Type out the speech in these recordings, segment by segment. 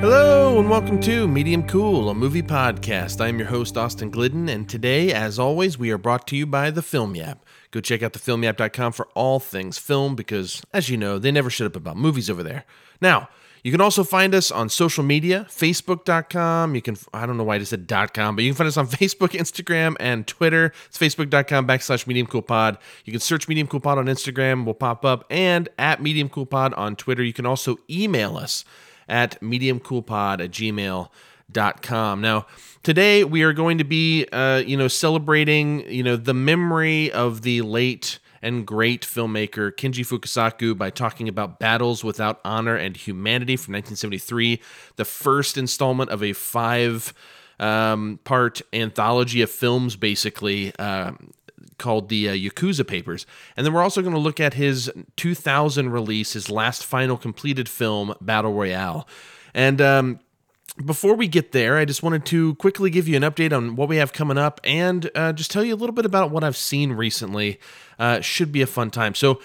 Hello and welcome to Medium Cool, a movie podcast. I'm your host, Austin Glidden, and today, as always, we are brought to you by the Film Yap. Go check out thefilmyap.com for all things film because, as you know, they never shut up about movies over there. Now, you can also find us on social media, facebook.com. You can, I don't know why I just said .com, but you can find us on Facebook, Instagram, and Twitter. It's facebook.com backslash Medium Cool Pod. You can search Medium Cool Pod on Instagram, will pop up, and at Medium Cool Pod on Twitter. You can also email us at mediumcoolpod at. Now, today we are going to be, uh, you know, celebrating, you know, the memory of the late and great filmmaker Kinji Fukasaku by talking about Battles Without Honor and Humanity from 1973, the first installment of a five um, part anthology of films, basically. Uh, called the uh, Yakuza Papers. And then we're also going to look at his 2000 release, his last final completed film, Battle Royale. And um, before we get there, I just wanted to quickly give you an update on what we have coming up and uh, just tell you a little bit about what I've seen recently. Uh, should be a fun time. So,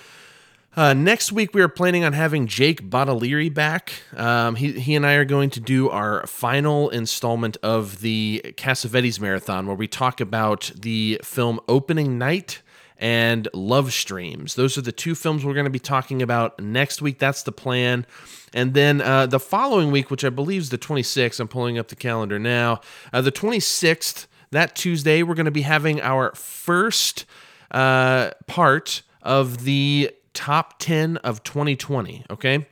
uh, next week, we are planning on having Jake Bottolieri back. Um, he, he and I are going to do our final installment of the Cassavetes Marathon, where we talk about the film Opening Night and Love Streams. Those are the two films we're going to be talking about next week. That's the plan. And then uh, the following week, which I believe is the 26th, I'm pulling up the calendar now. Uh, the 26th, that Tuesday, we're going to be having our first uh, part of the top 10 of 2020. Okay.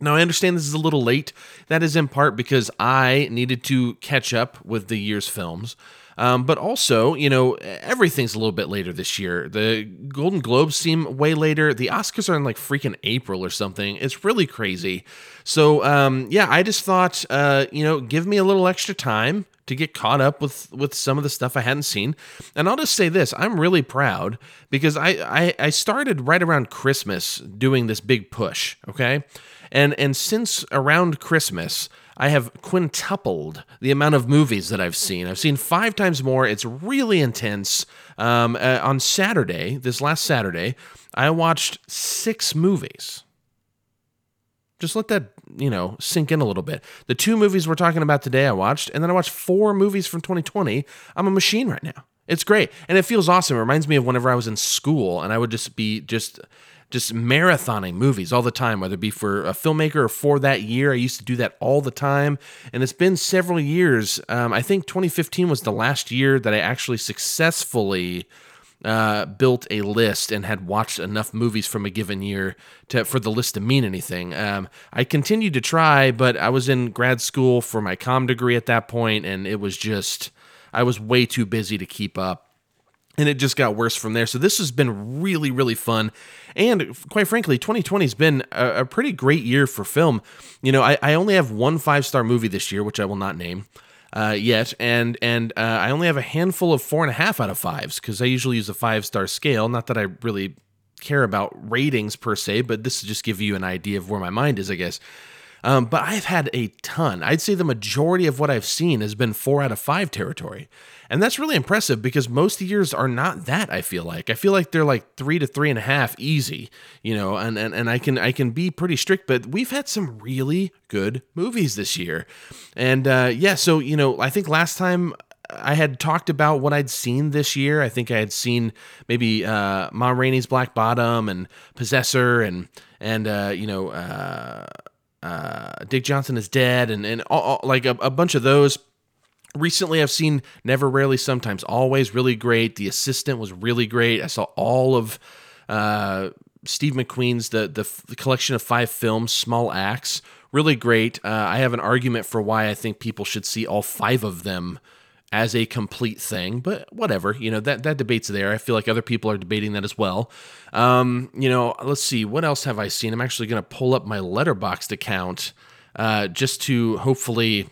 Now, I understand this is a little late. That is in part because I needed to catch up with the year's films. Um, but also, you know, everything's a little bit later this year. The Golden Globes seem way later. The Oscars are in like freaking April or something. It's really crazy. So, um, yeah, I just thought, uh, you know, give me a little extra time to get caught up with with some of the stuff I hadn't seen. And I'll just say this: I'm really proud because I I, I started right around Christmas doing this big push. Okay, and and since around Christmas. I have quintupled the amount of movies that I've seen. I've seen five times more. It's really intense. Um, uh, on Saturday, this last Saturday, I watched six movies. Just let that, you know, sink in a little bit. The two movies we're talking about today I watched, and then I watched four movies from 2020. I'm a machine right now. It's great. And it feels awesome. It reminds me of whenever I was in school and I would just be just just marathoning movies all the time, whether it be for a filmmaker or for that year. I used to do that all the time. And it's been several years. Um, I think 2015 was the last year that I actually successfully uh, built a list and had watched enough movies from a given year to for the list to mean anything. Um, I continued to try, but I was in grad school for my com degree at that point, and it was just I was way too busy to keep up. And it just got worse from there. So this has been really, really fun. And quite frankly, 2020 has been a, a pretty great year for film. You know, I, I only have one five star movie this year, which I will not name uh, yet, and and uh, I only have a handful of four and a half out of fives because I usually use a five star scale. Not that I really care about ratings per se, but this to just give you an idea of where my mind is, I guess. Um, but I've had a ton. I'd say the majority of what I've seen has been four out of five territory. And that's really impressive because most years are not that, I feel like. I feel like they're like three to three and a half easy, you know, and, and, and I can I can be pretty strict, but we've had some really good movies this year. And uh, yeah, so you know, I think last time I had talked about what I'd seen this year. I think I had seen maybe uh, Ma Rainey's Black Bottom and Possessor and and uh, you know uh, uh, Dick Johnson is dead and and all, all, like a, a bunch of those. Recently, I've seen Never, Rarely, Sometimes, Always really great. The Assistant was really great. I saw all of uh, Steve McQueen's the, the, the collection of five films, Small Axe, really great. Uh, I have an argument for why I think people should see all five of them as a complete thing, but whatever, you know, that, that debate's there. I feel like other people are debating that as well. Um, you know, let's see, what else have I seen? I'm actually going to pull up my Letterboxd account uh, just to hopefully,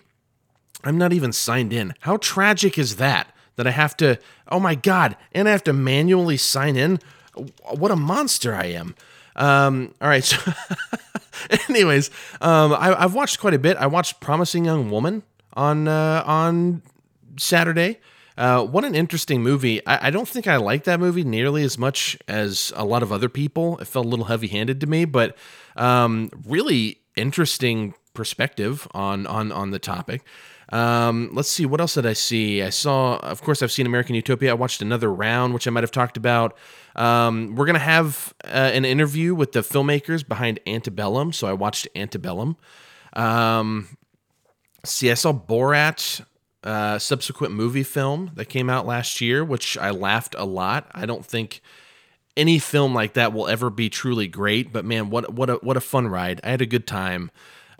I'm not even signed in. How tragic is that? That I have to, oh my God, and I have to manually sign in? What a monster I am. Um, all right. So, anyways, um, I, have watched quite a bit. I watched Promising Young Woman on uh, on Saturday. Uh, what an interesting movie. I, I, don't think I like that movie nearly as much as a lot of other people. It felt a little heavy handed to me, but um, really interesting perspective on on on the topic. Um, let's see, what else did I see? I saw, of course, I've seen American Utopia. I watched another round, which I might have talked about. Um, we're gonna have uh, an interview with the filmmakers behind Antebellum, so I watched Antebellum. Um, see, I saw Borat, uh, subsequent movie film that came out last year, which I laughed a lot. I don't think any film like that will ever be truly great, but man, what what a what a fun ride! I had a good time.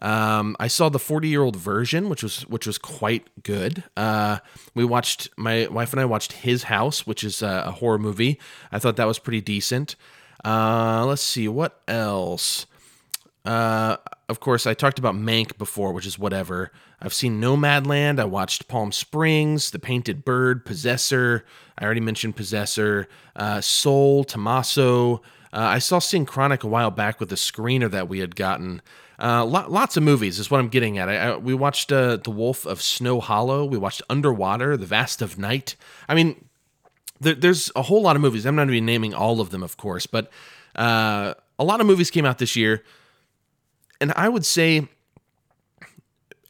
Um, I saw the 40 year old version, which was which was quite good. Uh, we watched my wife and I watched His House, which is a, a horror movie. I thought that was pretty decent. Uh, let's see what else. Uh, of course, I talked about Mank before, which is whatever. I've seen Nomadland. I watched Palm Springs, The Painted Bird, Possessor. I already mentioned Possessor. Uh, Soul, Tommaso. Uh, I saw Synchronic a while back with a screener that we had gotten. Uh, lots of movies is what I'm getting at. I, I, we watched uh, The Wolf of Snow Hollow. We watched Underwater, The Vast of Night. I mean, there, there's a whole lot of movies. I'm not going to be naming all of them, of course, but uh, a lot of movies came out this year. And I would say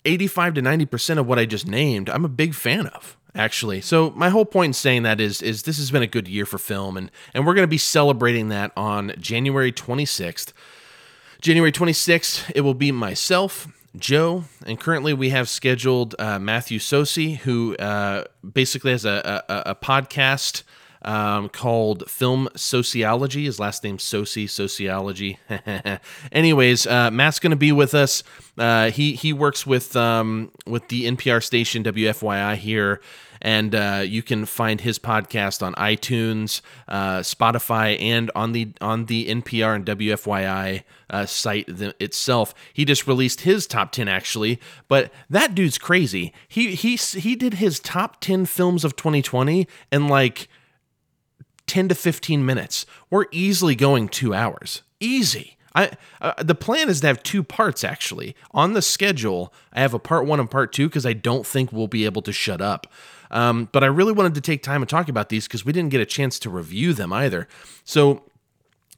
85 to 90% of what I just named, I'm a big fan of actually. So my whole point in saying that is is this has been a good year for film and and we're going to be celebrating that on January 26th. January 26th, it will be myself, Joe, and currently we have scheduled uh, Matthew Socey, who uh, basically has a, a, a podcast um, called Film Sociology. His last name Socey, Sociology. Anyways, uh, Matt's going to be with us. Uh, he he works with um, with the NPR station WFYI here and uh, you can find his podcast on iTunes, uh, Spotify, and on the on the NPR and WFYI uh, site itself. He just released his top ten actually, but that dude's crazy. He he he did his top ten films of 2020 in like 10 to 15 minutes. We're easily going two hours. Easy. I, uh, the plan is to have two parts actually on the schedule. I have a part one and part two because I don't think we'll be able to shut up. Um, but I really wanted to take time and talk about these because we didn't get a chance to review them either. So,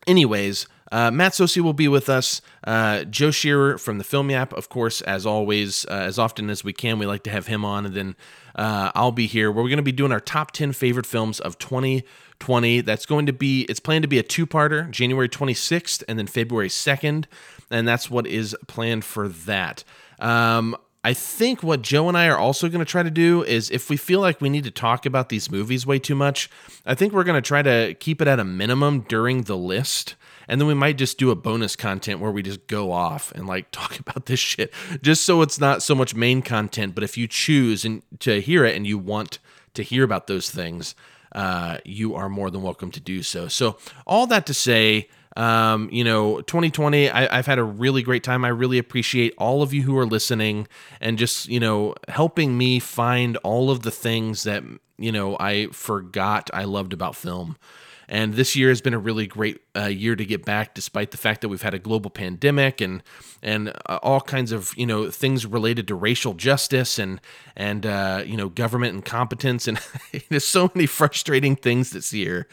anyways, uh, Matt Socey will be with us. Uh, Joe Shearer from the Film Yap, of course, as always, uh, as often as we can, we like to have him on. And then uh, I'll be here. We're going to be doing our top 10 favorite films of 2020. That's going to be, it's planned to be a two parter, January 26th and then February 2nd. And that's what is planned for that. Um, I think what Joe and I are also going to try to do is if we feel like we need to talk about these movies way too much, I think we're going to try to keep it at a minimum during the list. And then we might just do a bonus content where we just go off and like talk about this shit just so it's not so much main content. But if you choose and to hear it and you want to hear about those things, uh, you are more than welcome to do so. So, all that to say, um, you know, 2020, I, have had a really great time. I really appreciate all of you who are listening and just, you know, helping me find all of the things that, you know, I forgot I loved about film. And this year has been a really great uh, year to get back, despite the fact that we've had a global pandemic and and uh, all kinds of you know things related to racial justice and and uh, you know government incompetence and there's so many frustrating things this year.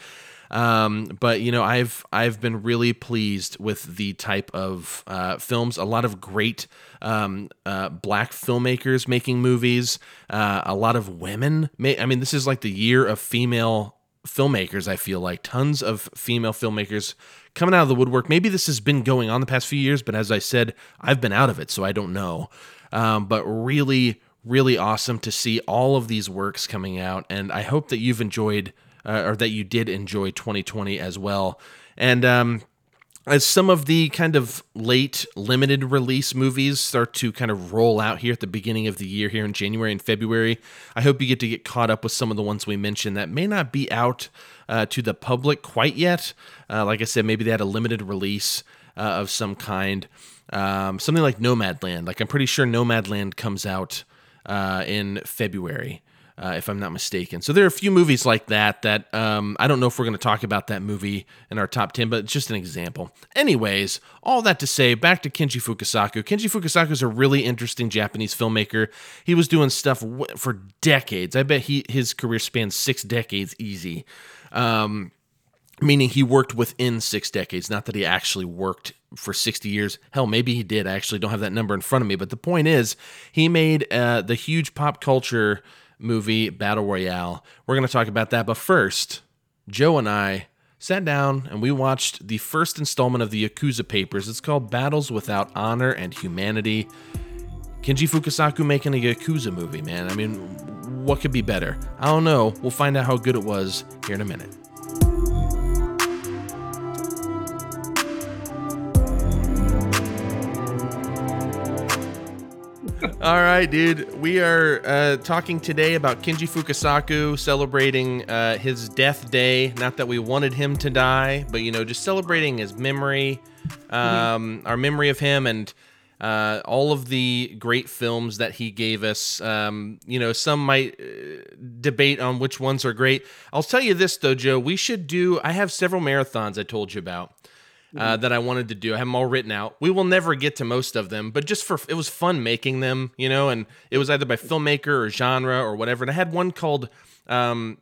Um, but you know, I've I've been really pleased with the type of uh, films. A lot of great um, uh, black filmmakers making movies. Uh, a lot of women. I mean, this is like the year of female filmmakers. I feel like tons of female filmmakers coming out of the woodwork. Maybe this has been going on the past few years, but as I said, I've been out of it, so I don't know. Um, but really, really awesome to see all of these works coming out, and I hope that you've enjoyed uh, or that you did enjoy 2020 as well. And um, as some of the kind of late limited release movies start to kind of roll out here at the beginning of the year, here in January and February, I hope you get to get caught up with some of the ones we mentioned that may not be out uh, to the public quite yet. Uh, like I said, maybe they had a limited release uh, of some kind. Um, something like Nomadland. Like I'm pretty sure Nomadland comes out uh, in February uh, if I'm not mistaken. So there are a few movies like that that um, I don't know if we're going to talk about that movie in our top 10, but it's just an example. Anyways, all that to say, back to Kenji Fukasaku. Kenji Fukasaku is a really interesting Japanese filmmaker. He was doing stuff for decades. I bet he his career spans six decades easy. Um, meaning he worked within six decades, not that he actually worked for 60 years. Hell, maybe he did. I actually don't have that number in front of me. But the point is, he made uh, the huge pop culture movie Battle Royale. We're going to talk about that. But first, Joe and I sat down and we watched the first installment of the Yakuza Papers. It's called Battles Without Honor and Humanity. Kenji Fukasaku making a Yakuza movie, man. I mean, what could be better? I don't know. We'll find out how good it was here in a minute. All right, dude. We are uh, talking today about Kinji Fukasaku celebrating uh, his death day. Not that we wanted him to die, but you know, just celebrating his memory, um, mm-hmm. our memory of him, and uh, all of the great films that he gave us. Um, you know, some might uh, debate on which ones are great. I'll tell you this though, Joe. We should do. I have several marathons I told you about uh, mm-hmm. that I wanted to do. I have them all written out. We will never get to most of them, but just for it was fun making them, you know. And it was either by filmmaker or genre or whatever. And I had one called um,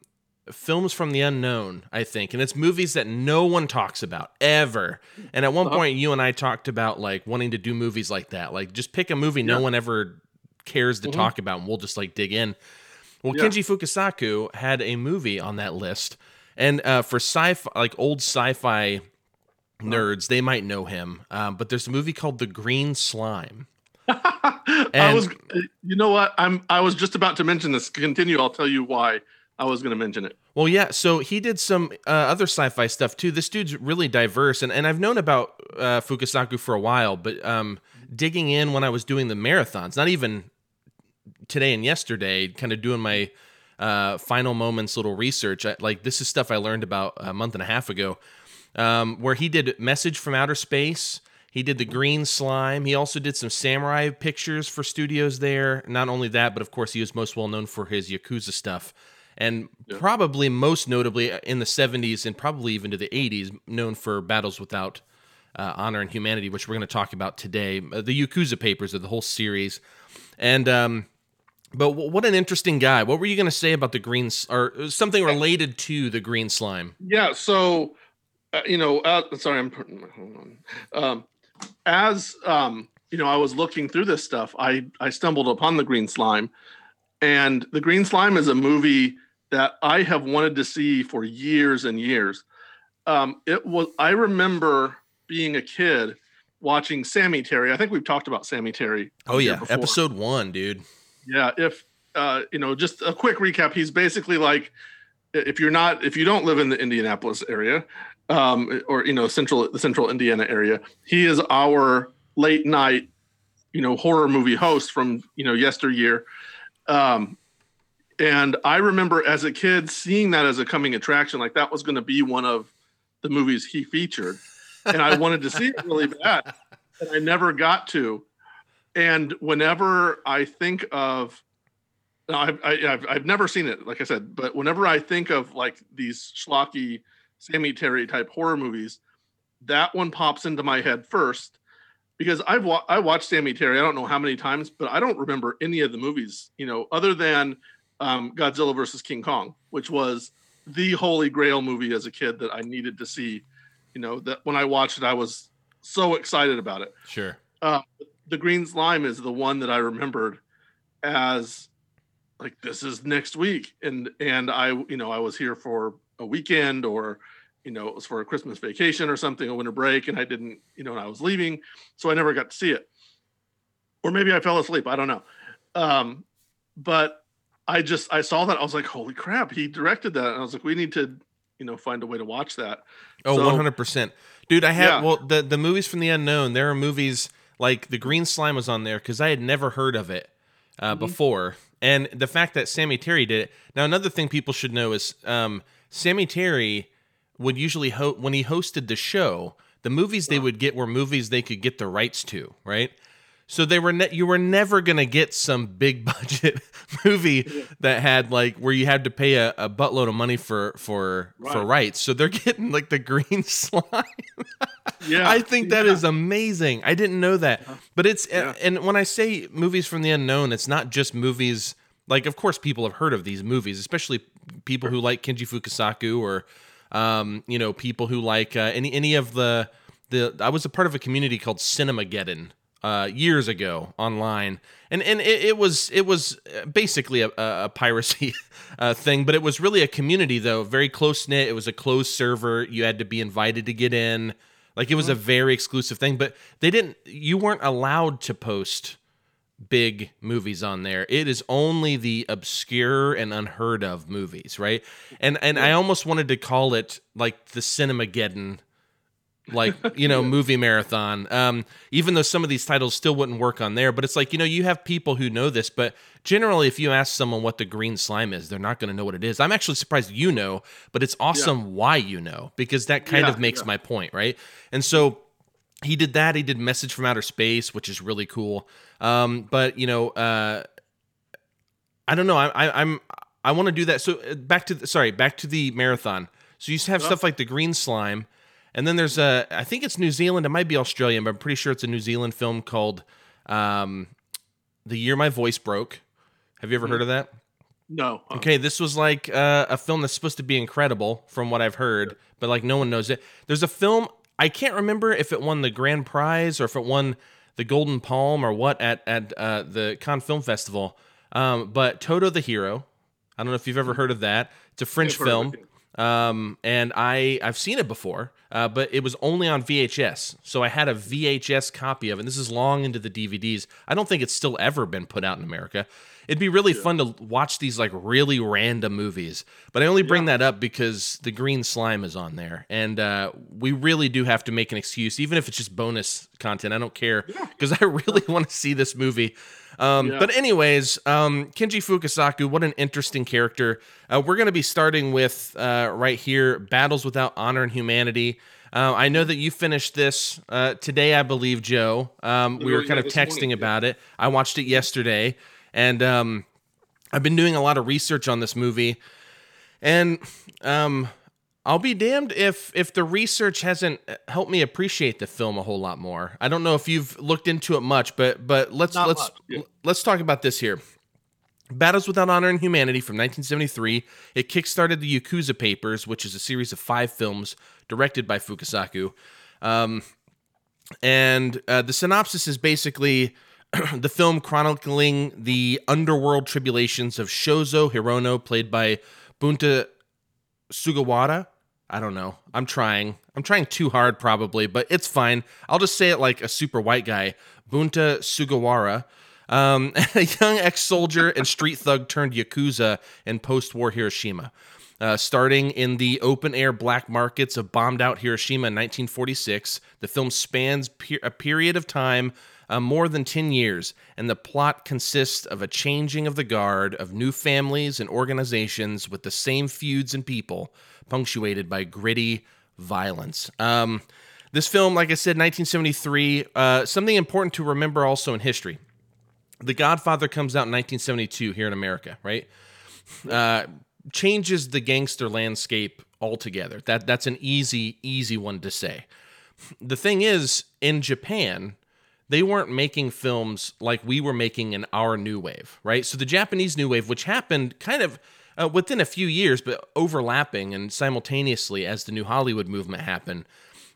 "Films from the Unknown," I think, and it's movies that no one talks about ever. And at one uh-huh. point, you and I talked about like wanting to do movies like that, like just pick a movie yeah. no one ever cares to mm-hmm. talk about, and we'll just like dig in. Well, yeah. Kenji Fukasaku had a movie on that list, and uh, for sci-fi, like old sci-fi nerds, they might know him. Um, but there's a movie called The Green Slime. I was, you know what? I'm. I was just about to mention this. Continue. I'll tell you why I was going to mention it. Well, yeah. So he did some uh, other sci-fi stuff too. This dude's really diverse, and and I've known about uh, Fukasaku for a while, but um, digging in when I was doing the marathons, not even today and yesterday, kind of doing my uh, final moments little research. I, like this is stuff I learned about a month and a half ago um, where he did Message from Outer Space. He did the Green Slime. He also did some samurai pictures for studios there. Not only that, but of course, he was most well known for his Yakuza stuff. And yeah. probably most notably uh, in the 70s and probably even to the 80s, known for Battles Without uh, Honor and Humanity, which we're going to talk about today. Uh, the Yakuza Papers of the whole series. And, um, but what an interesting guy. What were you going to say about the green, or uh, something related to the green slime? Yeah. So uh, you know, uh, sorry, I'm hold on. Um, as um, you know, I was looking through this stuff. I I stumbled upon the Green Slime, and the Green Slime is a movie that I have wanted to see for years and years. Um, it was. I remember being a kid watching Sammy Terry. I think we've talked about Sammy Terry. Oh yeah, before. episode one, dude. Yeah, if uh, you know, just a quick recap. He's basically like, if you're not, if you don't live in the Indianapolis area, um, or you know central the central Indiana area. He is our late night, you know, horror movie host from you know yesteryear. Um, and I remember as a kid seeing that as a coming attraction, like that was going to be one of the movies he featured, and I wanted to see it really bad, and I never got to. And whenever I think of I've, I, have i have never seen it, like I said, but whenever I think of like these schlocky Sammy Terry type horror movies, that one pops into my head first because I've wa- I watched Sammy Terry. I don't know how many times, but I don't remember any of the movies. You know, other than um, Godzilla versus King Kong, which was the holy grail movie as a kid that I needed to see. You know, that when I watched it, I was so excited about it. Sure. Uh, the Green Slime is the one that I remembered as like this is next week, and and I you know I was here for a weekend or you know it was for a christmas vacation or something a winter break and i didn't you know and i was leaving so i never got to see it. Or maybe i fell asleep i don't know. Um, but i just i saw that i was like holy crap he directed that and i was like we need to you know find a way to watch that. Oh 100% dude i have yeah. well the the movies from the unknown there are movies like the green slime was on there because i had never heard of it uh, mm-hmm. before. And the fact that sammy terry did it now another thing people should know is um, Sammy Terry would usually ho- when he hosted the show, the movies they would get were movies they could get the rights to, right? So they were ne- you were never gonna get some big budget movie that had like where you had to pay a, a buttload of money for for right. for rights. So they're getting like the green slime. yeah, I think that yeah. is amazing. I didn't know that, uh-huh. but it's yeah. and when I say movies from the unknown, it's not just movies. Like, of course, people have heard of these movies, especially people who like Kenji Fukasaku or Um, you know, people who like uh, any any of the the. I was a part of a community called Cinemageddon uh, years ago online, and and it, it was it was basically a, a piracy uh, thing, but it was really a community though, very close knit. It was a closed server. You had to be invited to get in. Like it was a very exclusive thing, but they didn't. You weren't allowed to post big movies on there. It is only the obscure and unheard of movies, right? And and I almost wanted to call it like the Cinemageddon like you know movie marathon um even though some of these titles still wouldn't work on there but it's like you know you have people who know this but generally if you ask someone what the green slime is they're not going to know what it is i'm actually surprised you know but it's awesome yeah. why you know because that kind yeah, of makes yeah. my point right and so he did that he did message from outer space which is really cool um but you know uh i don't know i, I i'm i want to do that so uh, back to the, sorry back to the marathon so you have stuff like the green slime and then there's a, I think it's New Zealand. It might be Australian, but I'm pretty sure it's a New Zealand film called um, "The Year My Voice Broke." Have you ever heard of that? No. Uh-uh. Okay, this was like uh, a film that's supposed to be incredible, from what I've heard, but like no one knows it. There's a film I can't remember if it won the grand prize or if it won the Golden Palm or what at at uh, the Cannes Film Festival. Um, but Toto the Hero. I don't know if you've ever heard of that. It's a French film. Um, and I I've seen it before, uh, but it was only on VHS. So I had a VHS copy of it. And this is long into the DVDs. I don't think it's still ever been put out in America. It'd be really yeah. fun to watch these like really random movies. But I only bring yeah. that up because the green slime is on there, and uh, we really do have to make an excuse, even if it's just bonus content. I don't care because yeah. I really want to see this movie. Um, yeah. But anyways, um, Kenji Fukasaku, what an interesting character. Uh, we're going to be starting with uh, right here, Battles Without Honor and Humanity. Uh, I know that you finished this uh, today, I believe, Joe. Um, we were kind of texting morning, about yeah. it. I watched it yesterday, and um, I've been doing a lot of research on this movie. And um, I'll be damned if if the research hasn't helped me appreciate the film a whole lot more. I don't know if you've looked into it much, but but let's Not let's yeah. let's talk about this here. Battles Without Honor and Humanity from 1973. It kickstarted the Yakuza Papers, which is a series of five films directed by Fukasaku. Um, and uh, the synopsis is basically the film chronicling the underworld tribulations of Shozo Hirono, played by Bunta Sugawara. I don't know. I'm trying. I'm trying too hard, probably, but it's fine. I'll just say it like a super white guy. Bunta Sugawara, um, a young ex soldier and street thug turned Yakuza in post war Hiroshima. Uh, starting in the open air black markets of bombed out Hiroshima in 1946, the film spans per- a period of time uh, more than 10 years, and the plot consists of a changing of the guard of new families and organizations with the same feuds and people punctuated by gritty violence. Um, this film, like I said, 1973, uh, something important to remember also in history. The Godfather comes out in 1972 here in America, right? Uh, changes the gangster landscape altogether. That that's an easy, easy one to say. The thing is, in Japan, they weren't making films like we were making in our new wave, right? So the Japanese new wave, which happened kind of uh, within a few years, but overlapping and simultaneously as the new Hollywood movement happened.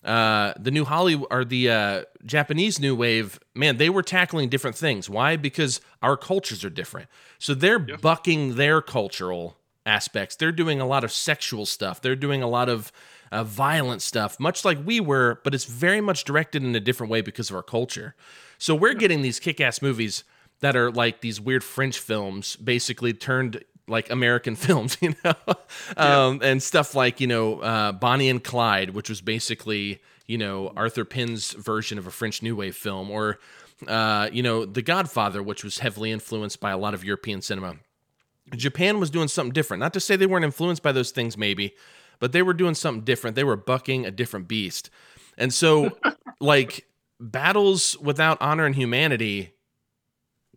Uh, the new Hollywood or the uh, Japanese new wave, man, they were tackling different things. Why? Because our cultures are different. So they're yeah. bucking their cultural aspects. They're doing a lot of sexual stuff. They're doing a lot of uh, violent stuff, much like we were, but it's very much directed in a different way because of our culture. So we're getting these kick ass movies that are like these weird French films, basically turned like American films, you know, um, and stuff like you know uh, Bonnie and Clyde, which was basically you know Arthur Penn's version of a French New Wave film, or uh, you know The Godfather, which was heavily influenced by a lot of European cinema. Japan was doing something different. Not to say they weren't influenced by those things, maybe, but they were doing something different. They were bucking a different beast, and so like battles without honor and humanity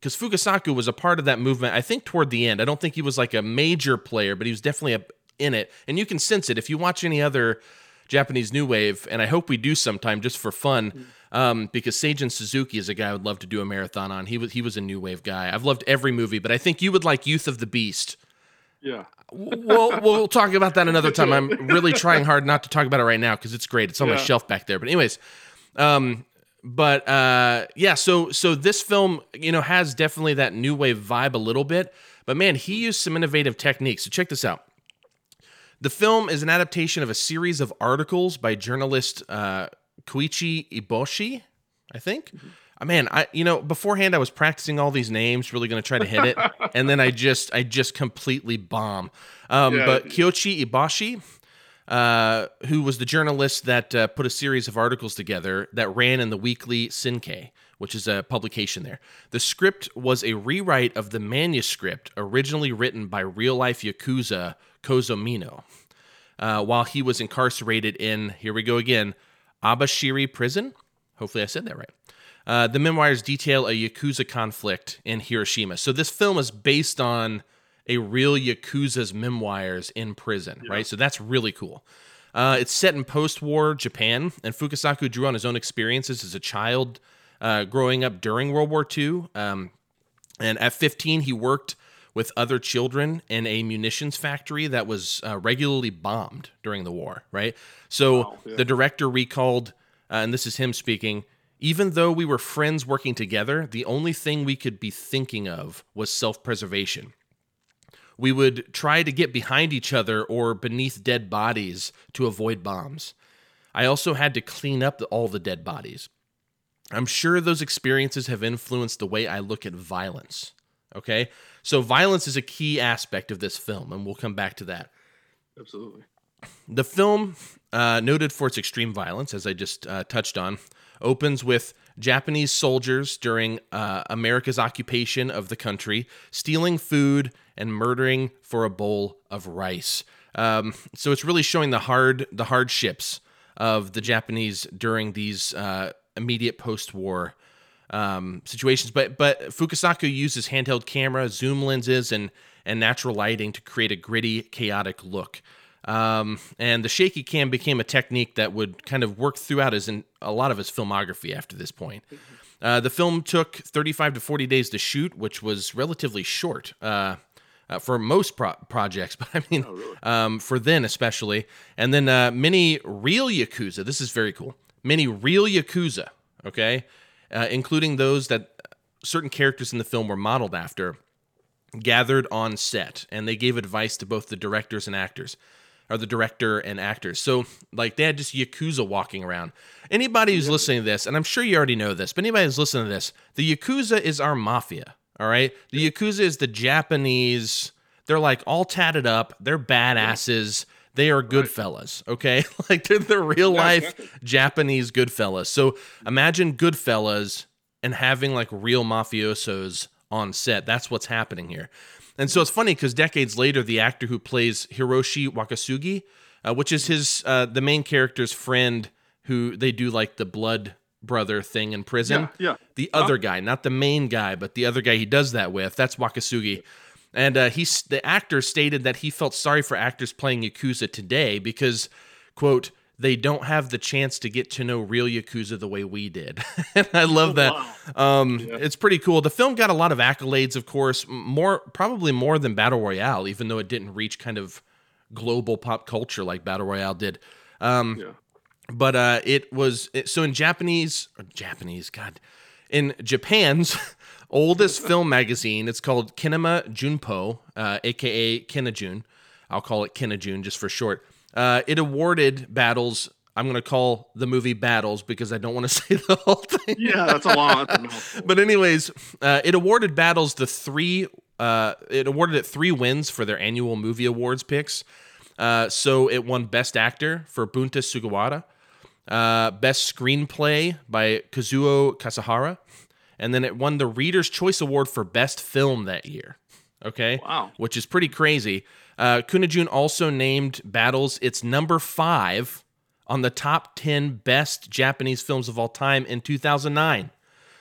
because Fukasaku was a part of that movement. I think toward the end. I don't think he was like a major player, but he was definitely a, in it, and you can sense it if you watch any other Japanese new wave. And I hope we do sometime just for fun, um, because Seijun Suzuki is a guy I would love to do a marathon on. He was he was a new wave guy. I've loved every movie, but I think you would like Youth of the Beast. Yeah. we'll we'll talk about that another time. I'm really trying hard not to talk about it right now because it's great. It's on my shelf back there. But anyways, um, but uh, yeah. So so this film, you know, has definitely that new wave vibe a little bit. But man, he used some innovative techniques. So check this out. The film is an adaptation of a series of articles by journalist uh, Koichi Iboshi, I think. Uh, Man, I you know beforehand I was practicing all these names, really going to try to hit it, and then I just I just completely bomb. Um, Yeah. But Kyoichi Iboshi, uh, who was the journalist that uh, put a series of articles together that ran in the weekly Sankei, which is a publication there. The script was a rewrite of the manuscript originally written by real life Yakuza Kozo Mino uh, while he was incarcerated in, here we go again, Abashiri prison. Hopefully I said that right. Uh, the memoirs detail a Yakuza conflict in Hiroshima. So this film is based on a real Yakuza's memoirs in prison, right? So that's really cool. Uh, it's set in post-war Japan, and Fukasaku drew on his own experiences as a child uh, growing up during World War II. Um, and at 15, he worked with other children in a munitions factory that was uh, regularly bombed during the war, right? So Wow, yeah. the director recalled, uh, and this is him speaking, even though we were friends working together, the only thing we could be thinking of was self preservation. We would try to get behind each other or beneath dead bodies to avoid bombs. I also had to clean up all the dead bodies. I'm sure those experiences have influenced the way I look at violence. Okay? So, violence is a key aspect of this film, and we'll come back to that. Absolutely. The film, uh, noted for its extreme violence, as I just uh, touched on, opens with Japanese soldiers during uh, America's occupation of the country stealing food and murdering for a bowl of rice. Um, so it's really showing the hard the hardships of the Japanese during these uh, immediate post-war um, situations. But but Fukasaku uses handheld camera, zoom lenses, and and natural lighting to create a gritty, chaotic look. Um, and the shaky cam became a technique that would kind of work throughout his in, a lot of his filmography after this point. Uh, the film took 35 to 40 days to shoot, which was relatively short uh, uh, for most pro- projects, but I mean, um, for then especially. And then uh, many real Yakuza, this is very cool, many real Yakuza, okay, uh, including those that certain characters in the film were modeled after, gathered on set and they gave advice to both the directors and actors or the director and actors. So like they had just yakuza walking around. Anybody who's listening to this and i'm sure you already know this but anybody who's listening to this the yakuza is our mafia all right? The yakuza is the japanese they're like all tatted up they're badasses they are good fellas okay? Like they're the real life japanese good fellas. So imagine good fellas and having like real mafiosos on set. That's what's happening here. And so it's funny because decades later, the actor who plays Hiroshi Wakasugi, uh, which is his uh, the main character's friend, who they do like the blood brother thing in prison. Yeah, yeah. The other guy, not the main guy, but the other guy he does that with. That's Wakasugi. And uh, he's the actor stated that he felt sorry for actors playing Yakuza today because, quote, they don't have the chance to get to know real Yakuza the way we did. and I love that. Um, It's pretty cool. The film got a lot of accolades, of course, more probably more than Battle Royale, even though it didn't reach kind of global pop culture like Battle Royale did. Um, Yeah. but uh, it was it, so in Japanese or Japanese, God, in Japan's oldest film magazine. It's called Kinema Junpo, uh, aka Kinajun. I'll call it Kinajun just for short. Uh, it awarded battles. I'm going to call the movie Battles because I don't want to say the whole thing. Yeah, that's a long. That's a mouthful. But anyways, uh, it awarded Battles the three. Uh, it awarded it three wins for their annual movie awards picks. Uh, so it won Best Actor for Bunta Sugawara, uh, Best Screenplay by Kazuo Kasahara, and then it won the Reader's Choice Award for Best Film that year. Okay, Wow. which is pretty crazy. Uh, Kunijun also named Battles its number five on the top ten best Japanese films of all time in 2009.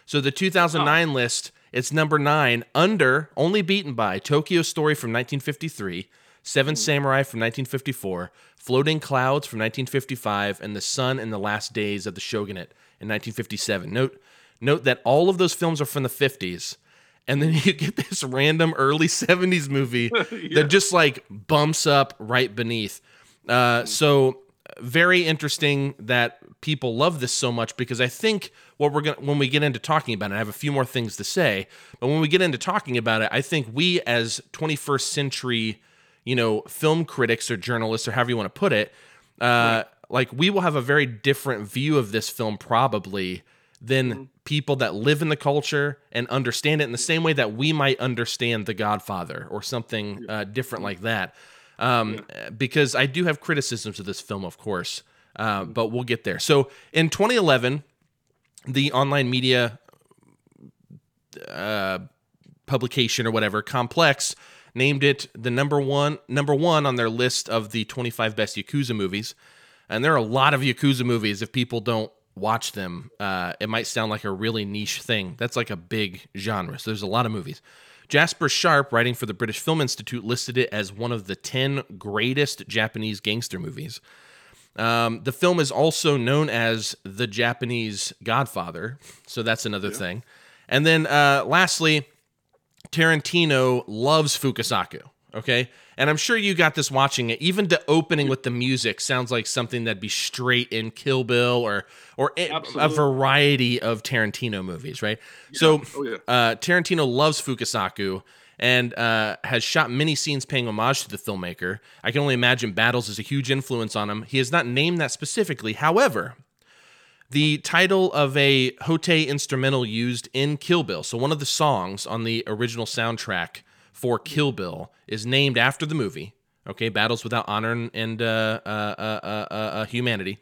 So the 2009 list, it's number nine, under, only beaten by Tokyo Story from 1953, Seven Samurai from 1954, Floating Clouds from 1955, and The Sun and the Last Days of the Shogunate in 1957. Note, note that all of those films are from the 50s, and then you get this random early 70s movie yeah. that just like bumps up right beneath. Uh, so very interesting that people love this so much because I think what we're gonna when we get into talking about it, I have a few more things to say, but when we get into talking about it, I think we as 21st century, you know, film critics or journalists or however you want to put it, uh, right. like we will have a very different view of this film probably than mm-hmm. people that live in the culture and understand it in the same way that we might understand The Godfather or something uh, different like that. Um, yeah. Because I do have criticisms of this film, of course, uh, mm-hmm. but we'll get there. So in 2011, the online media uh, publication or whatever, Complex, named it the number one number one on their list of the 25 best Yakuza movies. And there are a lot of Yakuza movies. If people don't watch them, uh, it might sound like a really niche thing. That's like a big genre. So there's a lot of movies. Jasper Sharp, writing for the British Film Institute, listed it as one of the 10 greatest Japanese gangster movies. Um, the film is also known as the Japanese Godfather, so that's another yeah. thing. And then uh, lastly, Tarantino loves Fukasaku. Okay. And I'm sure you got this watching it. Even the opening with the music sounds like something that'd be straight in Kill Bill or or a variety of Tarantino movies, right? Yeah. So oh, yeah. uh, Tarantino loves Fukasaku and uh, has shot many scenes paying homage to the filmmaker. I can only imagine Battles is a huge influence on him. He has not named that specifically. However, the title of a Hotei instrumental used in Kill Bill, so one of the songs on the original soundtrack for Kill Bill is named after the movie. Okay, Battles Without Honor and uh, uh, uh, uh, uh Humanity.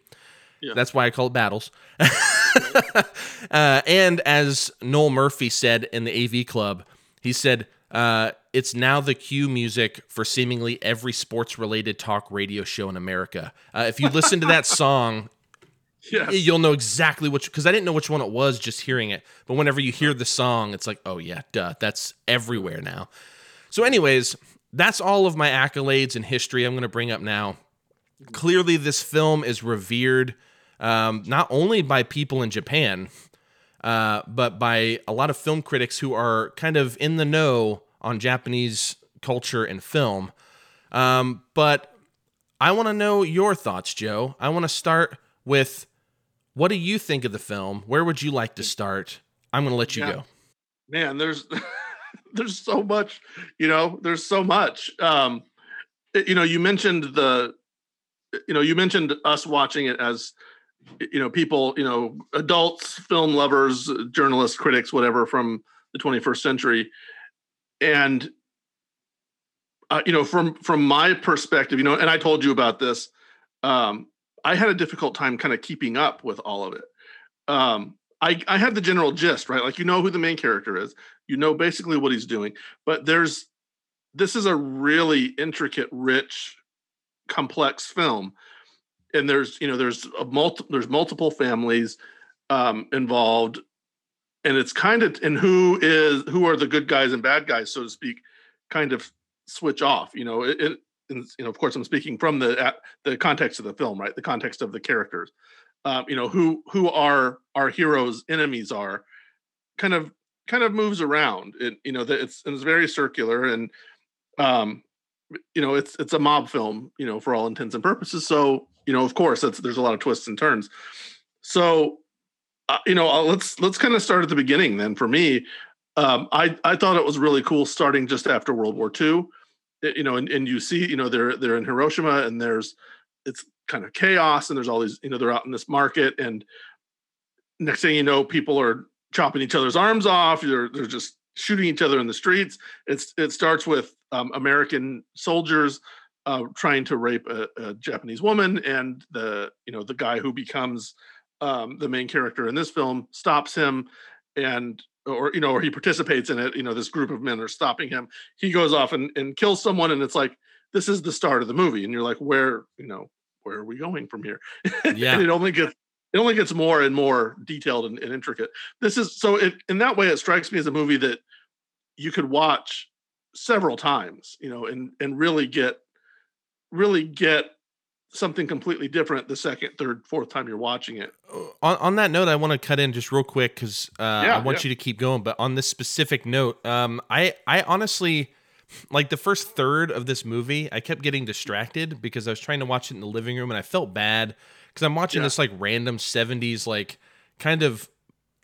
Yeah. That's why I call it Battles. and as Noel Murphy said in the AV Club, he said, it's now the cue music for seemingly every sports related talk radio show in America. if you listen to that song, yes. you'll know exactly which, because I didn't know which one it was just hearing it. But whenever you hear the song, it's like, oh, yeah, duh, that's everywhere now. So, anyways, that's all of my accolades and history I'm going to bring up now. Clearly, this film is revered um, not only by people in Japan, uh, but by a lot of film critics who are kind of in the know on Japanese culture and film. Um, but I want to know your thoughts, Joe. I want to start with what do you think of the film? Where would you like to start? I'm going to let you yeah. go. Man, there's there's so much, you know, there's so much. Um, you know, you mentioned the, you know, you mentioned us watching it as, you know, people, you know, adults, film lovers, journalists, critics, whatever, from the 21st century, and uh, you know, from from my perspective, you know, and I told you about this. Um, I had a difficult time kind of keeping up with all of it. Um, I, I had the general gist, right? Like you know who the main character is, you know basically what he's doing, but there's this is a really intricate, rich, complex film, and there's you know there's a multi there's multiple families um, involved, and it's kind of and who is who are the good guys and bad guys, so to speak, kind of switch off. You know, it, it and, you know, of course, I'm speaking from the the context of the film, right? The context of the characters um, you know who who our our heroes enemies are kind of kind of moves around. It you know that it's it's very circular and um you know it's it's a mob film you know for all intents and purposes. So you know of course that's there's a lot of twists and turns. So uh, you know uh, let's let's kind of start at the beginning then for me. Um, I I thought it was really cool starting just after World War II, you know, and, and you see, you know, they're they're in Hiroshima and there's it's kind of chaos and there's all these you know they're out in this market and next thing you know people are chopping each other's arms off. They're, they're just shooting each other in the streets. It's it starts with um, american soldiers uh, trying to rape a, a, japanese woman and the you know the guy who becomes um, the main character in this film stops him and or you know or he participates in it. You know this group of men are stopping him. He goes off and, and kills someone and it's like this is the start of the movie. And you're like where you know where are we going from here? Yeah. and it only gets it only gets more and more detailed and, and intricate. This is so it, in that way it strikes me as a movie that you could watch several times, you know, and and really get really get something completely different the second, third, fourth time you're watching it. On, on that note, I want to cut in just real quick because uh, yeah, I want yeah. you to keep going. But on this specific note, um, I I honestly like the first third of this movie, I kept getting distracted because I was trying to watch it in the living room and I felt bad because I'm watching yeah. this like random 70s like kind of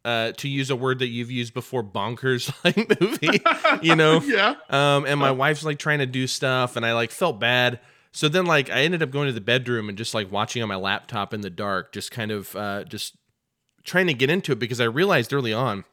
uh, to use a word that you've used before, bonkers like movie, you know? yeah. Um, and my wife's like trying to do stuff, and I like felt bad. So then, like, I ended up going to the bedroom and just like watching on my laptop in the dark, just kind of uh, just trying to get into it because I realized early on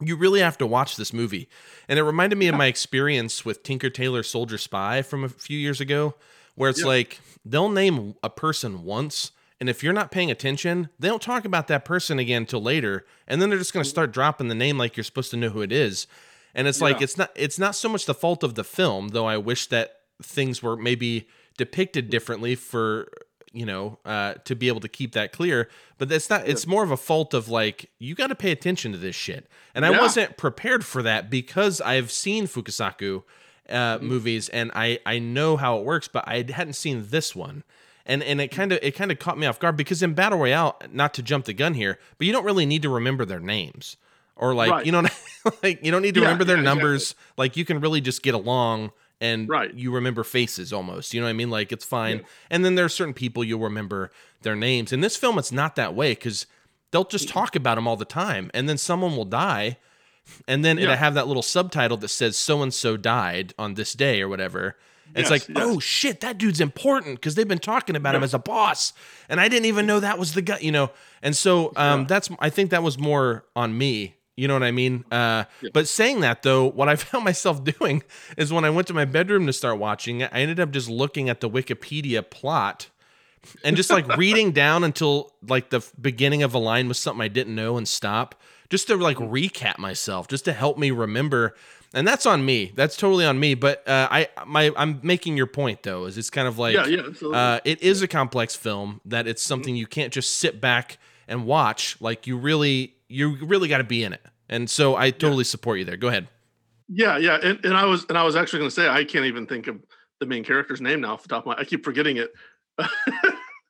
you really have to watch this movie. And it reminded me of my experience with Tinker Tailor Soldier Spy from a few years ago, where it's yeah. like they'll name a person once. And if you're not paying attention, they don't talk about that person again until later. And then they're just going to start dropping the name like you're supposed to know who it is. And it's yeah. like it's not it's not so much the fault of the film, though I wish that things were maybe depicted differently for you know uh, to be able to keep that clear. But that's not it's more of a fault of like you got to pay attention to this shit. And i wasn't prepared for that because i've seen fukasaku uh, mm-hmm. movies and i i know how it works but i hadn't seen this one. And and it kind of it kind of caught me off guard because in battle royale not to jump the gun here but you don't really need to remember their names. Or like right. you know like you don't need to yeah, remember their yeah, numbers. Exactly. like you can really just get along and right. you remember faces almost. You know what I mean? Like it's fine. Yeah. And then there are certain people you'll remember their names. In this film, it's not that way because they'll just talk about them all the time, and then someone will die, and then yeah. it'll have that little subtitle that says "so and so died on this day" or whatever. Yes, it's like, yes. oh shit, that dude's important because they've been talking about yeah. him as a boss, and I didn't even know that was the guy, you know. And so um, that's I think that was more on me you know what I mean? Uh, yeah. But saying that though, what I found myself doing is when I went to my bedroom to start watching it, I ended up just looking at the Wikipedia plot and just like reading down until like the beginning of a line was something I didn't know and stop just to like recap myself, just to help me remember. And that's on me. That's totally on me. But uh, I my I'm making your point though. Is it's kind of like yeah, yeah, uh, it is a complex film that it's something you can't just sit back and watch. Like you really you really got to be in it. And so I totally yeah. support you there. Go ahead. Yeah, yeah, and, and I was and I was actually going to say I can't even think of the main character's name now off the top of my. I keep forgetting it.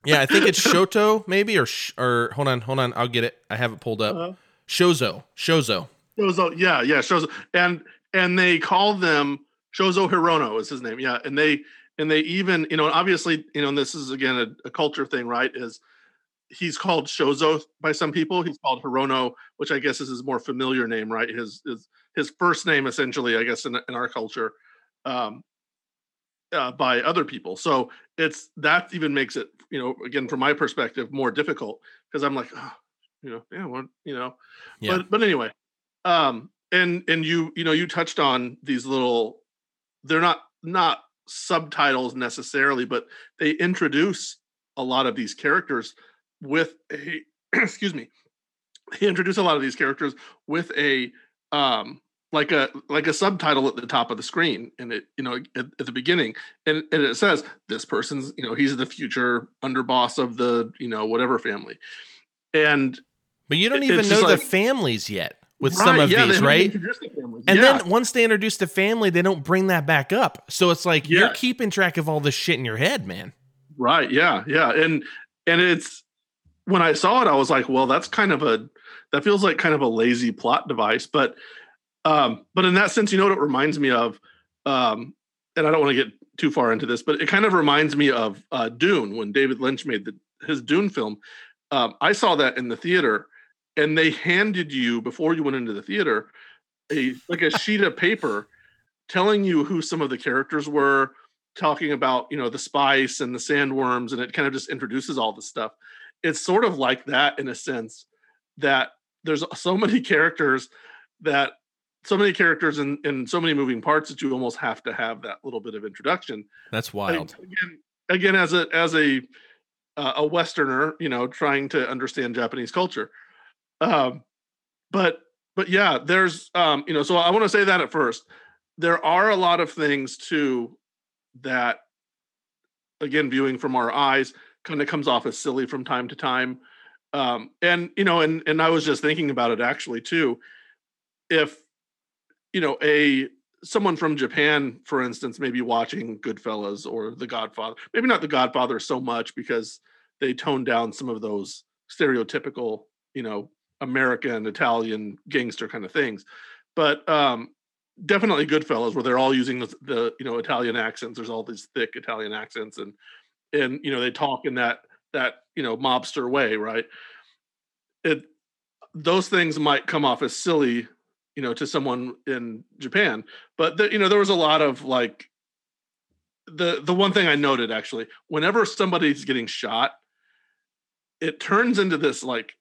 yeah, I think it's Shoto maybe or sh- or hold on, hold on, I'll get it. I have it pulled up. Uh, Shozo, Shozo. Shozo, yeah, yeah, Shozo, and and they call them Shozo Hirono is his name. Yeah, and they and they even you know obviously you know and this is again a, a culture thing, right? Is he's called Shozo by some people. He's called Hirono, which I guess is his more familiar name, right? His his his first name, essentially, I guess, in in our culture, um, uh, by other people. So it's that even makes it, you know, again from my perspective, more difficult because I'm like, oh, you know, yeah, well, you know, yeah. but but anyway, um, and and you you know you touched on these little, they're not not subtitles necessarily, but they introduce a lot of these characters with a excuse me he introduced a lot of these characters with a um like a like a subtitle at the top of the screen and it you know at, at, the beginning. And, and it says this person's you know he's the future underboss of the you know whatever family. And but you don't even know like, the families yet with right, some of yeah, these right? the and yeah. then once they introduce the family they don't bring that back up. So it's like yeah. you're keeping track of all this shit in your head man. Right yeah yeah. And and it's when I saw it, I was like, well, that's kind of a that feels like kind of a lazy plot device. But um, but in that sense, you know what it reminds me of? Um, and I don't want to get too far into this, but it kind of reminds me of uh, Dune when David Lynch made the, his Dune film. Um, I saw that in the theater, and they handed you before you went into the theater a like a sheet of paper telling you who some of the characters were, talking about you know the spice and the sandworms, and it kind of just introduces all this stuff it's sort of like that in a sense that there's so many characters that so many characters and in, in so many moving parts that you almost have to have that little bit of introduction. That's wild. again, again, as a as a uh, a Westerner, you know, trying to understand Japanese culture. Um, but but yeah, there's um, you know, so I want to say that at first. There are a lot of things too that again, viewing from our eyes, kind of comes off as silly from time to time. Um, and you know, and and I was just thinking about it actually too. If you know a someone from Japan, for instance, maybe watching Goodfellas or The Godfather. Maybe not The Godfather so much because they tone down some of those stereotypical, you know, American, Italian gangster kind of things. But um, definitely Goodfellas, where they're all using the, the you know Italian accents. There's all these thick Italian accents, and and you know they talk in that that you know mobster way, right? It those things might come off as silly, you know, to someone in Japan, but the, you know there was a lot of like the the one thing I noted actually, whenever somebody's getting shot, it turns into this like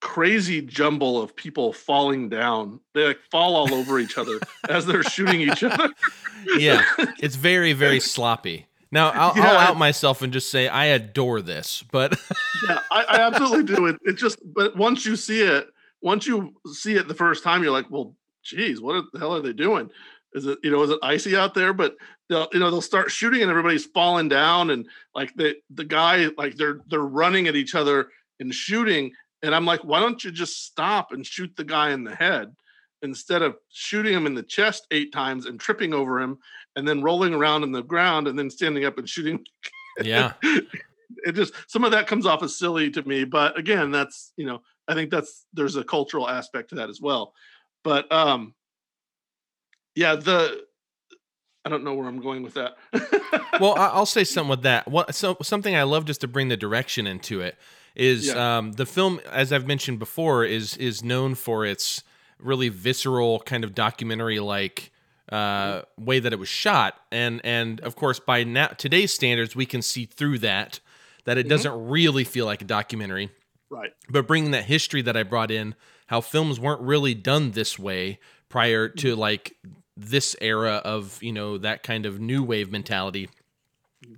crazy jumble of people falling down. They like fall all over each other as they're shooting each other. yeah, it's very very sloppy. Now I'll, yeah, I'll out myself and just say I adore this, but yeah, I, I absolutely do. It it just but once you see it, once you see it the first time, you're like, well, geez, what the hell are they doing? Is it you know is it icy out there? But they'll you know they'll start shooting and everybody's falling down and like the the guy like they're they're running at each other and shooting and I'm like, why don't you just stop and shoot the guy in the head instead of shooting him in the chest eight times and tripping over him and then rolling around in the ground and then standing up and shooting? Yeah. it just some of that comes off as silly to me, but again, that's you know, I think that's there's a cultural aspect to that as well. But um yeah, the I don't know where I'm going with that. well, I'll say something with that. What so something I love just to bring the direction into it is yeah. um, the film, as I've mentioned before, is is known for its really visceral kind of documentary like uh, way that it was shot, and and of course by now today's standards we can see through that that it mm-hmm. doesn't really feel like a documentary, right? But bringing that history that I brought in, how films weren't really done this way prior to mm-hmm. like this era of you know that kind of new wave mentality. Mm-hmm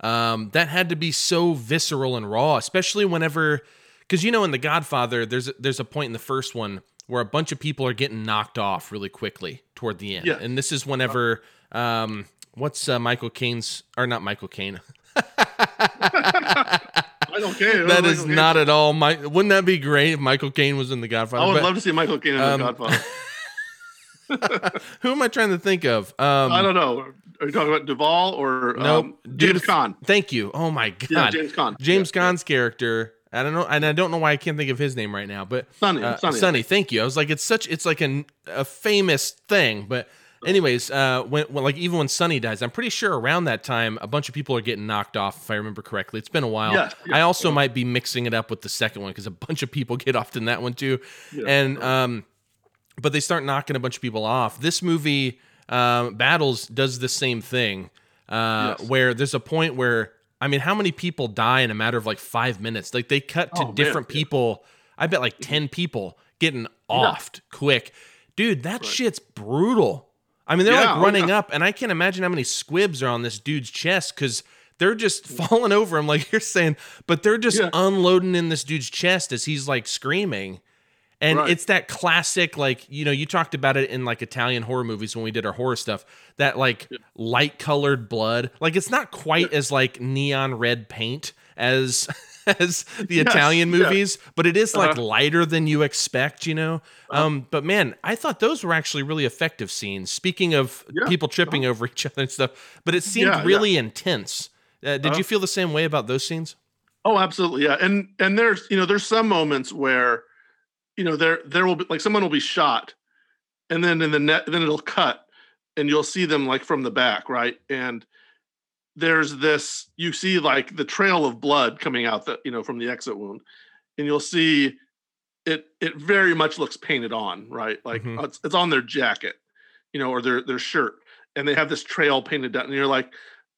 um, that had to be so visceral and raw, especially whenever, because you know, in The Godfather, there's there's a point in the first one where a bunch of people are getting knocked off really quickly toward the end, yeah. and this is whenever, um, what's uh, Michael Caine's or not Michael Caine. I don't care. That is not at all. My, wouldn't that be great if Michael Caine was in The Godfather? I would but, love to see Michael Caine in um, The Godfather. Who am I trying to think of? Um, I don't know. Are you talking about Duvall or nope, um, James Caan? Thank you. Oh my god, yeah, James Caan. James yeah, yeah. character. I don't know, and I don't know why I can't think of his name right now. But Sonny, uh, Sonny, Sonny. Thank you. I was like, it's such, it's like an, a famous thing. But anyways, uh, when, when like even when Sonny dies, I'm pretty sure around that time a bunch of people are getting knocked off. If I remember correctly, it's been a while. Yeah, I also might be mixing it up with the second one because a bunch of people get off in that one too. and um, but they start knocking a bunch of people off. This movie, um, Battles, does the same thing, uh, yes. where there's a point where I mean, how many people die in a matter of like five minutes? Like they cut to oh, different man. people. I bet like mm-hmm. ten people getting offed yeah. quick, dude. That right. shit's brutal. I mean, they're yeah, like oh, running oh, yeah. up, and I can't imagine how many squibs are on this dude's chest because they're just mm. falling over him, like you're saying. But they're just unloading in this dude's chest as he's like screaming. And right. it's that classic, like, you know, you talked about it in like Italian horror movies when we did our horror stuff, that like yeah. light colored blood. Like, it's not quite yeah. as like neon red paint as as the yes, Italian movies, yeah. but it is like uh-huh. lighter than you expect, you know. Uh-huh. Um, but man, I thought those were actually really effective scenes. Speaking of people tripping uh-huh. over each other and stuff, but it seemed really intense. Uh, did uh-huh. you feel the same way about those scenes? Oh, absolutely, yeah. And and there's you know there's some moments where you know there there will be like someone will be shot and then in the net then it'll cut and you'll see them like from the back right? And there's this you see like the trail of blood coming out that you know from the exit wound and you'll see it it very much looks painted on right? Like mm-hmm. it's, it's on their jacket you know or their their shirt and they have this trail painted down and you're like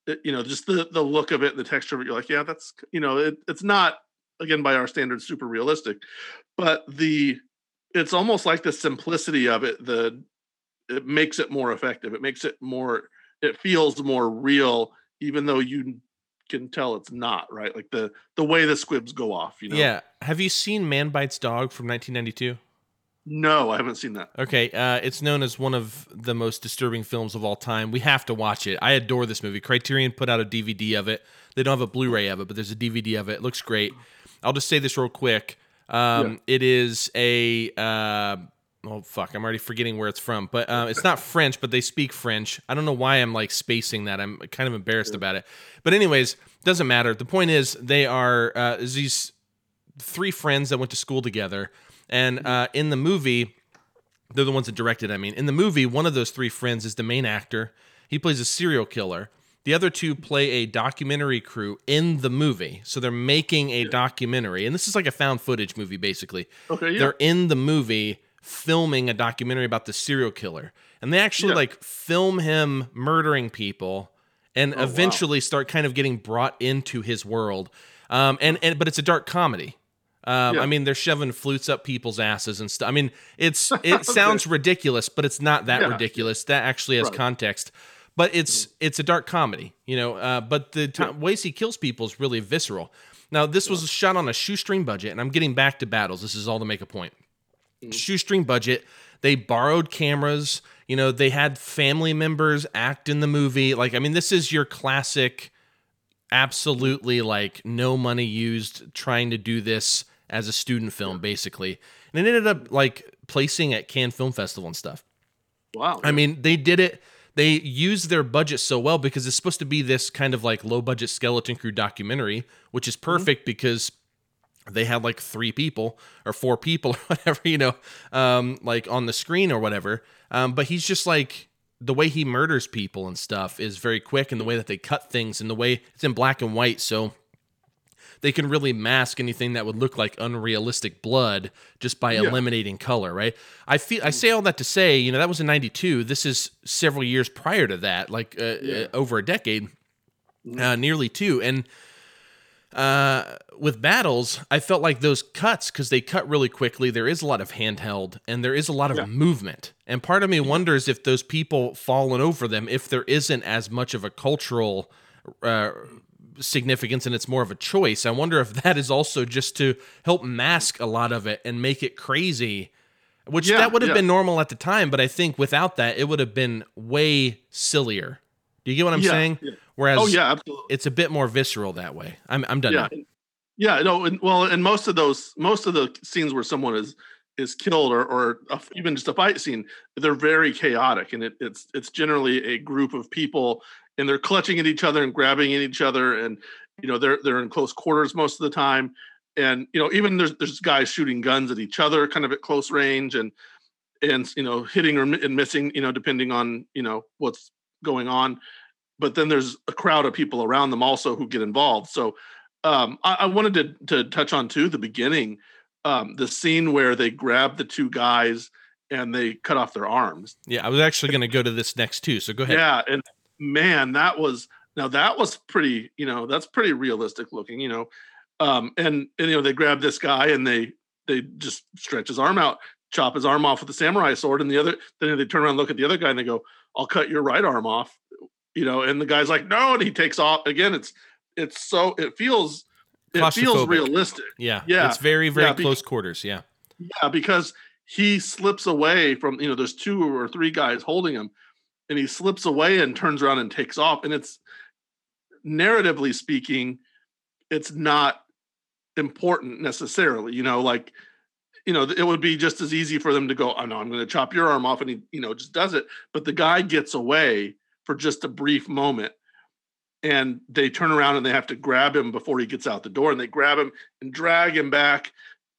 eh, you know just the the look of it and the texture of it you're like yeah that's you know it, it's not again by our standards super realistic but the it's almost like the simplicity of it the it makes it more effective. It makes it more it feels more real even though you can tell it's not right? Like the the way the squibs go off you know? Yeah. Have you seen man bites dog from 1992 no i haven't seen that. Okay uh, it's known as one of the most disturbing films of all time. We have to watch it. I adore this movie. Criterion put out a dvd of it. They don't have a blu-ray of it but there's a dvd of it. It looks great. I'll just say this real quick um, yeah. It is a uh, oh fuck, I'm already forgetting where it's from, but uh, it's not French, but they speak French. I don't know why I'm like spacing that. I'm kind of embarrassed about it. But anyways, doesn't matter. The point is they are uh, these three friends that went to school together, and uh, in the movie, they're the ones that directed. I mean, in the movie, one of those three friends is the main actor. He plays a serial killer. The other two play a documentary crew in the movie. So they're making a documentary. And this is like a found footage movie, basically. Okay, yeah. They're in the movie filming a documentary about the serial killer. And they actually Yeah. like film him murdering people and Oh, wow. eventually start kind of getting brought into his world. Um, and, and but it's a dark comedy. Um, Yeah. I mean, they're shoving flutes up people's asses and stuff. I mean, it's it sounds ridiculous, but it's not that Yeah. ridiculous. That actually has Right. context. But it's it's a dark comedy, you know. Uh, but the ti ways he kills people is really visceral. Now, this was shot on a shoestring budget, and I'm getting back to battles. This is all to make a point. Shoestring budget. They borrowed cameras. You know, they had family members act in the movie. Like, I mean, this is your classic absolutely like no money used trying to do this as a student film basically and it ended up like placing at cannes film festival and stuff wow. i mean they did it they use their budget so well because it's supposed to be this kind of like low budget skeleton crew documentary which is perfect because they had like three people or four people or whatever you know um like on the screen or whatever. Um but he's just like the way he murders people and stuff is very quick and the way that they cut things and the way it's in black and white. So they can really mask anything that would look like unrealistic blood just by Yeah. eliminating color right i feel i say all that to say you know that was in 92 this is several years prior to that like uh, uh, over a decade uh, nearly two and uh, with battles, I felt like those cuts because they cut really quickly. There is a lot of handheld and there is a lot of Yeah. movement. And part of me wonders if those people falling over them, if there isn't as much of a cultural uh, significance and it's more of a choice. I wonder if that is also just to help mask a lot of it and make it crazy. Which Yeah, that would have yeah. been normal at the time, but I think without that, it would have been way sillier. Do you get what I'm Yeah, saying? Whereas oh yeah, absolutely. it's a bit more visceral that way. I'm I'm done. yeah now. yeah no and, well and most of those most of the scenes where someone is is killed or or a, even just a fight scene they're very chaotic and it, it's it's generally a group of people and they're clutching at each other and grabbing at each other and you know they're they're in close quarters most of the time and you know even there's there's guys shooting guns at each other kind of at close range and and you know hitting or and missing you know depending on you know what's going on but then there's a crowd of people around them also who get involved so um, I, I wanted to to touch on too the beginning, um, the scene where they grab the two guys and they cut off their arms. Yeah, I was actually going to go to this next too. So go ahead. Yeah, and man, that was now that was pretty. You know, that's pretty realistic looking. You know, um, and, and you know they grab this guy and they they just stretch his arm out, chop his arm off with a samurai sword, and the other then they turn around, and look at the other guy, and they go, "I'll cut your right arm off." You know, and the guy's like, "No," and he takes off again. It's it's so it feels it feels realistic. Yeah, Yeah, It's very very yeah, be- close quarters. Yeah. Yeah, because he slips away from you know there's two or three guys holding him, and he slips away and turns around and takes off. And it's narratively speaking, it's not important necessarily. You know, like you know it would be just as easy for them to go, "Oh no, I'm going to chop your arm off," and he you know just does it. But the guy gets away for just a brief moment. And they turn around and they have to grab him before he gets out the door, and they grab him and drag him back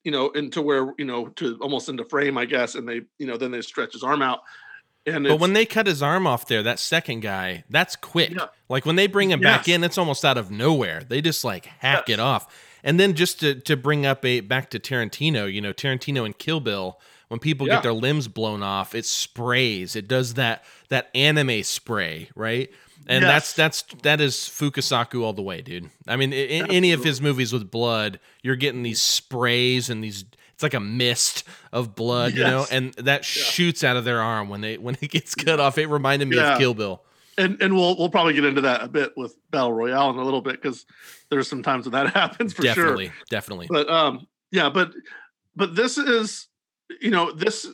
you know, into where you know, to almost into frame, I guess, and they, you know, then they stretch his arm out, and But when they cut his arm off there, that second guy, that's quick. Yeah. Like when they bring him back in, it's almost out of nowhere. They just like hack Yes. it off. And then just to, to bring up a back to Tarantino, you know, Tarantino and Kill Bill, when people Yeah. get their limbs blown off, it sprays. It does that that anime spray, right? And Yes. that's that's that is Fukasaku all the way, dude. I mean, in, any of his movies with blood, you're getting these sprays and these. It's like a mist of blood, you know, and that shoots out of their arm when they when it gets cut off. It reminded me Yeah. of Kill Bill. and and we'll we'll probably get into that a bit with battle royale in a little bit because there's some times when that happens for definitely, sure. definitely. But um, yeah, but but this is, you know, this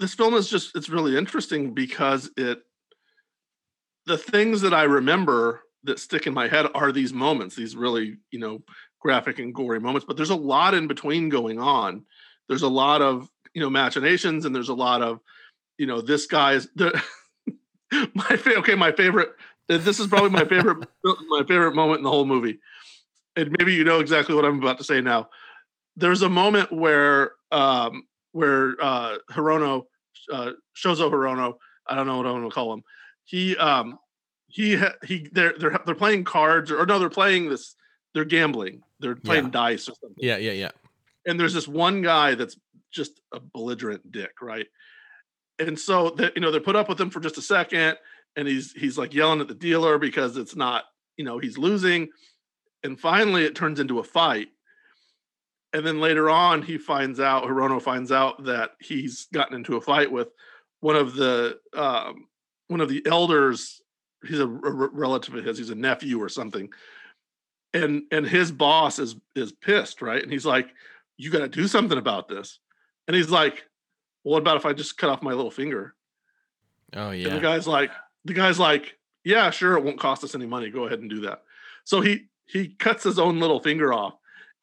this film is just it's really interesting because it the things that I remember that stick in my head are these moments, these really, you know, graphic and gory moments, but there's a lot in between going on. There's a lot of you know machinations and there's a lot of you know this guy's the my fa- okay my favorite this is probably my favorite my favorite moment in the whole movie and maybe you know exactly what i'm about to say now there's a moment where um where uh hirono uh shozo hirono i don't know what i'm gonna call him he um he he they're they're they're playing cards or, or no they're playing this they're gambling they're playing Yeah. dice or something Yeah, yeah, yeah. and there's this one guy that's just a belligerent dick, right? And so that you know they're put up with him for just a second, and he's he's like yelling at the dealer because it's not you know he's losing, and finally it turns into a fight. And then later on, he finds out Hirono finds out that he's gotten into a fight with one of the um, one of the elders. He's a, a relative of his. He's a nephew or something. And and his boss is is pissed, right? And he's like, "You got to do something about this." And he's like, well, "What about if I just cut off my little finger?" Oh And the guy's like, "The guy's like, yeah, sure, it won't cost us any money. Go ahead and do that." So he he cuts his own little finger off,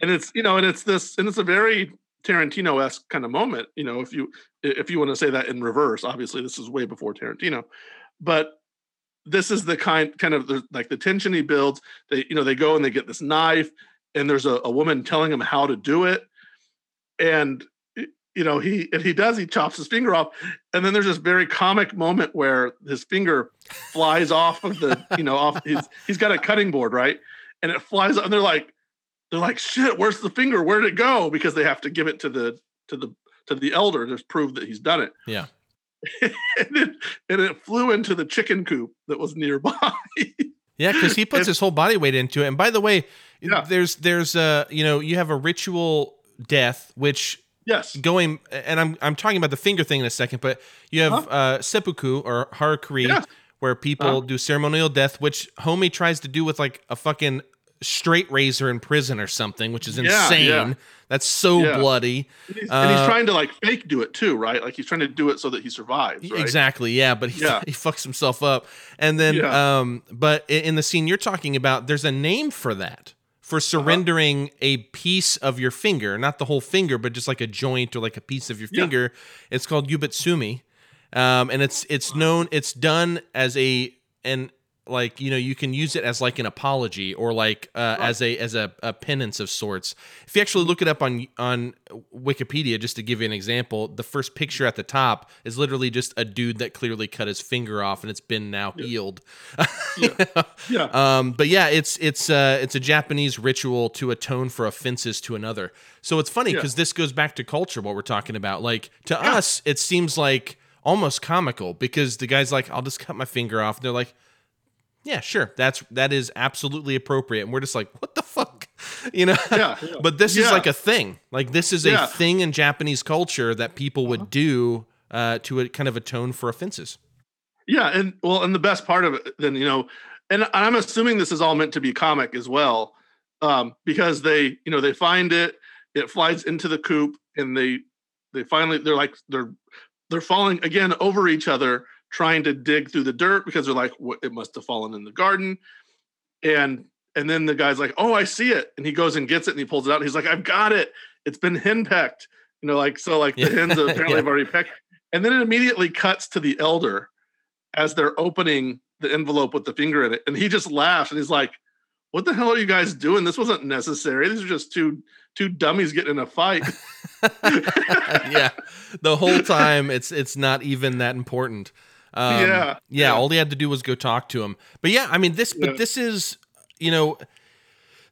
and it's you know, and it's this, and it's a very Tarantino esque kind of moment. You know, if you if you want to say that in reverse, obviously this is way before Tarantino, but this is the kind kind of the, like the tension he builds. They you know they go and they get this knife, and there's a, a woman telling him how to do it, and you know he and he does he chops his finger off, and then there's this very comic moment where his finger flies off of the you know off his he's got a cutting board right, and it flies and they're like they're like shit where's the finger? Where did it go? Because they have to give it to the to the to the elder to prove that he's done it. Yeah. and it and it flew into the chicken coop that was nearby Yeah, because he puts It's- his whole body weight into it. And by the way, Yeah. there's there's uh you know you have a ritual death which yes going and I'm I'm talking about the finger thing in a second, but you have uh seppuku or harakiri Yes. where people Uh-huh. do ceremonial death, which homie tries to do with like a fucking straight razor in prison or something, which is insane. yeah. That's so Yeah. bloody. and he's, and he's Uh, trying to like fake do it too right like he's trying to do it so that he survives right? Exactly, yeah, but he, Yeah. he fucks himself up. And then Yeah. um but in the scene you're talking about there's a name for that. For Uh-huh. surrendering a piece of your finger, not the whole finger, but just like a joint or like a piece of your Yeah. finger. It's called yubitsume. Um and it's it's known it's done as a and like you know you can use it as like an apology or like uh, as a as a, a penance of sorts if you actually look it up on on wikipedia just to give you an example the first picture at the top is literally just a dude that clearly cut his finger off and it's been now healed yeah um, but yeah, it's it's uh, it's a Japanese ritual to atone for offenses to another. So it's funny Yeah. because this goes back to culture. What we're talking about, like to us, it seems like almost comical because the guy's like, "I'll just cut my finger off." And they're like, "Yeah, sure, that's that is absolutely appropriate." And we're just like, "What the fuck," you know? Yeah, yeah. but this is like a thing. Like this is a thing in Japanese culture that people would do uh, to a, kind of atone for offenses. Yeah, and well, and the best part of it, then you know, and I'm assuming this is all meant to be comic as well, um, because they, you know, they find it, it flies into the coop, and they, they finally, they're like, they're, they're falling again over each other, trying to dig through the dirt because they're like, what, it must have fallen in the garden, and and then the guy's like, oh, I see it, and he goes and gets it, and he pulls it out, and he's like, I've got it, it's been henpecked, you know, like so, like Yeah. the hens apparently Yeah. have already pecked, and then it immediately cuts to the elder as they're opening the envelope with the finger in it. And he just laughs and he's like, What the hell are you guys doing? This wasn't necessary. These are just two two dummies getting in a fight. yeah, the whole time it's it's not even that important. Um, Yeah, yeah, yeah. All he had to do was go talk to him. But yeah, I mean this. But this is, you know,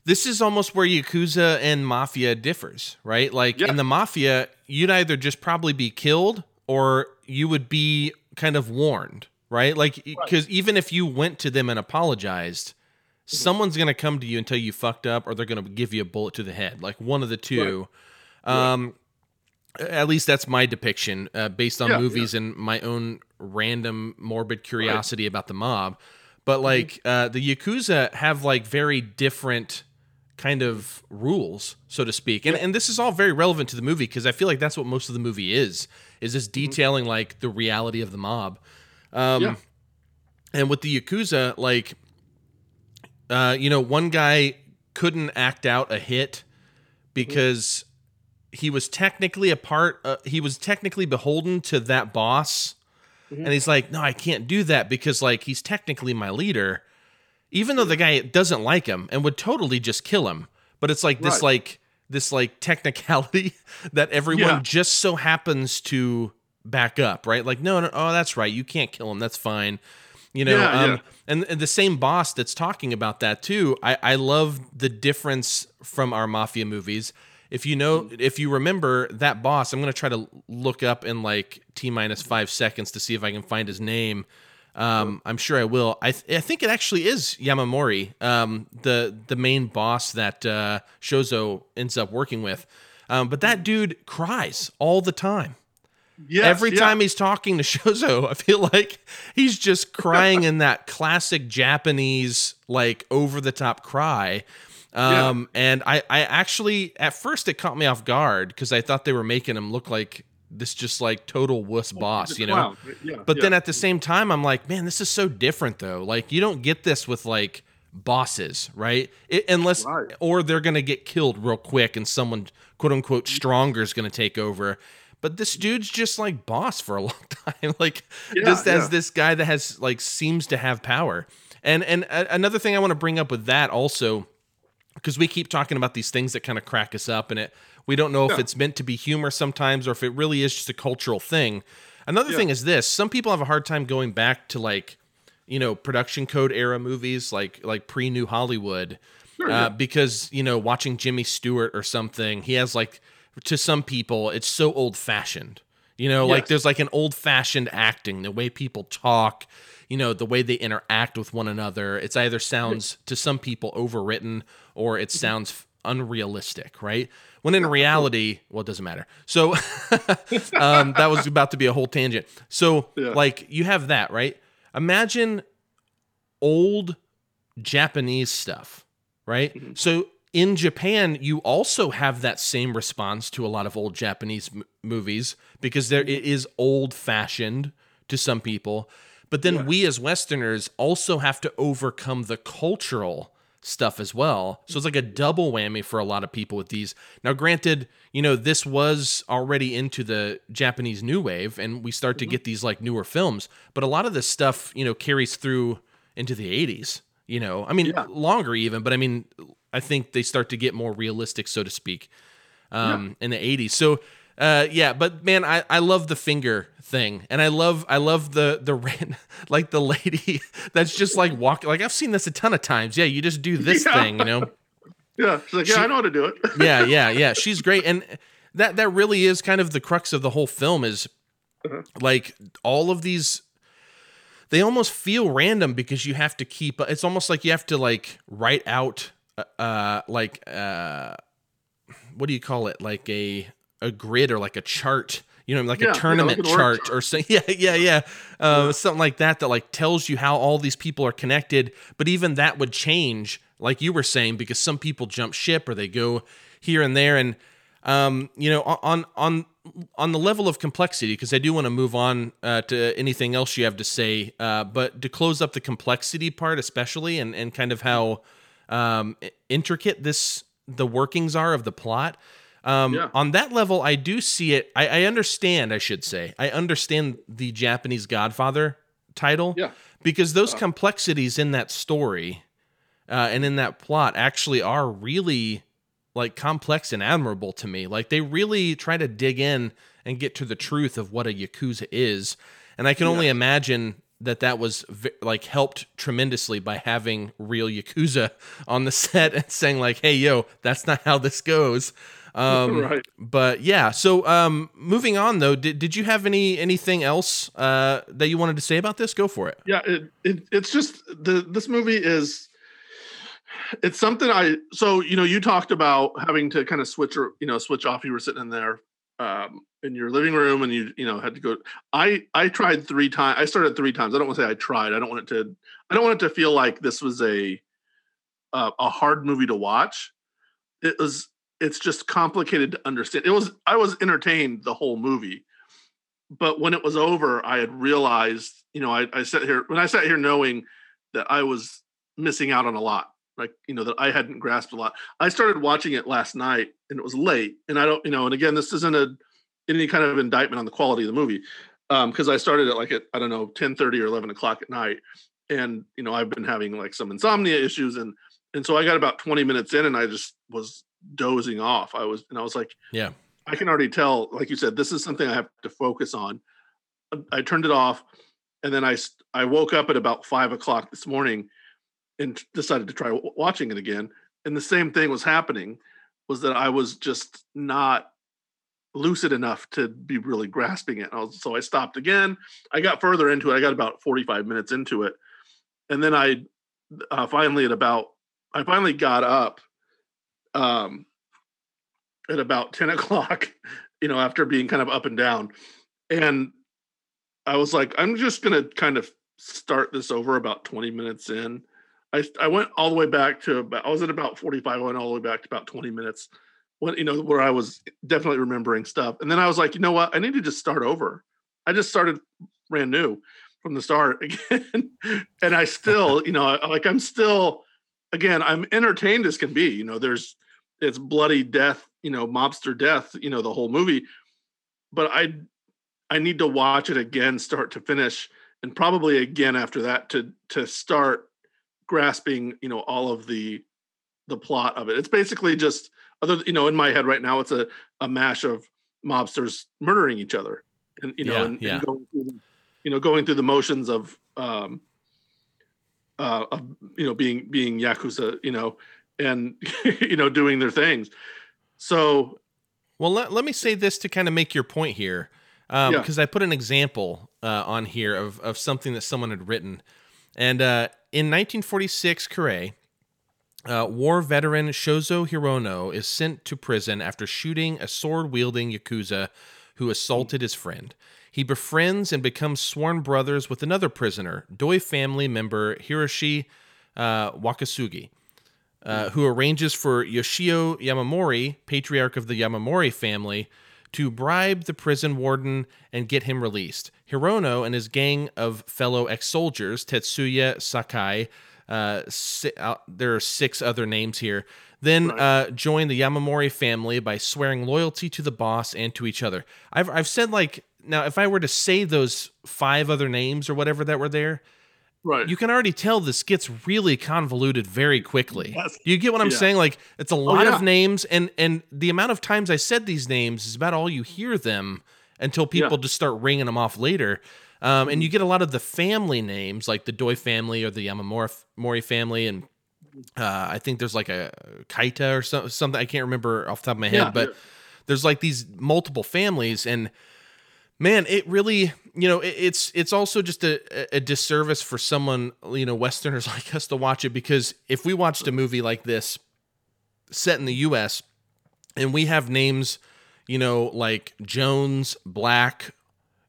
this is almost where yakuza and mafia differs, right? Like Yeah. in the mafia, you'd either just probably be killed or you would be kind of warned, right? Like because even if you went to them and apologized. Mm-hmm. Someone's gonna come to you and tell you fucked up, or they're gonna give you a bullet to the head, like one of the two. Um, at least that's my depiction uh, based on Yeah, movies and my own random morbid curiosity about the mob. But like uh, the yakuza have like very different kind of rules so to speak. And, and this is all very relevant to the movie because i feel like that's what most of the movie is is just detailing like the reality of the mob. Um, Yeah. and with the yakuza like uh, you know one guy couldn't act out a hit because he was technically a part. Uh, he was technically beholden to that boss, Mhm. and he's like, no, I can't do that because like he's technically my leader, even though the guy doesn't like him and would totally just kill him. But it's like this like this like technicality that everyone Yeah. just so happens to back up, right? Like, no, no, oh, that's right, you can't kill him. That's fine. You know, Yeah, um, yeah. and, and the same boss that's talking about that too. I, I love the difference from our mafia movies. If you know, if you remember that boss, I'm gonna try to look up in like t minus five seconds to see if I can find his name. Um, I'm sure I will. I th- I think it actually is Yamamori, um, the the main boss that uh, Shozo ends up working with. Um, but that dude cries all the time. Yes, Every yeah. time he's talking to Shozo, I feel like he's just crying in that classic Japanese, like over the top cry. Um, and I, I actually, at first, it caught me off guard because I thought they were making him look like this just like total wuss boss, you know? Yeah, But yeah. then at the same time, I'm like, man, this is so different though. Like, you don't get this with like bosses, right? It, unless, Right. or they're going to get killed real quick and someone, quote unquote, stronger is going to take over. But this dude's just like boss for a long time. like, Yeah, just as yeah. this guy that has like seems to have power. And, and a- another thing I want to bring up with that also, because we keep talking about these things that kind of crack us up and it we don't know if it's meant to be humor sometimes or if it really is just a cultural thing. Another Yeah. thing is this some people have a hard time going back to like you know production code era movies like like pre new hollywood Sure, uh, yeah. because you know watching jimmy stewart or something he has like to some people it's so old fashioned you know like there's like an old fashioned acting the way people talk you know the way they interact with one another. It's either sounds to some people overwritten or Mm-hmm. it sounds unrealistic right when in reality well it doesn't matter so um, that was about to be a whole tangent so Yeah. like you have that right imagine old japanese stuff right Mm-hmm. so in japan you also have that same response to a lot of old japanese m- movies because there it is old fashioned to some people but then Yeah. we as westerners also have to overcome the cultural stuff as well. So it's like a double whammy for a lot of people with these. Now granted you know this was already into the japanese new wave and we start to get these like newer films but a lot of this stuff you know carries through into the 80s you know? I mean Yeah. longer even but i mean i think they start to get more realistic so to speak um, in the 80s. So uh, yeah, but man, I, I love the finger thing, and I love I love the the ran- like the lady that's just like walking. Like I've seen this a ton of times. Yeah, you just do this Yeah. thing, you know. yeah, she's like, yeah, she- I know how to do it. Yeah, yeah, yeah. She's great, and that that really is kind of the crux of the whole film. Is Uh-huh. like all of these. They almost feel random because you have to keep. It's almost like you have to like write out, uh, uh like uh, what do you call it? Like a a grid or like a chart. You know, like Yeah, a yeah, tournament an org chart or something. Yeah, yeah, yeah. Uh, Something like that that like tells you how all these people are connected. But even that would change, like you were saying, because some people jump ship or they go here and there. And um, you know, on on on the level of complexity, because I do want to move on uh, to anything else you have to say. Uh, but to close up the complexity part, especially, and and kind of how um, intricate this the workings are of the plot. Um, Yeah. On that level, I do see it. I, I understand. I should say I understand the Japanese Godfather title. Yeah. Because those complexities in that story uh, and in that plot actually are really like complex and admirable to me. Like they really try to dig in and get to the truth of what a yakuza is, and I can only imagine that that was like helped tremendously by having real yakuza on the set and saying like, "Hey, yo, that's not how this goes." Um, right. But yeah, so um, moving on though, did, did you have any anything else uh, that you wanted to say about this? Go for it. Yeah, it, it it's just the this movie is it's something I so you know you talked about having to kind of switch or you know switch off. You were sitting in there um in your living room and you you know had to go I I tried three times. I started three times. I don't want to say I tried. I don't want it to I don't want it to feel like this was a uh, a hard movie to watch. It was it's just complicated to understand. It was I was entertained the whole movie but when it was over, I had realized, you know, I, I sat here when I sat here knowing that I was missing out on a lot. like you know that I hadn't grasped a lot. I started watching it last night and it was late, and I don't you know, and again, this isn't a any kind of indictment on the quality of the movie because um, I started at like at I don't know ten thirty or eleven o'clock at night, and you know I've been having like some insomnia issues and and so I got about twenty minutes in and I just was dozing off. I was and I was like, yeah, I can already tell, like you said, this is something I have to focus on. I turned it off, and then I I woke up at about five o'clock this morning, and decided to try watching it again. And the same thing was happening, was that I was just not lucid enough to be really grasping it. I was, so I stopped again. I got further into it. I got about 45 minutes into it. And then I uh, finally at about, I finally got up um, at about 10 o'clock, you know, after being kind of up and down. And I was like, I'm just going to kind of start this over about 20 minutes in. I, I went all the way back to about, I was at about 45, I went all the way back to about 20 minutes when you know where I was definitely remembering stuff. And then I was like, you know what? I need to just start over. I just started brand new from the start again. and I still, you know, like I'm still again, I'm entertained as can be. You know, there's it's bloody death, you know, mobster death, you know, the whole movie. But I I need to watch it again start to finish and probably again after that to to start grasping, you know, all of the the plot of it. It's basically just other you know in my head right now it's a, a mash of mobsters murdering each other and you know yeah, and, yeah. and going through, you know going through the motions of um uh of you know being being yakuza you know and you know doing their things so well let, let me say this to kind of make your point here um because yeah. i put an example uh, on here of, of something that someone had written and uh in 1946 Kure, uh, war veteran Shozo Hirono is sent to prison after shooting a sword wielding Yakuza who assaulted his friend. He befriends and becomes sworn brothers with another prisoner, Doi family member Hiroshi uh, Wakasugi, uh, who arranges for Yoshio Yamamori, patriarch of the Yamamori family, to bribe the prison warden and get him released. Hirono and his gang of fellow ex soldiers, Tetsuya Sakai, uh, si- uh, there are six other names here. Then right. uh, join the Yamamori family by swearing loyalty to the boss and to each other. I've I've said like now if I were to say those five other names or whatever that were there, right? You can already tell this gets really convoluted very quickly. Yes. Do you get what I'm yeah. saying? Like it's a lot oh, yeah. of names, and and the amount of times I said these names is about all you hear them until people yeah. just start ringing them off later. Um, and you get a lot of the family names, like the Doi family or the Yamamori family, and uh, I think there's like a Kaita or so, something. I can't remember off the top of my head, but there's like these multiple families, and man, it really, you know, it, it's it's also just a, a disservice for someone, you know, Westerners like us to watch it because if we watched a movie like this set in the U.S. and we have names, you know, like Jones, Black,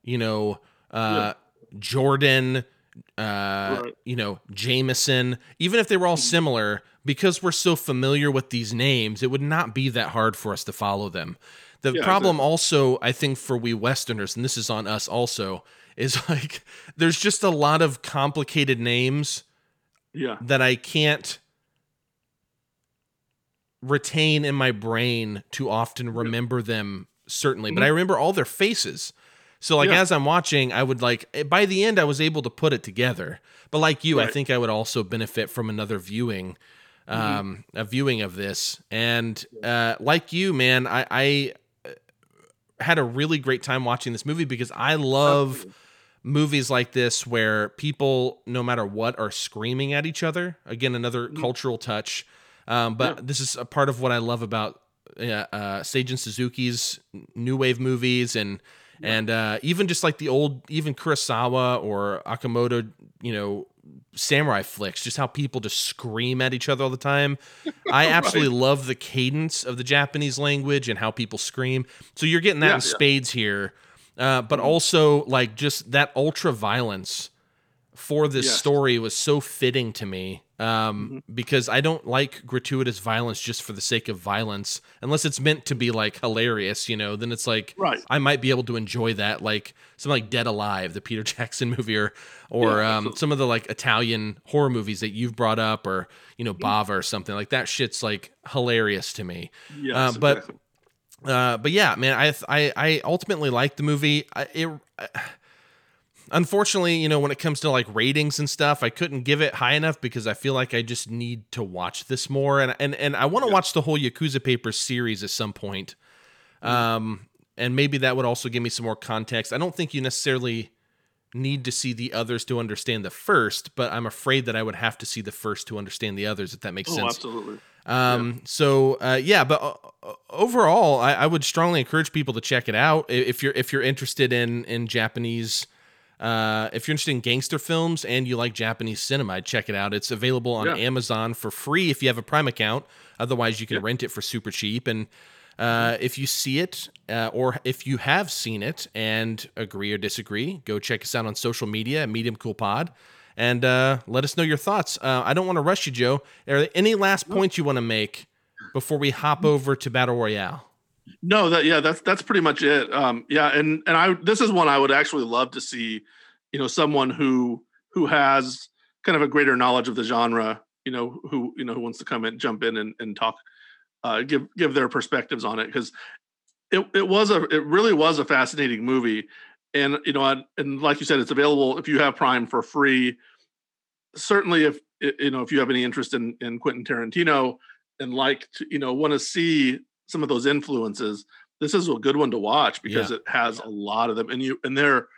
you know, uh, Jordan, uh, Right. you know, Jameson, even if they were all similar, because we're so familiar with these names, it would not be that hard for us to follow them. The Yeah, problem also, I think, for we Westerners, and this is on us also, is like there's just a lot of complicated names yeah. that I can't retain in my brain to often remember them certainly but i remember all their faces. So like Mm-hmm. Yeah. as i'm watching i would like eh, by the end i was able to put it together. But like you i think i would also benefit from another viewing Mm-hmm. um a viewing of this. And uh like you man i i had a really great time watching this movie because i love movies like this where people, no matter what, are screaming at each other. Again, another Mm-hmm. cultural touch. Um, but this is a part of what I love about uh, uh, Seijun Suzuki's new wave movies and and uh, even just like the old, even Kurosawa or Okamoto, you know, samurai flicks. Just how people just scream at each other all the time. I absolutely love the cadence of the Japanese language and how people scream. So you're getting that Yeah, in yeah. spades here uh, but also like just that ultra violence for this Yes. story was so fitting to me um, mm-hmm. because I don't like gratuitous violence just for the sake of violence, unless it's meant to be like hilarious, you know. Then it's like right. I might be able to enjoy that, like something like Dead Alive, the Peter Jackson movie, or or yeah, um, some of the like Italian horror movies that you've brought up, or you know Bava or something like that. Shit's like hilarious to me. Yes, uh, but exactly. uh, but yeah, man, I I I ultimately like the movie. I, it. I, unfortunately, you know, when it comes to like ratings and stuff, I couldn't give it high enough because I feel like I just need to watch this more, and and and I want to yeah. watch the whole Yakuza Papers series at some point. Um, and maybe that would also give me some more context. I don't think you necessarily need to see the others to understand the first, but I'm afraid that I would have to see the first to understand the others, if that makes oh, sense. Absolutely. Um, yeah. so uh, yeah, but uh, overall, I, I, would strongly encourage people to check it out if you're if you're interested in in Japanese uh, if you're interested in gangster films and you like Japanese cinema, I'd check it out. It's available on yeah. Amazon for free if you have a Prime account. Otherwise, you can yeah. rent it for super cheap. And uh, if you see it uh, or if you have seen it and agree or disagree, go check us out on social media at Medium Cool Pod and uh, let us know your thoughts. Uh, I don't want to rush you, Joe. Are there any last points you want to make before we hop over to Battle Royale? No, that yeah, that's that's pretty much it. Um, yeah, and and I this is one I would actually love to see, you know, someone who who has kind of a greater knowledge of the genre, you know, who you know who wants to come and jump in, and and talk, uh, give give their perspectives on it because it it was a it really was a fascinating movie, and you know, and like you said, it's available if you have Prime for free. Certainly, if you know if you have any interest in in Quentin Tarantino and like to you know want to see some of those influences, this is a good one to watch because yeah. it has a lot of them. And you and they're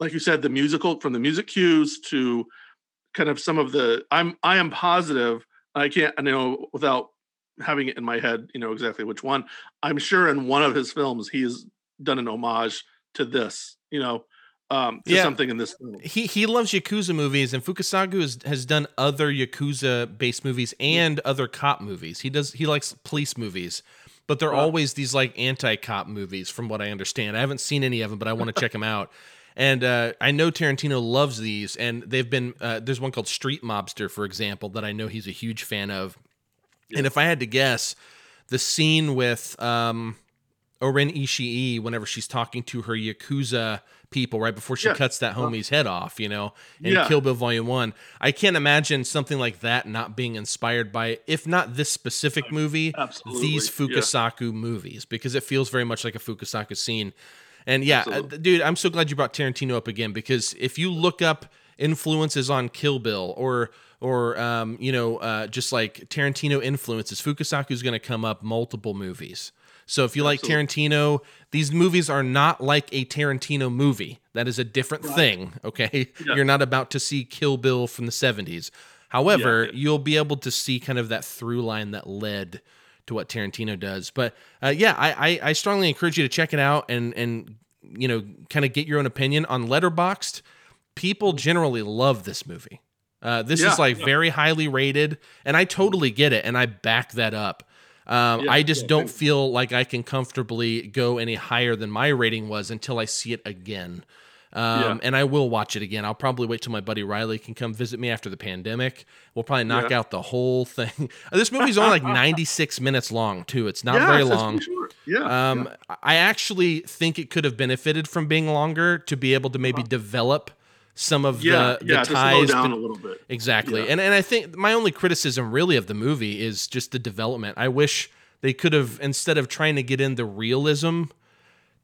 like you said, the musical from the music cues to kind of some of the I'm I am positive. I can't I know without having it in my head, you know exactly which one. I'm sure in one of his films he's done an homage to this, you know, um, to yeah. something in this film. He he loves yakuza movies, and Fukasaku has, has done other yakuza based movies and other cop movies. He does he likes police movies but they're always these like anti-cop movies from what i understand. I haven't seen any of them but i want to check them out. And uh, i know tarantino loves these and they've been uh, there's one called street mobster for example that i know he's a huge fan of. Yeah. and if i had to guess the scene with um, O-Ren Ishii whenever she's talking to her Yakuza people right before she yeah. cuts that homie's head off, you know, in yeah. Kill Bill Volume 1. I can't imagine something like that not being inspired by, if not this specific movie, Absolutely. these Fukasaku yeah. movies, because it feels very much like a Fukasaku scene. And yeah, uh, dude, I'm so glad you brought Tarantino up again because if you look up influences on Kill Bill or or um, you know uh, just like Tarantino influences, Fukasaku is going to come up multiple movies. So if you Absolutely. like Tarantino, these movies are not like a Tarantino movie. That is a different right. thing, okay? Yeah. You're not about to see Kill Bill from the 70s. However, yeah, yeah. you'll be able to see kind of that through line that led to what Tarantino does. But uh, yeah, I, I, I strongly encourage you to check it out and and you know kind of get your own opinion on Letterboxd. People generally love this movie. Uh, this yeah, is like yeah. very highly rated, and I totally get it, and I back that up. Um, yeah, I just yeah, don't feel like I can comfortably go any higher than my rating was until I see it again. Um, yeah. And I will watch it again. I'll probably wait till my buddy Riley can come visit me after the pandemic. We'll probably knock out the whole thing. this movie's only like 96 minutes long, too. It's not very long. Yeah, um, I actually think it could have benefited from being longer to be able to maybe uh-huh. develop some of yeah, the, the yeah, ties down a little bit. exactly. Yeah. and and i think my only criticism really of the movie is just the development. I wish they could have instead of trying to get in the realism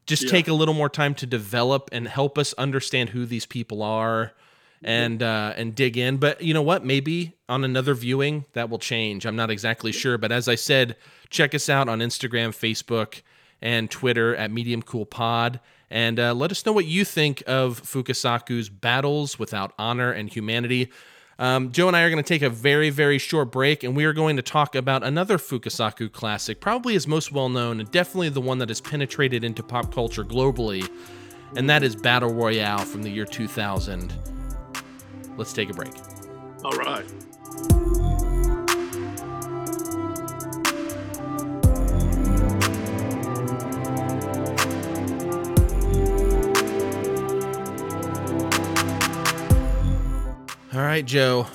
just yeah. take a little more time to develop and help us understand who these people are and uh, and dig in. But you know what? Maybe on another viewing that will change. I'm not exactly sure. But as i said check us out on instagram facebook and twitter at medium cool pod and uh, let us know what you think of Fukasaku's battles without honor and humanity. Um, Joe and I are going to take a very, very short break, and we are going to talk about another Fukasaku classic, probably his most well known, and definitely the one that has penetrated into pop culture globally, and that is Battle Royale from the year 2000. Let's take a break. All right. All right, Joe.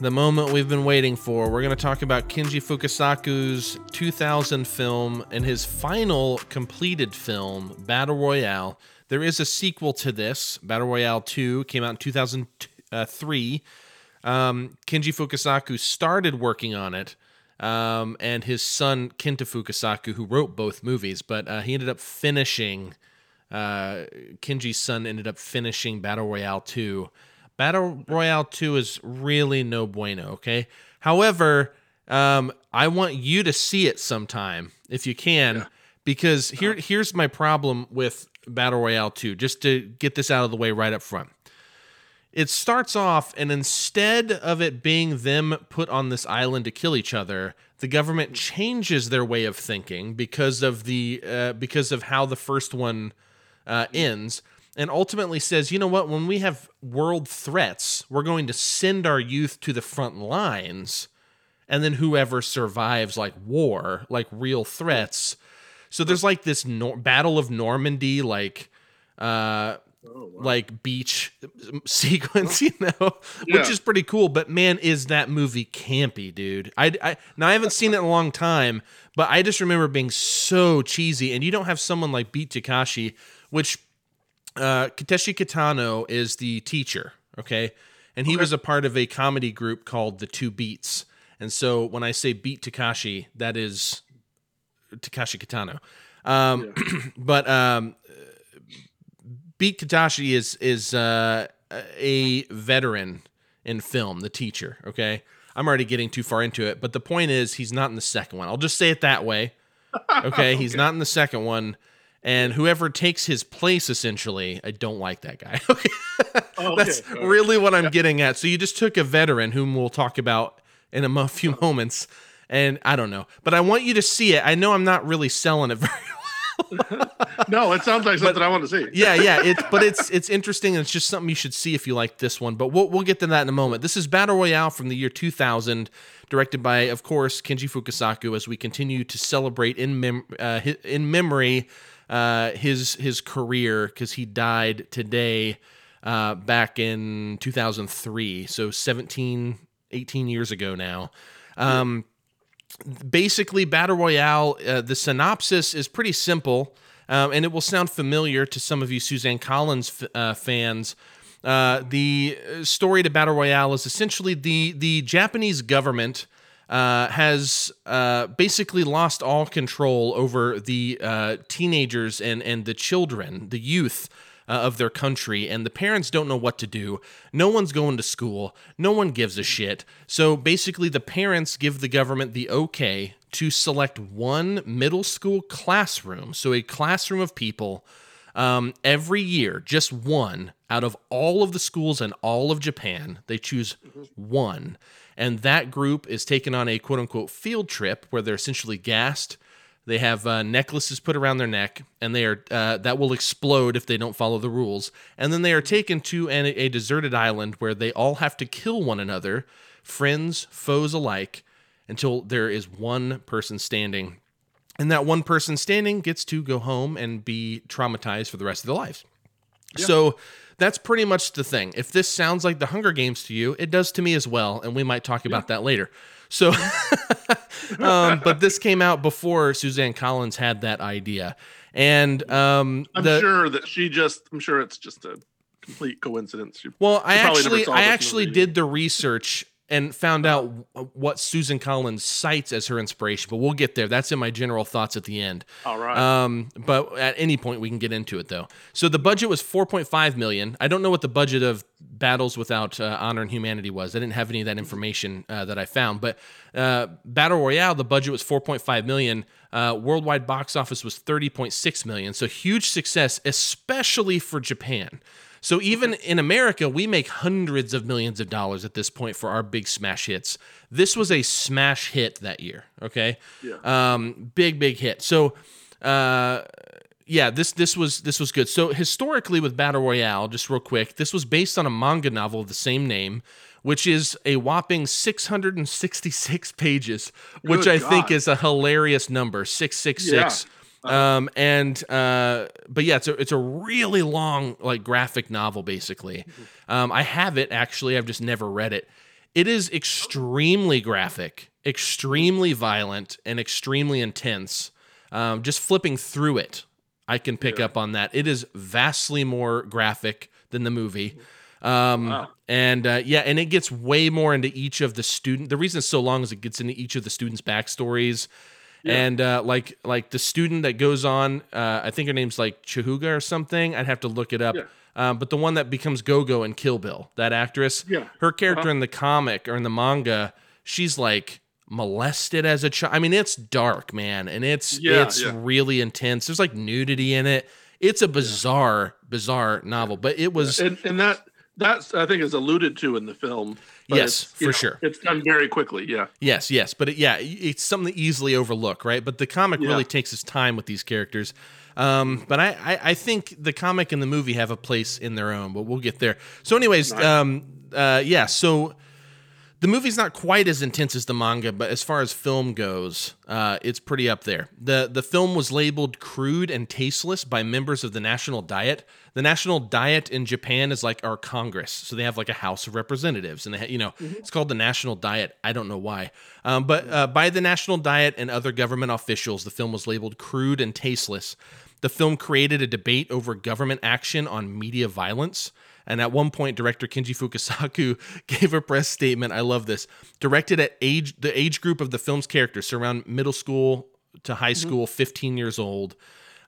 the moment we've been waiting for. We're going to talk about Kenji Fukasaku's 2000 film and his final completed film, Battle Royale. There is a sequel to this. Battle Royale 2 came out in 2003. Um, Kenji Fukasaku started working on it, um, and his son, Kenta Fukasaku, who wrote both movies, but uh, he ended up finishing. Uh, Kenji's son ended up finishing Battle Royale 2. Battle Royale 2 is really no bueno, okay? However, um, I want you to see it sometime if you can, yeah. because here here's my problem with Battle Royale 2, just to get this out of the way right up front. It starts off, and instead of it being them put on this island to kill each other, the government changes their way of thinking because of the uh, because of how the first one uh, ends and ultimately says, you know what, when we have world threats, we're going to send our youth to the front lines, and then whoever survives, like war, like real threats. So there's like this nor- Battle of Normandy, like, uh, oh, wow. like beach sequence, you know, yeah. which is pretty cool. But man, is that movie campy, dude? I, I now I haven't seen it in a long time, but I just remember being so cheesy. And you don't have someone like Beat Takeshi, which uh, Takeshi Kitano is the teacher, okay? And he okay. was a part of a comedy group called The Two Beats. And so when I say Beat Takashi, that is Takashi Kitano. Um, yeah. but um, Beat Katashi is is uh, a veteran in film, the teacher. Okay, I'm already getting too far into it, but the point is he's not in the second one. I'll just say it that way. Okay, okay. he's not in the second one and whoever takes his place essentially i don't like that guy. Okay. Oh, that's really what i'm yeah. getting at. So you just took a veteran whom we'll talk about in a few moments. And i don't know. But i want you to see it. I know i'm not really selling it very well. No it sounds like something but, i want to see. Yeah yeah. It's but it's it's interesting. And it's just something you should see if you like this one. But we'll, we'll get to that in a moment. This is battle royale from the year 2000 directed by of course kenji fukasaku as we continue to celebrate in mem- uh, in memory uh, his his career because he died today uh, back in 2003, so 17, 18 years ago now. Um, basically, Battle Royale, uh, the synopsis is pretty simple, um, and it will sound familiar to some of you Suzanne Collins f- uh, fans. Uh, the story to Battle Royale is essentially the the Japanese government uh, has uh, basically lost all control over the uh, teenagers and, and the children, the youth uh, of their country, and the parents don't know what to do. No one's going to school. No one gives a shit. So basically, the parents give the government the okay to select one middle school classroom, so a classroom of people. Um, every year, just one out of all of the schools in all of Japan, they choose one and that group is taken on a quote unquote field trip where they're essentially gassed. They have uh, necklaces put around their neck, and they are uh, that will explode if they don't follow the rules. And then they are taken to an, a deserted island where they all have to kill one another, friends, foes alike, until there is one person standing. And that one person standing gets to go home and be traumatized for the rest of their lives. Yeah. So that's pretty much the thing. If this sounds like the Hunger Games to you, it does to me as well, and we might talk about yeah. that later. So, um, but this came out before Suzanne Collins had that idea, and um, I'm the, sure that she just. I'm sure it's just a complete coincidence. She, well, I actually, I actually did the research and found out what Susan Collins cites as her inspiration, but we'll get there. That's in my general thoughts at the end. All right. Um, but at any point we can get into it though. So the budget was 4.5 million. I don't know what the budget of Battles Without uh, Honor and Humanity was. I didn't have any of that information uh, that I found. But uh, Battle Royale, the budget was 4.5 million. Uh, worldwide box office was 30.6 million. So huge success, especially for Japan. So even in America, we make hundreds of millions of dollars at this point for our big smash hits. This was a smash hit that year. Okay, yeah. um, big big hit. So. Uh, yeah, this this was this was good. So historically with Battle Royale, just real quick, this was based on a manga novel of the same name, which is a whopping 666 pages, which good I God. think is a hilarious number. 666. Um, and uh, but yeah, it's a it's a really long like graphic novel basically. Um, I have it actually. I've just never read it. It is extremely graphic, extremely violent, and extremely intense. Um, just flipping through it, I can pick Yeah. up on that. It is vastly more graphic than the movie. Um, Wow. And uh, yeah, and it gets way more into each of the student. The reason it's so long is it gets into each of the students' backstories. And uh, like like the student that goes on, uh, I think her name's like Chihuga or something. I'd have to look it up. Yeah. Um, but the one that becomes Gogo in Kill Bill, that actress, Yeah. her character Uh-huh. in the comic or in the manga, she's like molested as a child. I mean, it's dark, man, and it's Yeah, it's really intense. There's like nudity in it. It's a bizarre, bizarre novel, but it was and and that that's I think is alluded to in the film. Yes, for sure. It's done very quickly. Yeah. Yes, yes, but it, yeah, it's something to easily overlook, right? But the comic Yeah. really takes its time with these characters. Um, but I, I, I think the comic and the movie have a place in their own, but we'll get there. So, anyways, Nice. um, uh, yeah, so the movie's not quite as intense as the manga, but as far as film goes, uh, it's pretty up there. the The film was labeled crude and tasteless by members of the National Diet. The National Diet in Japan is like our Congress, so they have like a House of Representatives, and they, ha- you know, it's called the National Diet. I don't know why, um, but uh, by the National Diet and other government officials, the film was labeled crude and tasteless. The film created a debate over government action on media violence. And at one point, director Kenji Fukasaku gave a press statement. I love this. Directed at age the age group of the film's characters, so around middle school to high school, 15 years old.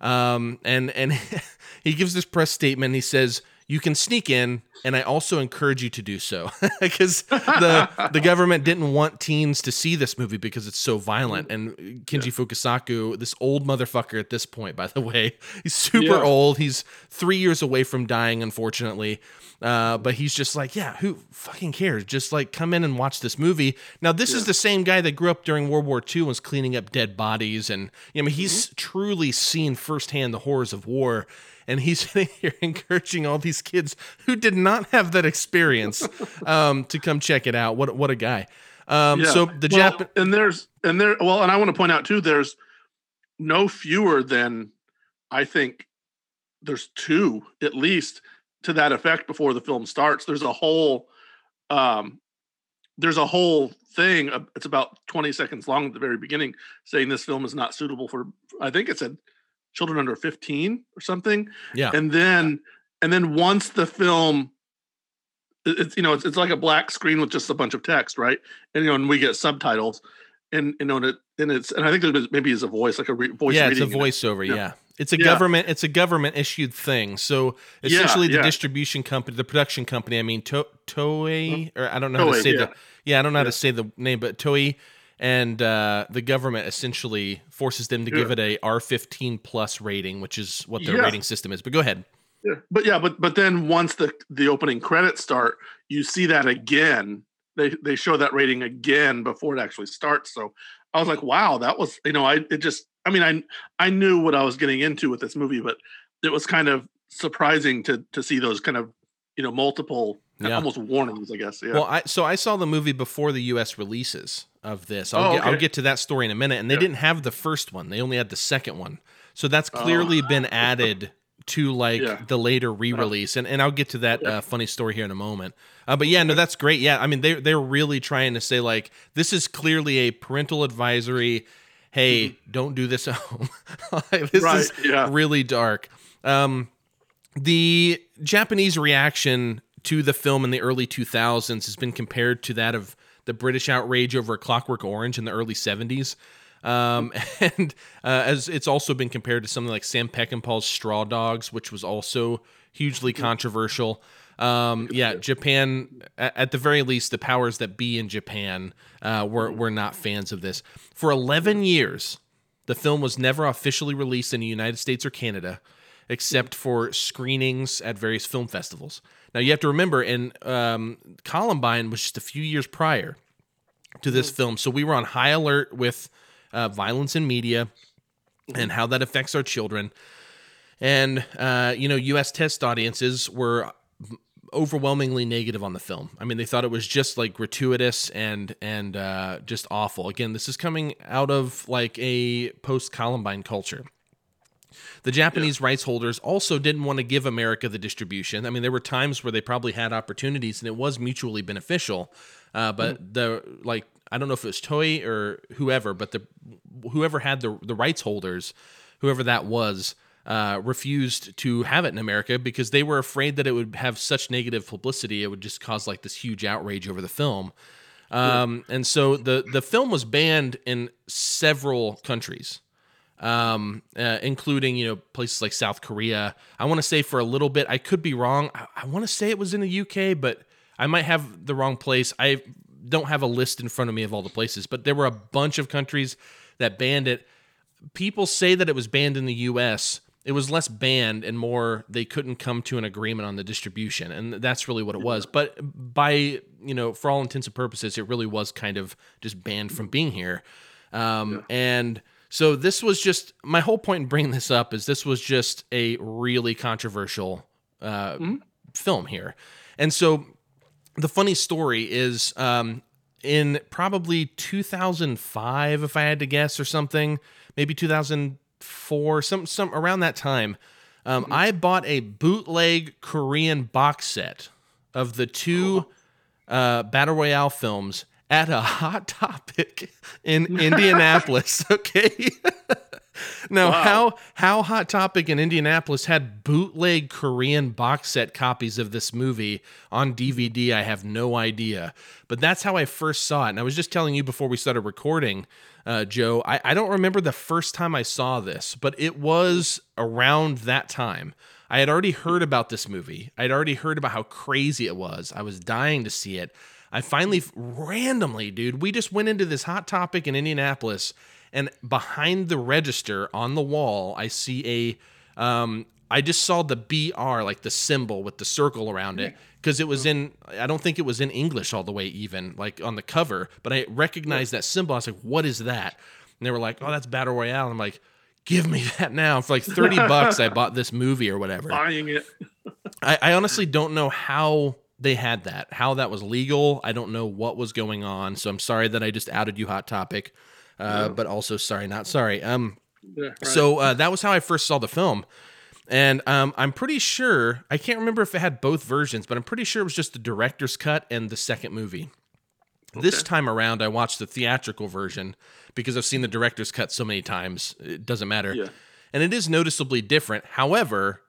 Um, and and he gives this press statement. He says, "You can sneak in, and I also encourage you to do so, because the the government didn't want teens to see this movie because it's so violent." And Kenji Fukasaku, this old motherfucker at this point, by the way, he's super Yeah. old. He's three years away from dying, unfortunately. Uh, but he's just like, yeah, who fucking cares? Just like come in and watch this movie. Now, this is the same guy that grew up during World War II and was cleaning up dead bodies. And I mean, he's truly seen firsthand the horrors of war. And he's sitting here encouraging all these kids who did not have that experience um, to come check it out. What what a guy! Um, Yeah. So the well, Jap and there's and there well, and I want to point out too, there's no fewer than I think there's two at least to that effect before the film starts. There's a whole um there's a whole thing it's about 20 seconds long at the very beginning saying this film is not suitable for I think it said children under 15 or something yeah, and then and then once the film it's you know it's, it's like a black screen with just a bunch of text right and you know and we get subtitles and you know and, it, and it's and i think there's maybe is a voice like a re- voice yeah, it's a reading it. voiceover. Yeah. Yeah. It's a Yeah. government. It's a government issued thing. So Yeah, essentially, the yeah. distribution company, the production company. I mean, to- Toei, or I don't know how to say the. Yeah, I don't know how to say the name, but Toei and uh, the government essentially forces them to give it a R15 plus rating, which is what their Yeah. rating system is. But go ahead. Yeah, but yeah, but but then once the the opening credits start, you see that again. They they show that rating again before it actually starts. So I was like, wow, that was you know, I it just I mean, I I knew what I was getting into with this movie, but it was kind of surprising to to see those kind of you know multiple Yeah. almost warnings, I guess. Yeah. Well, I so I saw the movie before the U.S. releases of this. I'll, Oh, get, I'll get to that story in a minute. And they Yeah. didn't have the first one; they only had the second one. So that's Oh. clearly been added to like Yeah. the later re-release. And and I'll get to that Yeah. uh, funny story here in a moment. Uh, but yeah, no, that's great. Yeah, I mean they they're really trying to say like this is clearly a parental advisory. Hey, don't do this at home. this Mm-hmm. Right, is yeah. really dark. Um, the Japanese reaction to the film in the early 2000s has been compared to that of the British outrage over Clockwork Orange in the early 70s. Um, and uh, as it's also been compared to something like Sam Peckinpah's Straw Dogs, which was also hugely controversial. Um, yeah, Japan, at, the very least, the powers that be in Japan uh, were, were not fans of this. For 11 years, the film was never officially released in the United States or Canada, except for screenings at various film festivals. Now you have to remember, and um, Columbine was just a few years prior to this film, so we were on high alert with uh, violence in media and how that affects our children. And uh, you know, U.S. test audiences were overwhelmingly negative on the film. I mean, they thought it was just like gratuitous and and uh, just awful. Again, this is coming out of like a post Columbine culture. The Japanese rights holders also didn't want to give America the distribution. I mean, there were times where they probably had opportunities and it was mutually beneficial. Uh, but the like, I don't know if it was Toei or whoever, but the whoever had the the rights holders, whoever that was, uh, refused to have it in America because they were afraid that it would have such negative publicity. It would just cause like this huge outrage over the film. Um, and so the the film was banned in several countries, um, uh, including you know places like South Korea. I want to say for a little bit, I could be wrong. I, I want to say it was in the UK, but I might have the wrong place. I don't have a list in front of me of all the places, but there were a bunch of countries that banned it. People say that it was banned in the US. It was less banned and more they couldn't come to an agreement on the distribution. And that's really what it was. But by, you know, for all intents and purposes, it really was kind of just banned from being here. Um, yeah. And so this was just my whole point in bringing this up is this was just a really controversial uh, mm-hmm. film here. And so the funny story is um, in probably 2005, if I had to guess, or something, maybe 2004, some some around that time. Um, mm-hmm. I bought a bootleg Korean box set of the two uh, battle royale films at a hot topic in Indianapolis. Okay. now, wow. how how Hot Topic in Indianapolis had bootleg Korean box set copies of this movie on DVD, I have no idea. But that's how I first saw it. And I was just telling you before we started recording, uh, Joe, I, I don't remember the first time I saw this, but it was around that time. I had already heard about this movie. I'd already heard about how crazy it was. I was dying to see it. I finally randomly, dude, we just went into this hot topic in Indianapolis and behind the register on the wall, I see a. Um, I just saw the BR, like the symbol with the circle around it, because it was in. I don't think it was in English all the way, even like on the cover. But I recognized that symbol. I was like, "What is that?" And they were like, "Oh, that's Battle Royale." I'm like, "Give me that now!" For like thirty bucks, I bought this movie or whatever. Buying it. I, I honestly don't know how they had that, how that was legal. I don't know what was going on. So I'm sorry that I just outed you, Hot Topic uh, but also sorry, not sorry. Um, yeah, right. so uh, that was how I first saw the film, and um, I'm pretty sure I can't remember if it had both versions, but I'm pretty sure it was just the director's cut and the second movie. Okay. This time around, I watched the theatrical version because I've seen the director's cut so many times. It doesn't matter, yeah. and it is noticeably different. However,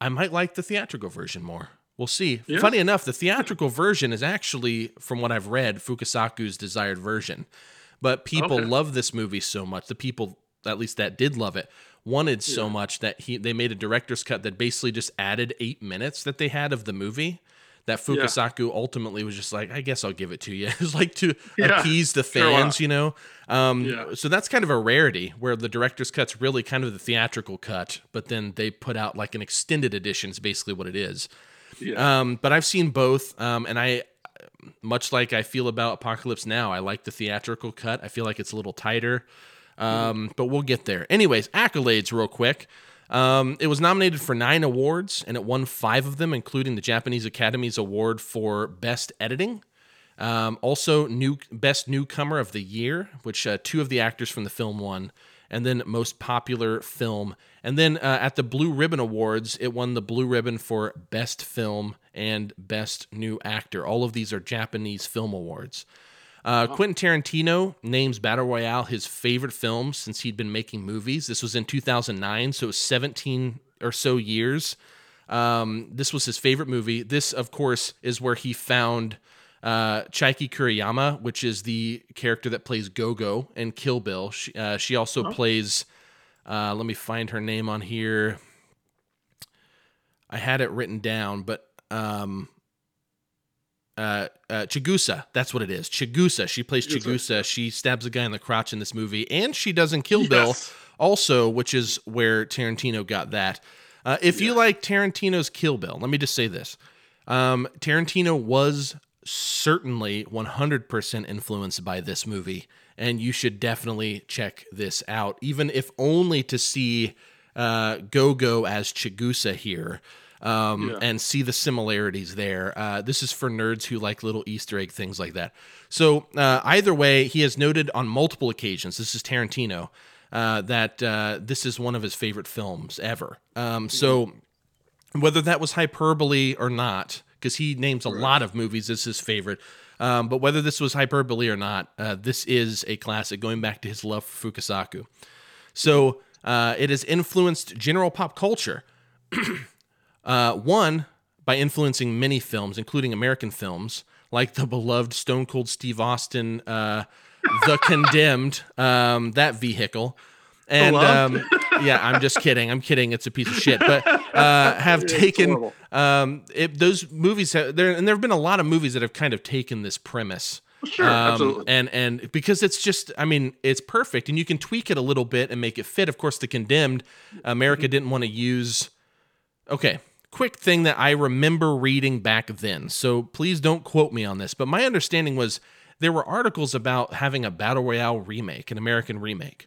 I might like the theatrical version more. We'll see. Yeah. Funny enough, the theatrical version is actually, from what I've read, Fukasaku's desired version. But people okay. love this movie so much. The people, at least that did love it, wanted so much that he they made a director's cut that basically just added eight minutes that they had of the movie. That Fukasaku yeah. ultimately was just like, I guess I'll give it to you. It was like to yeah. appease the fans, you know. Um, yeah. So that's kind of a rarity where the director's cut's really kind of the theatrical cut, but then they put out like an extended edition. Is basically what it is. Um, but I've seen both, um, and I much like I feel about Apocalypse Now, I like the theatrical cut. I feel like it's a little tighter, um, but we'll get there. Anyways, accolades, real quick. Um, it was nominated for nine awards and it won five of them, including the Japanese Academy's Award for Best Editing. Um, also, new Best Newcomer of the Year, which uh, two of the actors from the film won and then most popular film. And then uh, at the Blue Ribbon Awards, it won the Blue Ribbon for Best Film and Best New Actor. All of these are Japanese film awards. Uh, Quentin Tarantino names Battle Royale his favorite film since he'd been making movies. This was in 2009, so it was 17 or so years. Um, this was his favorite movie. This, of course, is where he found uh, Chiaki Kuriyama, which is the character that plays Gogo in Kill Bill. She, uh, she also oh. plays. Uh, let me find her name on here. I had it written down, but um, uh, uh, Chigusa. That's what it is. Chigusa. She plays Chigusa. She stabs a guy in the crotch in this movie, and she does in Kill yes. Bill also, which is where Tarantino got that. Uh, if yeah. you like Tarantino's Kill Bill, let me just say this: um, Tarantino was certainly 100% influenced by this movie, and you should definitely check this out, even if only to see uh, Go Go as Chigusa here. Um, yeah. and see the similarities there. Uh, this is for nerds who like little Easter egg things like that. So, uh, either way, he has noted on multiple occasions, this is Tarantino, uh, that uh, this is one of his favorite films ever. Um, so whether that was hyperbole or not, because he names a lot of movies as his favorite. Um, but whether this was hyperbole or not, uh, this is a classic going back to his love for Fukasaku. So uh, it has influenced general pop culture. uh, one, by influencing many films, including American films, like the beloved Stone Cold Steve Austin, uh, The Condemned, um, that vehicle. And um, yeah, I'm just kidding. I'm kidding. It's a piece of shit. But uh, have It's taken um, it, those movies. Have, there and there have been a lot of movies that have kind of taken this premise. Sure, Um, absolutely. and and because it's just, I mean, it's perfect, and you can tweak it a little bit and make it fit. Of course, the condemned America Mm-hmm. didn't want to use. Okay, quick thing that I remember reading back then. So please don't quote me on this, but my understanding was there were articles about having a battle royale remake, an American remake.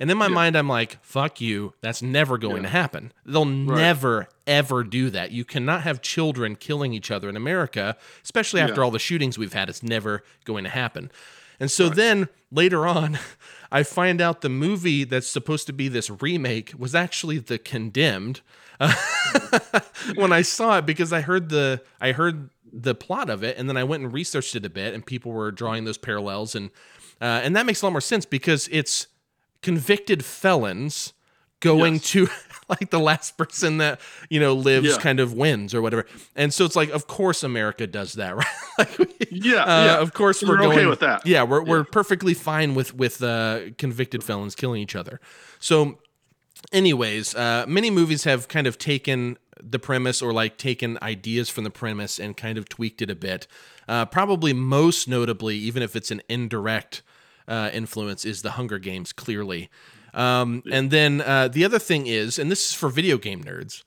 And in my mind, I'm like, fuck you. That's never going to happen. They'll never, ever do that. You cannot have children killing each other in America, especially after Yeah. all the shootings we've had. It's never going to happen. And so then later on, I find out the movie that's supposed to be this remake was actually The Condemned. when I saw it, because I heard the I heard the plot of it, and then I went and researched it a bit, and people were drawing those parallels, and uh, and that makes a lot more sense because it's convicted felons going Yes. to like the last person that you know lives Yeah. kind of wins or whatever, and so it's like, of course, America does that, right? like, we- Yeah, uh, yeah. Of course, we're, We're okay with that. Yeah, we're we're perfectly fine with with uh, convicted felons killing each other. So, anyways, uh, many movies have kind of taken the premise or like taken ideas from the premise and kind of tweaked it a bit. Uh, probably most notably, even if it's an indirect uh, influence, is the Hunger Games. Clearly. Um, and then uh, the other thing is, and this is for video game nerds,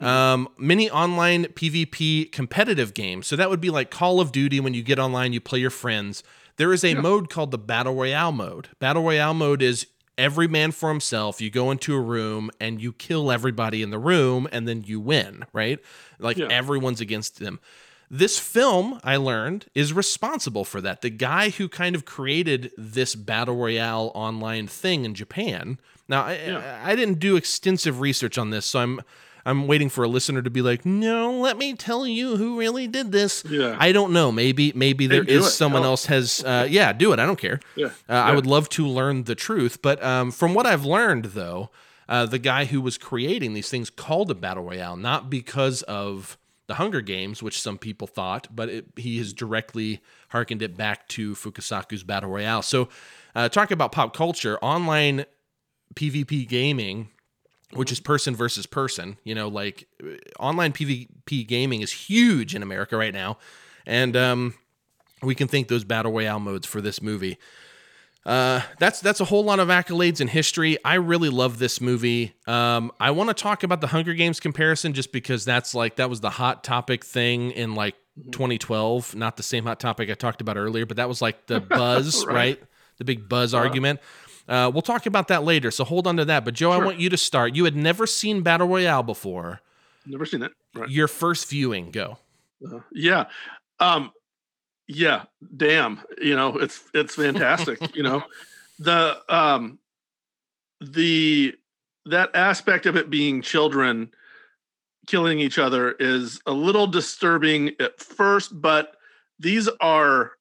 um, many online PvP competitive games. So that would be like Call of Duty when you get online, you play your friends. There is a mode called the Battle Royale mode. Battle Royale mode is every man for himself. You go into a room and you kill everybody in the room and then you win, right? Like Yeah. everyone's against them. This film, I learned, is responsible for that. The guy who kind of created this battle royale online thing in Japan. Now, I, Yeah. I, I didn't do extensive research on this, so I'm I'm waiting for a listener to be like, "No, let me tell you who really did this." Yeah. I don't know. Maybe maybe there is it. someone else has. Uh, yeah, do it. I don't care. Yeah. Uh, I would love to learn the truth, but um, from what I've learned, though, uh, the guy who was creating these things called a battle royale not because of the Hunger Games, which some people thought, but it, he has directly hearkened it back to Fukasaku's battle royale. So, uh, talk about pop culture, online PvP gaming. Which is person versus person, you know, like uh, online PvP gaming is huge in America right now, and um, we can thank those battle royale modes for this movie. Uh, that's that's a whole lot of accolades in history. I really love this movie. Um, I want to talk about the Hunger Games comparison just because that's like that was the hot topic thing in like 2012. Not the same hot topic I talked about earlier, but that was like the buzz, right. Right. The big buzz argument. Uh, we'll talk about that later, so hold on to that. But Joe, I want you to start. You had never seen Battle Royale before. Never seen it. Right. Your first viewing, go. Uh, yeah. Um yeah, damn. You know, it's it's fantastic, you know. The um the that aspect of it being children killing each other is a little disturbing at first, but these are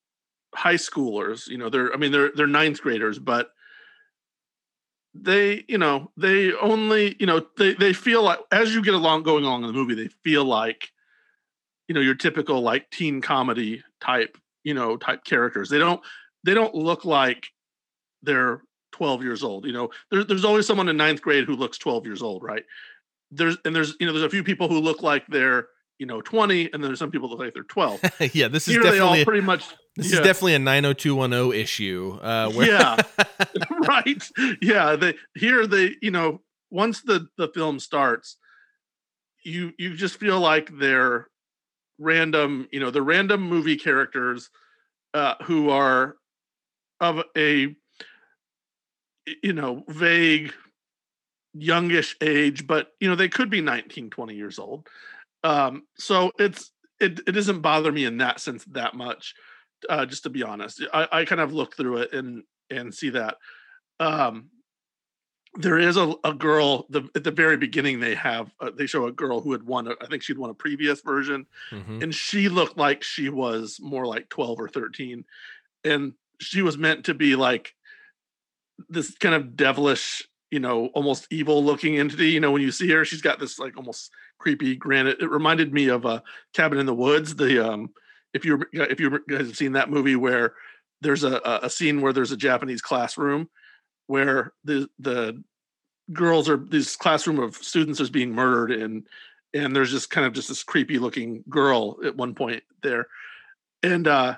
high schoolers, you know, they're I mean they're they're ninth graders, but they, you know, they only, you know, they they feel like as you get along going along in the movie, they feel like you know your typical like teen comedy type you know type characters. They don't they don't look like they're 12 years old you know? There, there's always someone in ninth grade who looks 12 years old right? There's and there's you know there's a few people who look like they're you know 20 and then there's some people that look like they're 12 yeah, this is here they all definitely pretty much this yeah. is definitely a 90210 issue. Uh, where yeah. Right? Yeah they here they you know once the the film starts you you just feel like they're random you know the random movie characters uh who are of a, you know vague youngish age but you know they could be 19 20 years old. Um so it's it, it doesn't bother me in that sense that much uh just to be honest. I i kind of look through it and and see that. Um there is a, a girl the, at the very beginning they have uh, they show a girl who had won a, i think she'd won a previous version Mhm. and she looked like she was more like 12 or 13 and she was meant to be like this kind of devilish you know almost evil looking entity you know when you see her she's got this like almost creepy grin it, it reminded me of a cabin in the woods the um if you if you guys have seen that movie where there's a- a scene where there's a japanese classroom where the the girls are this classroom of students is being murdered and and there's just kind of just this creepy looking girl at one point there. And uh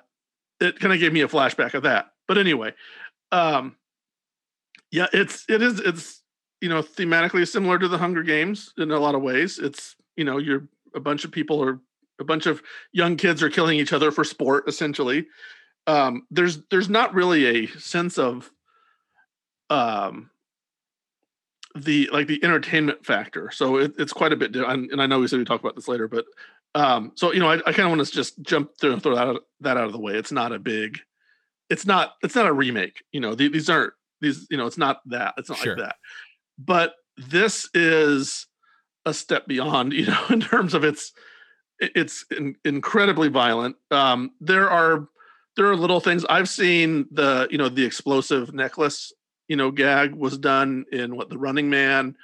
it kind of gave me a flashback of that. But anyway um yeah it's it is it's you know thematically similar to the hunger games in a lot of ways. It's you know you're a bunch of people are a bunch of young kids are killing each other for sport essentially. Um there's there's not really a sense of um the like the entertainment factor. So it, it's quite a bit di- and and i know we said we talk about this later but um so you know i, I kind of want to just jump through and throw that out, that out of the way. It's not a big it's not it's not a remake you know the- these aren't these you know it's not that it's not Sure. like that. But this is a step beyond you know in terms of its it's in, incredibly violent. Um there are there are little things. I've seen the you know the explosive necklace you know gag was done in what the running man.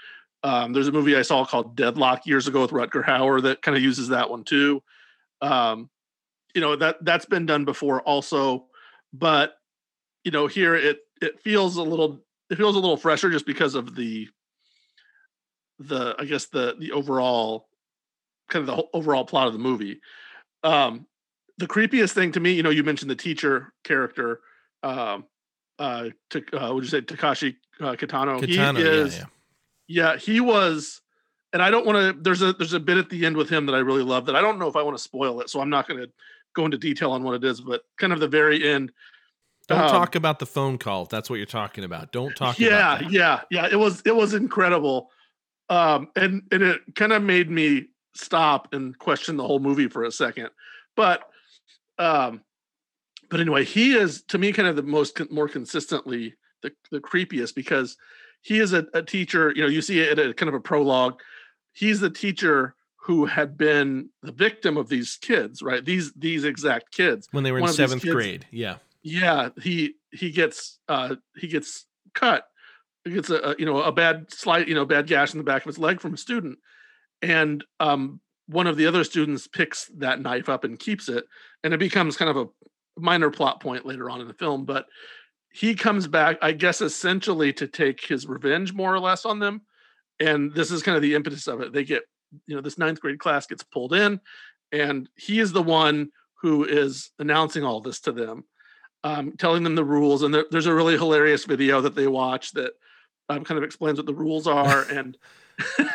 Um there's a movie i saw called deadlock years ago with rutger hauer that kind of uses that one too. Um you know that that's been done before also but you know here it it feels a little it feels a little fresher just because of the the i guess the the overall kind of the overall plot of the movie. Um the creepiest thing to me you know you mentioned the teacher character. Um uh, to, uh would you say takashi uh, kitano, Katana, he yeah, is yeah. yeah he was and i don't want to there's a there's a bit at the end with him that i really love that i don't know if i want to spoil it so i'm not going to go into detail on what it is but kind of the very end Don't um, talk about the phone call. If that's what you're talking about. Don't talk yeah yeah yeah it was it was incredible um and and it kind of made me stop and question the whole movie for a second but um but anyway he is to me kind of the most more consistently the, the creepiest because he is a, a teacher you know you see it at a kind of a prologue he's the teacher who had been the victim of these kids right these these exact kids When they were in one these seventh kids- grade. Yeah. yeah he he gets uh he gets cut he gets a, a you know a bad slight you know bad gash in the back of his leg from a student and um one of the other students picks that knife up and keeps it and it becomes kind of a minor plot point later on in the film but he comes back i guess essentially to take his revenge more or less on them and this is kind of the impetus of it they get you know this ninth grade class gets pulled in and he is the one who is announcing all this to them um, telling them the rules. And there, there's a really hilarious video that they watch that um, kind of explains what the rules are. And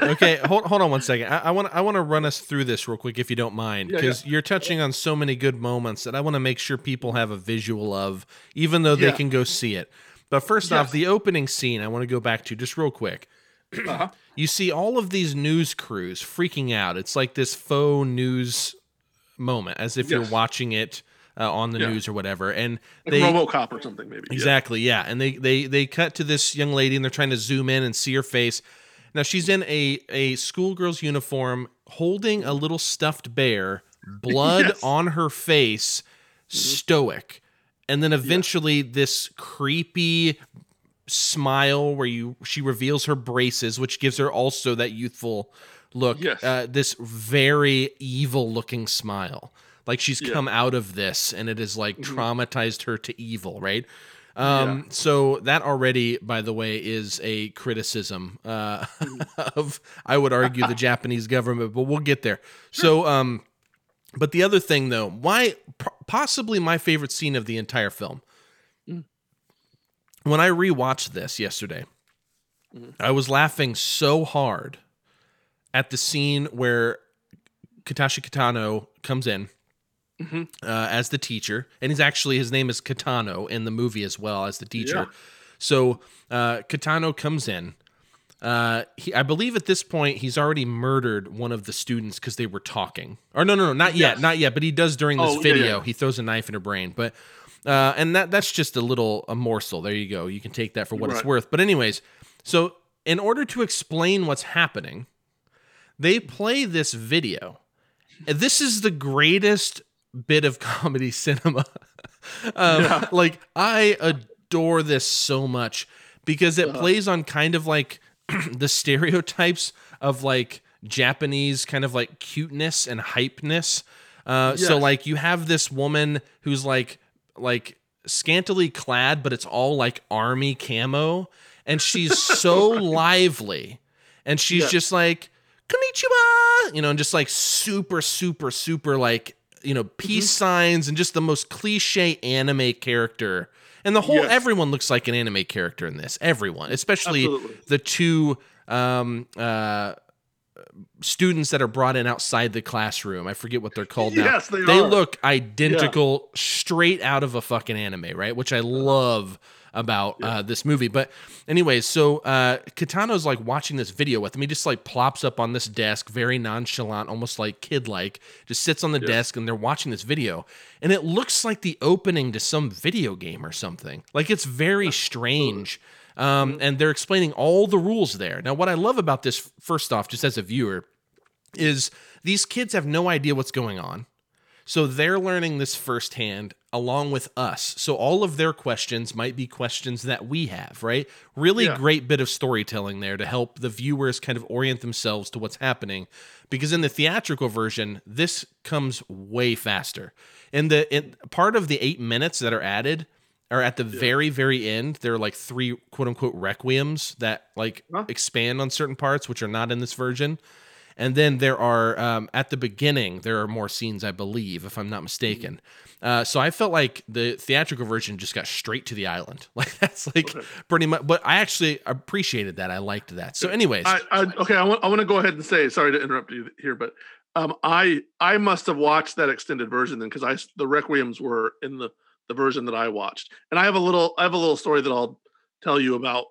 okay, hold hold on one second. I want I want to run us through this real quick if you don't mind, Yeah, yeah. because you're touching on so many good moments that I want to make sure people have a visual of, even though they Yeah. can go see it. But first off, the opening scene I want to go back to just real quick. uh You see all of these news crews freaking out. It's like this faux news moment, as if you're watching it uh, on the Yeah. news or whatever. And like they RoboCop or something, maybe. Yeah. Exactly, yeah. And they they they cut to this young lady and they're trying to zoom in and see her face. Now she's in a a schoolgirl's uniform holding a little stuffed bear, blood Yes. on her face, stoic. And then eventually this creepy smile where you she reveals her braces which gives her also that youthful look Yes. uh, this very evil looking smile like she's Yeah. come out of this and it has like Mhm. traumatized her to evil right um so that already by the way is a criticism uh of i would argue the japanese government but we'll get there. So um but the other thing though why possibly my favorite scene of the entire film. Mm. when i rewatched this yesterday Mhm. i was laughing so hard at the scene where katashi kitano comes in Mhm. uh, as the teacher, and he's actually his name is Katano in the movie as well as the teacher. Yeah. So uh, Katano comes in. Uh, he, I believe at this point he's already murdered one of the students because they were talking. Or no, no, no, not yet, Yes. not yet. But he does during this Oh, video. yeah. He throws a knife in her brain, but uh, and that that's just a little a morsel. There you go. You can take that for what it's worth. But anyways, so in order to explain what's happening, they play this video. This is the greatest bit of comedy cinema. um, Yeah. Like, I adore this so much because it plays on kind of like the stereotypes of like Japanese kind of like cuteness and hypeness. Uh, So like you have this woman who's like like scantily clad, but it's all like army camo, and she's so lively, and she's Yeah. just like konnichiwa, you know, and just like super super super like you know peace Mm-hmm. signs and just the most cliche anime character. And the whole Yes. everyone looks like an anime character in this. Everyone, especially Absolutely. the two um uh students that are brought in outside the classroom. I forget what they're called now. Yes, they they look identical straight out of a fucking anime, right? Which I love about uh, this movie. But anyways, so uh, Katano's like watching this video with him. He just like plops up on this desk, very nonchalant, almost like kid like, just sits on the desk and they're watching this video. And it looks like the opening to some video game or something. Like it's very strange. Um, and they're explaining all the rules there. Now, what I love about this, first off, just as a viewer, is these kids have no idea what's going on. So they're learning this firsthand along with us. So all of their questions might be questions that we have, right? Really Yeah. great bit of storytelling there to help the viewers kind of orient themselves to what's happening. Because in the theatrical version, this comes way faster. In the in, part of the eight minutes that are added are at the very, very end. There are like three quote unquote requiems that like Huh? expand on certain parts, which are not in this version. And then there are um, at the beginning there are more scenes, I believe, if I'm not mistaken. Uh, so I felt like the theatrical version just got straight to the island. Like that's like pretty much. But I actually appreciated that. I liked that. So, anyways, I, I okay. I want I want to go ahead and say sorry to interrupt you here, but um, I I must have watched that extended version then because I the requiems were in the the version that I watched, and I have a little I have a little story that I'll tell you about.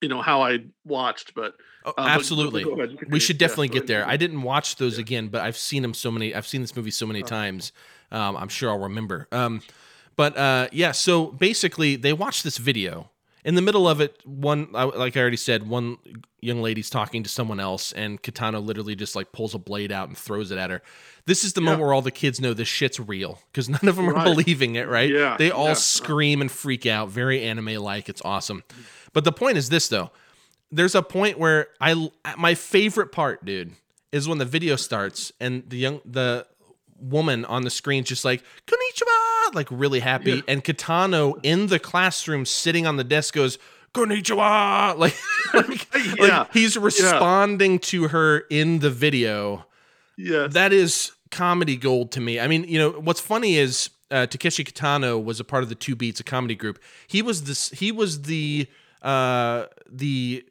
You know how I watched, but oh, uh, but- but absolutely. ahead, we should definitely go get there. I didn't watch those again, but I've seen them so many. I've seen this movie so many times. Um, I'm sure I'll remember. Um, but uh, yeah, so basically, they watch this video. In the middle of it, one like I already said, one young lady's talking to someone else, and Kitano literally just like pulls a blade out and throws it at her. This is the moment where all the kids know this shit's real because none of them are believing it. Right? Yeah, They all yeah. scream and freak out, very anime like. It's awesome. But the point is this though there's a point where I my favorite part, dude, is when the video starts and the young the woman on the screen just like konnichiwa, like really happy, Yeah. and Kitano in the classroom sitting on the desk goes konnichiwa, like like, Yeah. like he's responding to her in the video Yeah. that is comedy gold to me. I mean, you know, what's funny is uh, Takeshi Kitano was a part of the Two Beats, a comedy group. He was this. He was the uh, the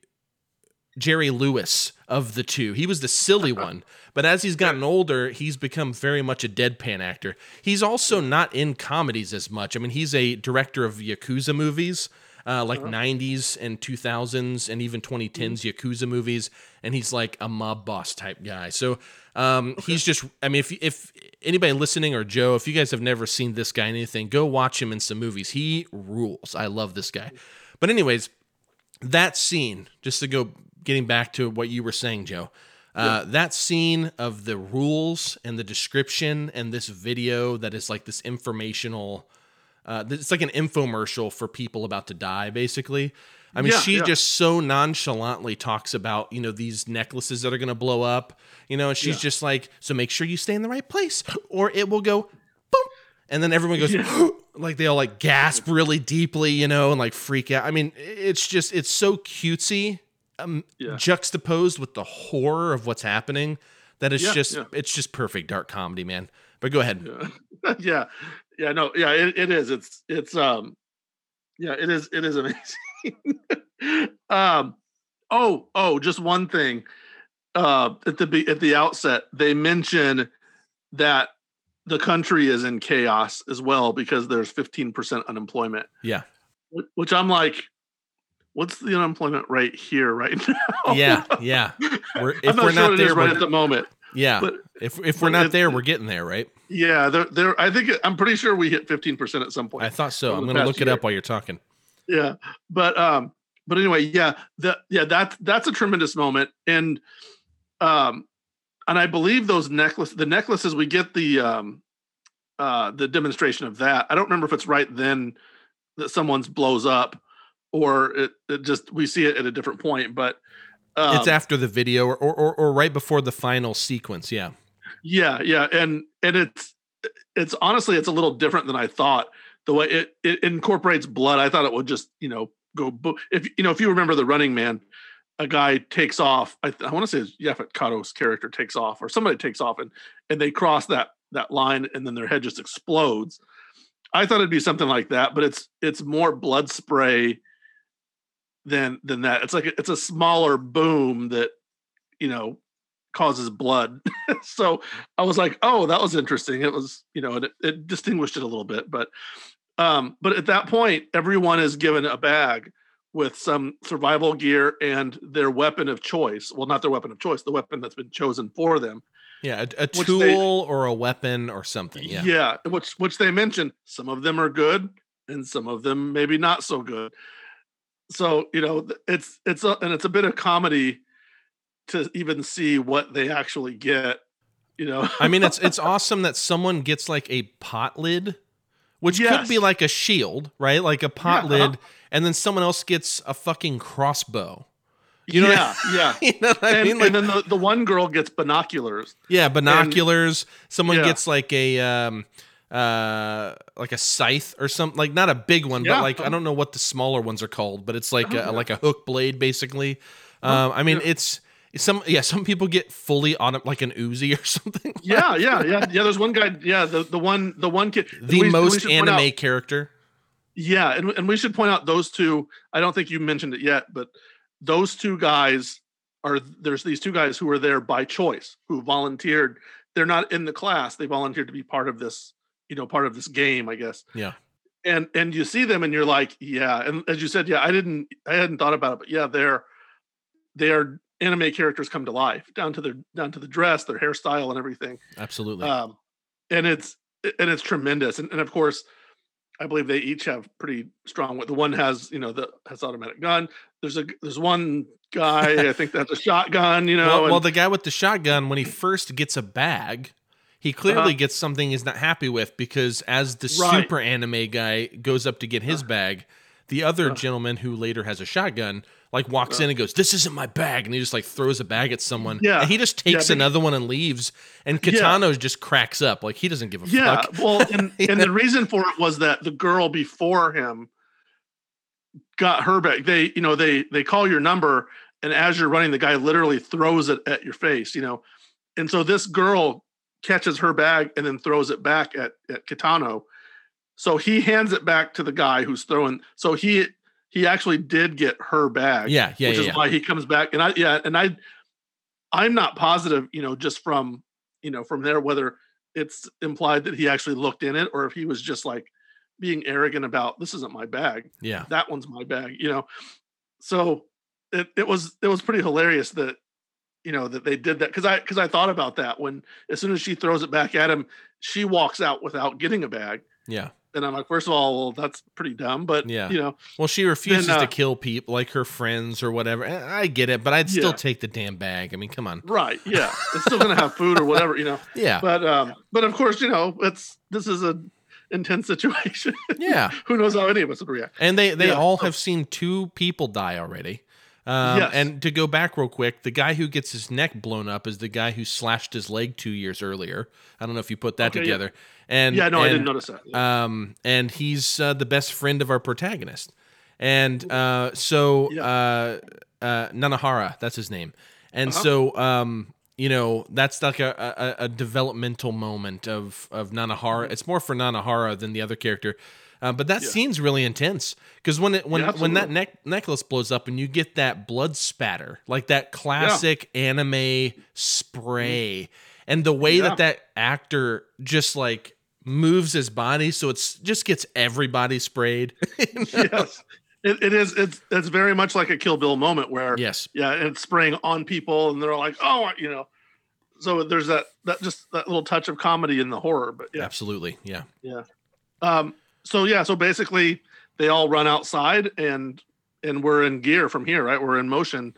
Jerry Lewis of the two. He was the silly one. But as he's gotten older, he's become very much a deadpan actor. He's also not in comedies as much. I mean, he's a director of Yakuza movies, uh, like 90s and 2000s and even 2010s Yakuza movies. And he's like a mob boss type guy. So um, he's just, I mean, if, if anybody listening or Joe, if you guys have never seen this guy in anything, go watch him in some movies. He rules. I love this guy. But, anyways, that scene, just to go getting back to what you were saying, Joe, uh, that scene of the rules and the description and this video that is like this informational, uh, it's like an infomercial for people about to die, basically. I mean, Yeah, she yeah. just so nonchalantly talks about, you know, these necklaces that are going to blow up, you know, and she's Yeah. just like, so make sure you stay in the right place or it will go. And then everyone goes, like they all like gasp really deeply, you know, and like freak out. I mean, it's just, it's so cutesy, um, Yeah. juxtaposed with the horror of what's happening that it's Yeah, just, yeah. it's just perfect dark comedy, man. But go ahead. yeah, yeah, yeah. No, yeah, it, it is. It's it's um, yeah, it is. It is amazing. um, oh, oh, just one thing. Uh, at the be- at the outset, they mention that the country is in chaos as well because there's 15% unemployment. Yeah. Which I'm like, what's the unemployment rate here right now? Yeah. Yeah. We're, if we're sure not what it is there, right at the moment. yeah. but- if, if we're not it- there, we're getting there, right? Yeah, there, there. I think I'm pretty sure we hit 15% at some point. I thought so. I'm going to look it up while you're talking. yeah but um but anyway, yeah, that yeah, that that's a tremendous moment, and um, and I believe those necklace the necklaces we get the um, uh, the demonstration of that. I don't remember if it's right then that someone's blows up, or it, it just we see it at a different point, but um, it's after the video or, or or right before the final sequence. Yeah, yeah, yeah, and and it's it's honestly it's a little different than I thought. The way it it incorporates blood, I thought it would just you know go. Bo- if you know if you remember the Running Man, a guy takes off. I, I want to say Yaphet Kotto's character takes off, or somebody takes off, and and they cross that that line, and then their head just explodes. I thought it'd be something like that, but it's it's more blood spray than than that. It's like it's a smaller boom that you know causes blood. so I was like, oh, that was interesting. It was you know it, it distinguished it a little bit, but um, but at that point, everyone is given a bag with some survival gear and their weapon of choice. Well, not their weapon of choice, the weapon that's been chosen for them. Yeah, a, a tool they, or a weapon or something. Yeah. Yeah, which which they mentioned. Some of them are good and some of them maybe not so good so you know it's it's a, and it's a bit of comedy to even see what they actually get you know i mean it's it's awesome that someone gets like a pot lid which yes. could be like a shield right like a pot yeah, lid uh-huh. and then someone else gets a fucking crossbow you know yeah I, yeah you know I and, mean? like, and then the, the one girl gets binoculars yeah binoculars and, someone yeah. gets like a um uh like a scythe or something like not a big one yeah. but like i don't know what the smaller ones are called but it's like a, like a hook blade basically um i mean it's some yeah some people get fully on it like an Uzi or something yeah yeah yeah. Yeah there's one guy yeah the, the one the one kid the we, most anime out, character? Yeah and, and we should point out those two i don't think you mentioned it yet but those two guys are there's these two guys who are there by choice who volunteered. They're not in the class they volunteered to be part of this you know part of this game i guess. Yeah. And and you see them and you're like yeah and as you said yeah i didn't i hadn't thought about it but yeah they're they're anime characters come to life down to their down to the dress their hairstyle and everything. Absolutely. Um and it's and it's tremendous. And, and of course i believe they each have pretty strong the one has you know the has automatic gun. There's a there's one guy i think that's a shotgun you know well, and, well the guy with the shotgun when he first gets a bag he clearly uh, gets something he's not happy with because as the right. super anime guy goes up to get his uh, bag, the other uh, gentleman who later has a shotgun like walks in and goes, "This isn't my bag," and he just like throws a bag at someone. Yeah, and he just takes yeah, another one and leaves. And Kitano yeah. just cracks up, like he doesn't give a yeah, fuck. Yeah, well, and, and the reason for it was that the girl before him got her bag. They, you know, they they call your number, and as you're running, the guy literally throws it at your face. You know, and so this girl catches her bag and then throws it back at, at Kitano. So he hands it back to the guy who's throwing. So he he actually did get her bag. Yeah, yeah, which yeah, is yeah. why he comes back. And I yeah, and I I'm not positive, you know, just from you know from there whether it's implied that he actually looked in it or if he was just like being arrogant about this isn't my bag. Yeah, that one's my bag. You know, so it it was it was pretty hilarious that you know that they did that because I because I thought about that when as soon as she throws it back at him, she walks out without getting a bag. Yeah. And I'm like, first of all, well, that's pretty dumb, but yeah, you know, well, she refuses then, uh, to kill people like her friends or whatever. I get it, but I'd still yeah. take the damn bag. I mean, come on, right? Yeah, it's still gonna have food or whatever, you know. Yeah, but um, but of course, you know, it's this is a intense situation. Yeah, who knows how any of us would react? And they they yeah. all have seen two people die already. Um, yes. And to go back real quick, the guy who gets his neck blown up is the guy who slashed his leg two years earlier. I don't know if you put that okay, together. Yeah. And yeah, no, and, I didn't notice that. Yeah. Um, and he's uh, the best friend of our protagonist. And uh, so yeah. uh, uh, Nanahara, that's his name. And uh-huh. so um, you know that's like a, a, a, developmental moment of of Nanahara. Mm-hmm. It's more for Nanahara than the other character. Uh, but that yeah. scene's really intense because when it when yeah, when that neck necklace blows up and you get that blood spatter, like that classic yeah. anime spray, mm-hmm. and the way that that actor just like moves his body so it's just gets everybody sprayed. you know? Yes. It, it is it's it's very much like a Kill Bill moment where yes yeah it's spraying on people and they're like oh you know so there's that that just that little touch of comedy in the horror but yeah absolutely yeah yeah um so yeah, so basically they all run outside and and we're in gear from here, right? We're in motion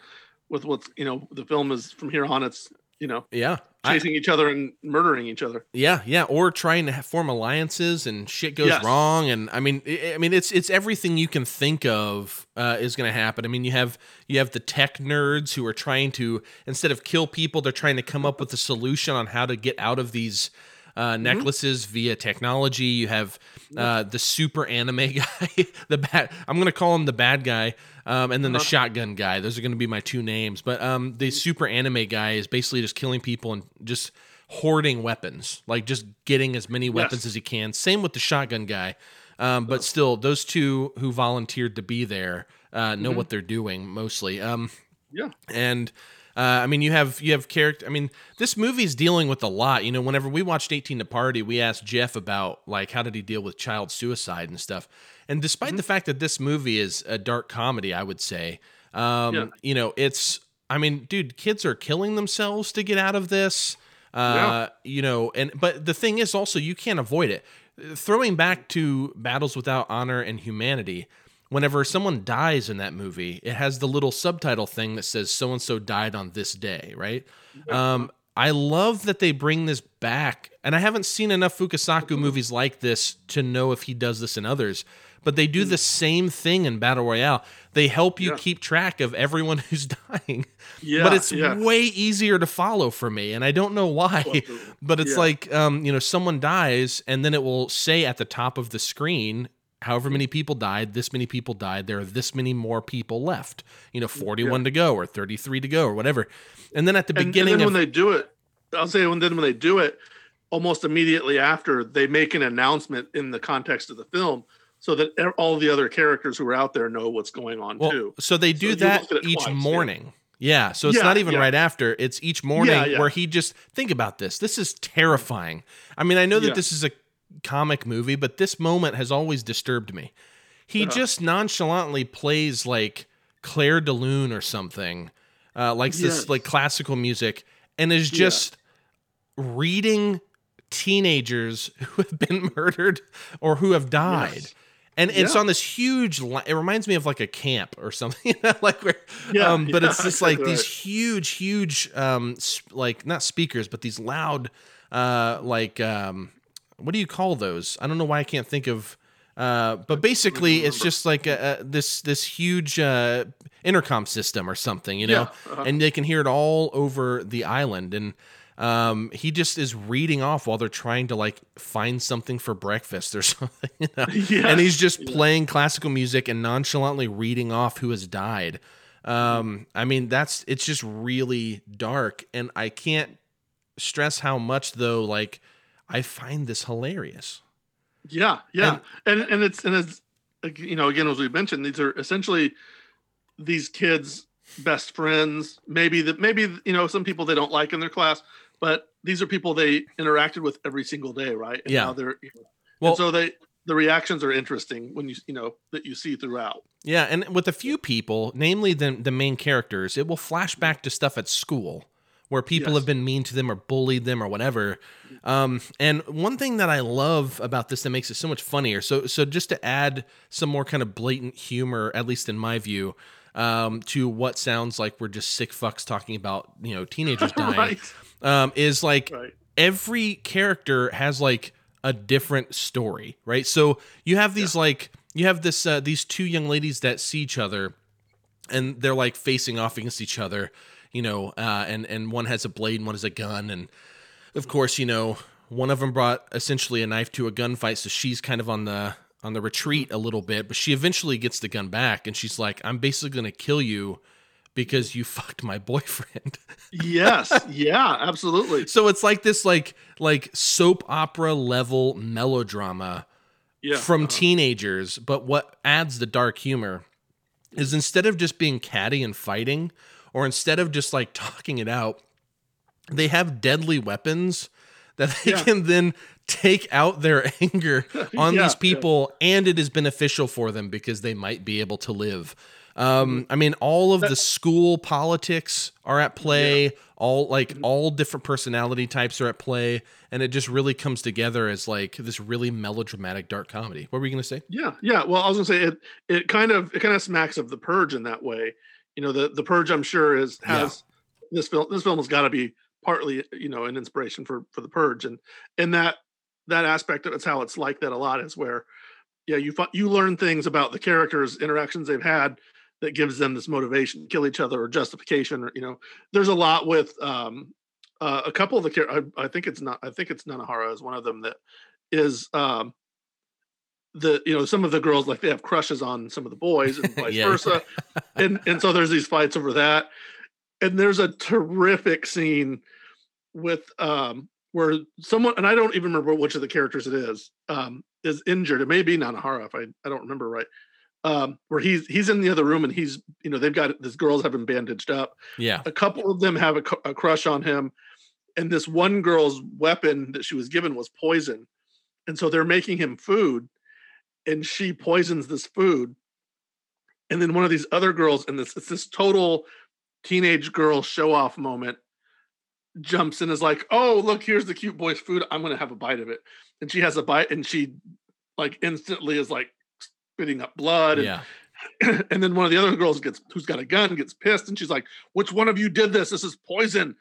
with what's you know the film is from here on. It's you know Yeah. I- chasing each other and murdering each other. Yeah, yeah, or trying to form alliances and shit goes Yes. wrong, and I mean, I I mean, it's it's everything you can think of uh, is going to happen. I mean, you have you have the tech nerds who are trying to instead of kill people, they're trying to come up with a solution on how to get out of these uh, Mm-hmm. necklaces via technology. You have uh, the super anime guy, the bad. I'm going to call him the bad guy, um, and then the Uh-huh. shotgun guy. Those are going to be my two names. But um, the super anime guy is basically just killing people and just hoarding weapons, like just getting as many weapons as he can. Same with the shotgun guy. Um, but still, those two who volunteered to be there uh, know what they're doing mostly. Um, Yeah. and uh, I mean, you have you have character. I mean, this movie's dealing with a lot. You know, whenever we watched 18 to Party, we asked Jeff about like how did he deal with child suicide and stuff. And despite the fact that this movie is a dark comedy, I would say, um, Yeah. you know, it's. I mean, dude, kids are killing themselves to get out of this. Uh, Yeah. you know, and but the thing is also you can't avoid it. Throwing back to Battles Without Honor and Humanity, whenever someone dies in that movie, it has the little subtitle thing that says so and so died on this day, right? Um, I love that they bring this back, and I haven't seen enough Fukasaku movies like this to know if he does this in others. But they do the same thing in Battle Royale. They help you Yeah. keep track of everyone who's dying. Yeah. but it's yeah. way easier to follow for me, and I don't know why. But it's Yeah. like, um, you know, someone dies, and then it will say at the top of the screen, however many people died, this many people died. There are this many more people left. You know, forty-one to go, or thirty-three to go, or whatever. And then at the and, and beginning then of when they do it, I'll say when then when they do it, almost immediately after they make an announcement in the context of the film, so that all the other characters who are out there know what's going on well, too. so they do you that look at it each twice, yeah. morning. Yeah, so it's Yeah, not even yeah. right after. It's each morning Yeah, yeah. where he just think about this. This is terrifying. I mean, I know that Yeah. this is a comic movie, but this moment has always disturbed me. He Uh-huh. just nonchalantly plays like Clair de Lune or something, uh, like this like classical music, and is Yeah. just reading teenagers who have been murdered or who have died. Yes. And it's Yeah. on this huge. Li- it reminds me of like a camp or something, you know, like where. Yeah, um, but yeah, it's just like exactly these right. huge, huge, um, sp- like not speakers, but these loud, uh, like um, what do you call those? I don't know why I can't think of. Uh, but basically, it's just like a, a, this this huge uh, intercom system or something, you know, Yeah, uh-huh. and they can hear it all over the island. And um, he just is reading off while they're trying to like find something for breakfast or something, you know. Yeah, and he's just yeah. playing classical music and nonchalantly reading off who has died. Um, I mean, that's it's just really dark, and I can't stress how much though. Like, I find this hilarious. Yeah, yeah, and and it's and it's you know again as we mentioned these are essentially these kids' best friends. Maybe that maybe you know some people they don't like in their class, but these are people they interacted with every single day, right? And Yeah. now they're you know, Well- and so they the reactions are interesting when you you know that you see throughout. Yeah, and with a few people, namely the the main characters, it will flash back to stuff at school where people Yes. have been mean to them or bullied them or whatever. Um, and one thing that I love about this that makes it so much funnier, so so just to add some more kind of blatant humor, at least in my view, um, to what sounds like we're just sick fucks talking about you know teenagers dying, right, um, is like right. every character has like a different story, right? So you have these like you have this uh, these two young ladies that see each other, and they're like facing off against each other, you know, uh, and and one has a blade and one has a gun, and of course, you know, one of them brought essentially a knife to a gunfight, so she's kind of on the on the retreat a little bit, but she eventually gets the gun back, and she's like, "I'm basically gonna kill you." Because you fucked my boyfriend. Yes, yeah, absolutely. So it's like this like like soap opera level melodrama Yeah, from uh-huh. teenagers, but what adds the dark humor is instead of just being catty and fighting or instead of just like talking it out, they have deadly weapons that they Yeah. can then take out their anger on Yeah, these yeah. people and it is beneficial for them because they might be able to live. Um, I mean, all of the school politics are at play. Yeah. All like mm-hmm. all different personality types are at play, and it just really comes together as like this really melodramatic dark comedy. What were you gonna say? Yeah, yeah. Well, I was gonna say it. It kind of it kind of smacks of the Purge in that way. You know, the the Purge. I'm sure is has yeah. this film. This film has got to be partly you know an inspiration for for the Purge, and and that that aspect of it's how it's like that a lot is where yeah you you learn things about the characters interactions they've had that gives them this motivation to kill each other or justification or you know there's a lot with um uh, a couple of the I, I think it's not I think it's Nanahara is one of them that is um the you know some of the girls like they have crushes on some of the boys and vice yeah. versa and and so there's these fights over that and there's a terrific scene with um where someone and I don't even remember which of the characters it is um, is injured. It may be Nanahara if I I don't remember right. Um, where he's he's in the other room and he's you know they've got this girls have him bandaged up. Yeah, a couple of them have a, a crush on him, and this one girl's weapon that she was given was poison, and so they're making him food, and she poisons this food, and then one of these other girls and this it's this total teenage girl show off moment jumps in is like, "Oh, look, here's the cute boy's food. I'm gonna have a bite of it." And she has a bite, and she like instantly is like spitting up blood. And, yeah. and then one of the other girls gets who's got a gun gets pissed, and she's like, "Which one of you did this? This is poison."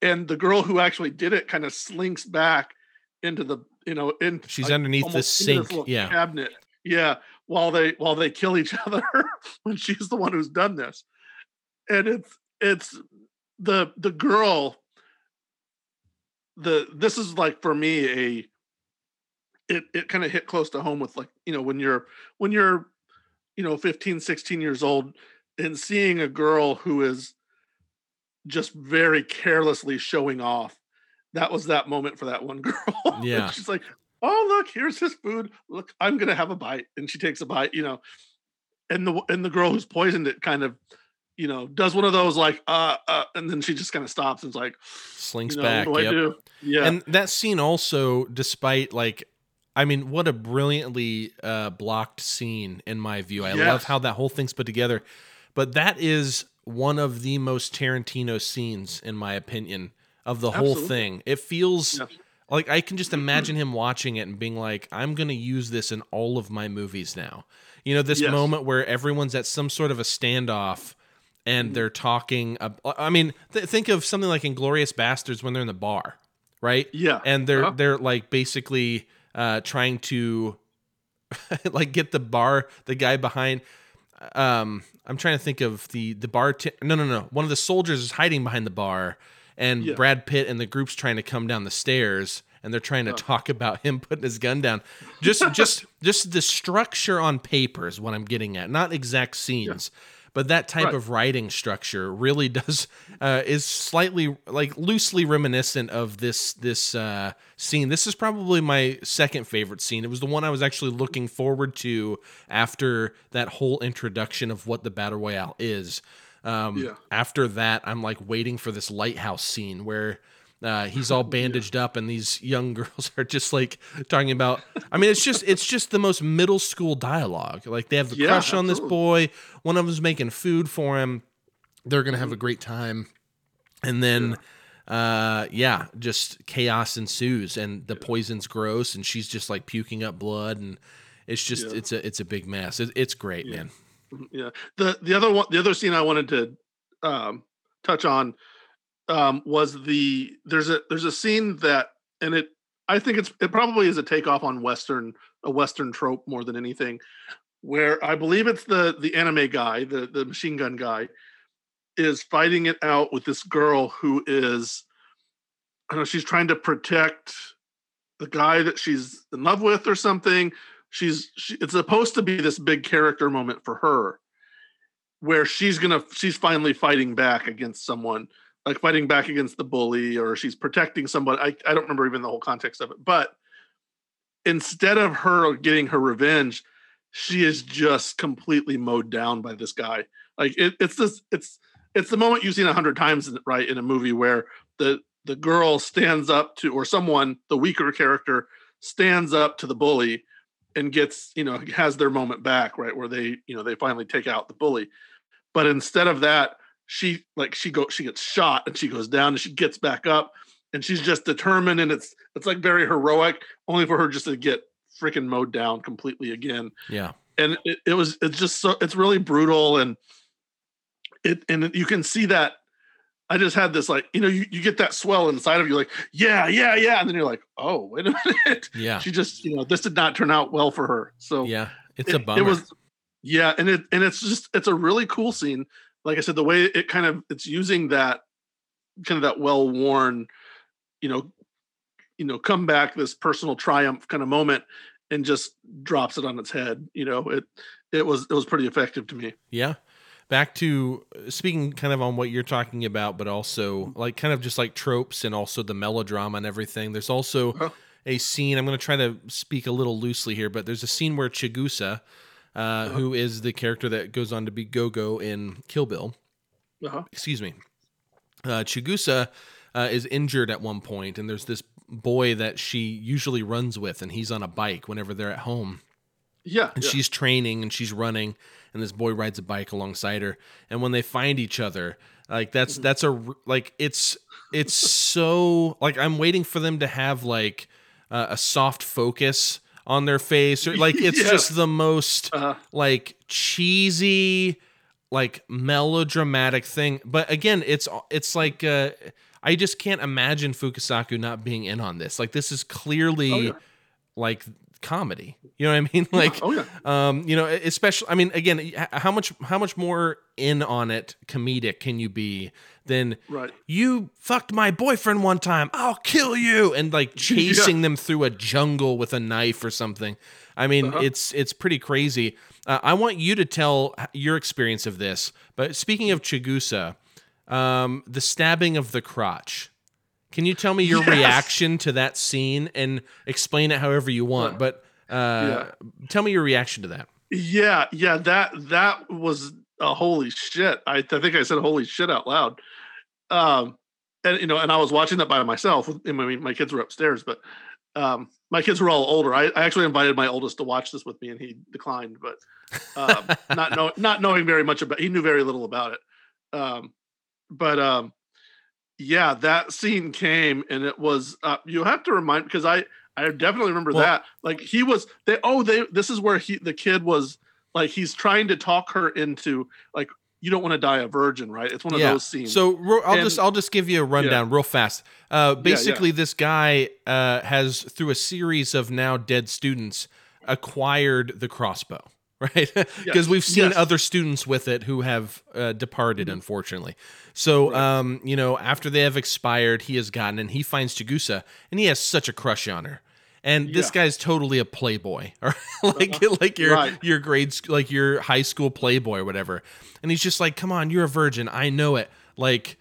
And the girl who actually did it kind of slinks back into the you know in she's like, underneath the sink yeah. cabinet yeah while they while they kill each other when she's the one who's done this. And it's it's the the girl the this is like for me a it it kind of hit close to home with like you know when you're when you're you know 15 16 years old and seeing a girl who is just very carelessly showing off that was that moment for that one girl yeah she's like oh look here's his food look i'm gonna have a bite and she takes a bite you know and the and the girl who's poisoned it kind of you know, does one of those like uh, uh and then she just kind of stops and's like slinks you know, back. Yep. Yeah. And that scene also, despite like I mean, what a brilliantly uh blocked scene in my view. I yes. love how that whole thing's put together. But that is one of the most Tarantino scenes, in my opinion, of the Absolutely. whole thing. It feels like I can just imagine him watching it and being like, I'm gonna use this in all of my movies now. You know, this yes. moment where everyone's at some sort of a standoff and mm-hmm. they're talking. I mean, th- think of something like Inglourious Basterds when they're in the bar, right? Yeah, and they're uh-huh. they're like basically uh, trying to like get the bar the guy behind. Um, I'm trying to think of the the bar. T- no, no, no. One of the soldiers is hiding behind the bar, and yeah. Brad Pitt and the group's trying to come down the stairs and they're trying to talk about him putting his gun down. Just just just the structure on paper is what I'm getting at, not exact scenes. Yeah but that type right. of writing structure really does uh, is slightly like loosely reminiscent of this this uh, scene. This is probably my second favorite scene. It was the one I was actually looking forward to after that whole introduction of what the battle royale is. Um, yeah. After that, I'm like waiting for this lighthouse scene where uh, he's all bandaged yeah. up, and these young girls are just like talking about. I mean, it's just it's just the most middle school dialogue. Like they have the yeah, crush absolutely. on this boy. One of them's making food for him. They're gonna have a great time, and then. Yeah. Uh yeah, just chaos ensues and the poison's gross and she's just like puking up blood and it's just it's a it's a big mess. It, it's great, man. Yeah. The the other one the other scene I wanted to um touch on um, was the there's a there's a scene that and it I think it's it probably is a takeoff on Western a Western trope more than anything, where I believe it's the the anime guy, the the machine gun guy, is fighting it out with this girl who is I don't know, she's trying to protect the guy that she's in love with or something. She's she, it's supposed to be this big character moment for her where she's gonna she's finally fighting back against someone like fighting back against the bully or she's protecting someone. I, I don't remember even the whole context of it. But instead of her getting her revenge, she is just completely mowed down by this guy. Like it, it's this it's it's the moment you've seen a hundred times right in a movie where the the girl stands up to or someone, the weaker character, stands up to the bully and gets you know has their moment back right where they you know they finally take out the bully. But instead of that she like she goes she gets shot and she goes down and she gets back up and she's just determined and it's it's like very heroic only for her just to get freaking mowed down completely again. Yeah. And it, it was it's just so it's really brutal and it and you can see that I just had this like, you know, you, you get that swell inside of you, like, yeah, yeah, yeah. And then you're like, oh, wait a minute. Yeah. She just, you know, this did not turn out well for her. So yeah, it's it, a bummer. It was, yeah. And it, and it's just, it's a really cool scene. Like I said, the way it kind of, it's using that kind of that well worn, you know, you know, come back this personal triumph kind of moment and just drops it on its head. You know, it, it was, it was pretty effective to me. Yeah back to uh, speaking kind of on what you're talking about, but also like kind of just like tropes and also the melodrama and everything. There's also uh-huh. a scene. I'm going to try to speak a little loosely here, but there's a scene where Chigusa, uh, uh-huh. who is the character that goes on to be Gogo in Kill Bill, uh-huh. excuse me, uh, Chigusa uh, is injured at one point, and there's this boy that she usually runs with, and he's on a bike whenever they're at home. Yeah, and yeah. she's training and she's running and this boy rides a bike alongside her and when they find each other like that's mm-hmm. that's a like it's it's so like i'm waiting for them to have like uh, a soft focus on their face or like it's yeah. just the most uh-huh. like cheesy like melodramatic thing but again it's it's like uh i just can't imagine fukasaku not being in on this like this is clearly oh, yeah. like comedy. You know what I mean? Like. Oh, yeah. um, you know, especially. I mean, again, how much how much more in on it comedic can you be than right. you fucked my boyfriend one time? I'll kill you, and like chasing yeah. them through a jungle with a knife or something. I mean, uh-huh. it's it's pretty crazy. Uh, I want you to tell your experience of this. But speaking of Chigusa, um, the stabbing of the crotch. Can you tell me your yes. reaction to that scene and explain it however you want? But uh, yeah. tell me your reaction to that. Yeah, yeah, that that was a holy shit. I, I think I said holy shit out loud. Um, and you know, and I was watching that by myself. I mean, my kids were upstairs, but um, my kids were all older. I, I, actually invited my oldest to watch this with me, and he declined. But um, not know, not knowing very much about, he knew very little about it. Um, but um, yeah, that scene came and it was uh, you have to remind because I I definitely remember well, that. Like he was they oh they this is where he the kid was like he's trying to talk her into like you don't want to die a virgin, right? It's one of yeah. those scenes. So I'll and, just I'll just give you a rundown yeah. real fast. Uh, basically, yeah, this guy uh, has through a series of now dead students acquired the crossbow, right? Because yes. we've seen yes. other students with it who have uh, departed, mm-hmm. unfortunately. So, right. um, you know, after they have expired, he has gotten and he finds Chigusa, and he has such a crush on her. And this yeah. guy's totally a playboy, or like uh-huh. like your right. your grades like your high school playboy or whatever. And he's just like, "Come on, you're a virgin. I know it. Like,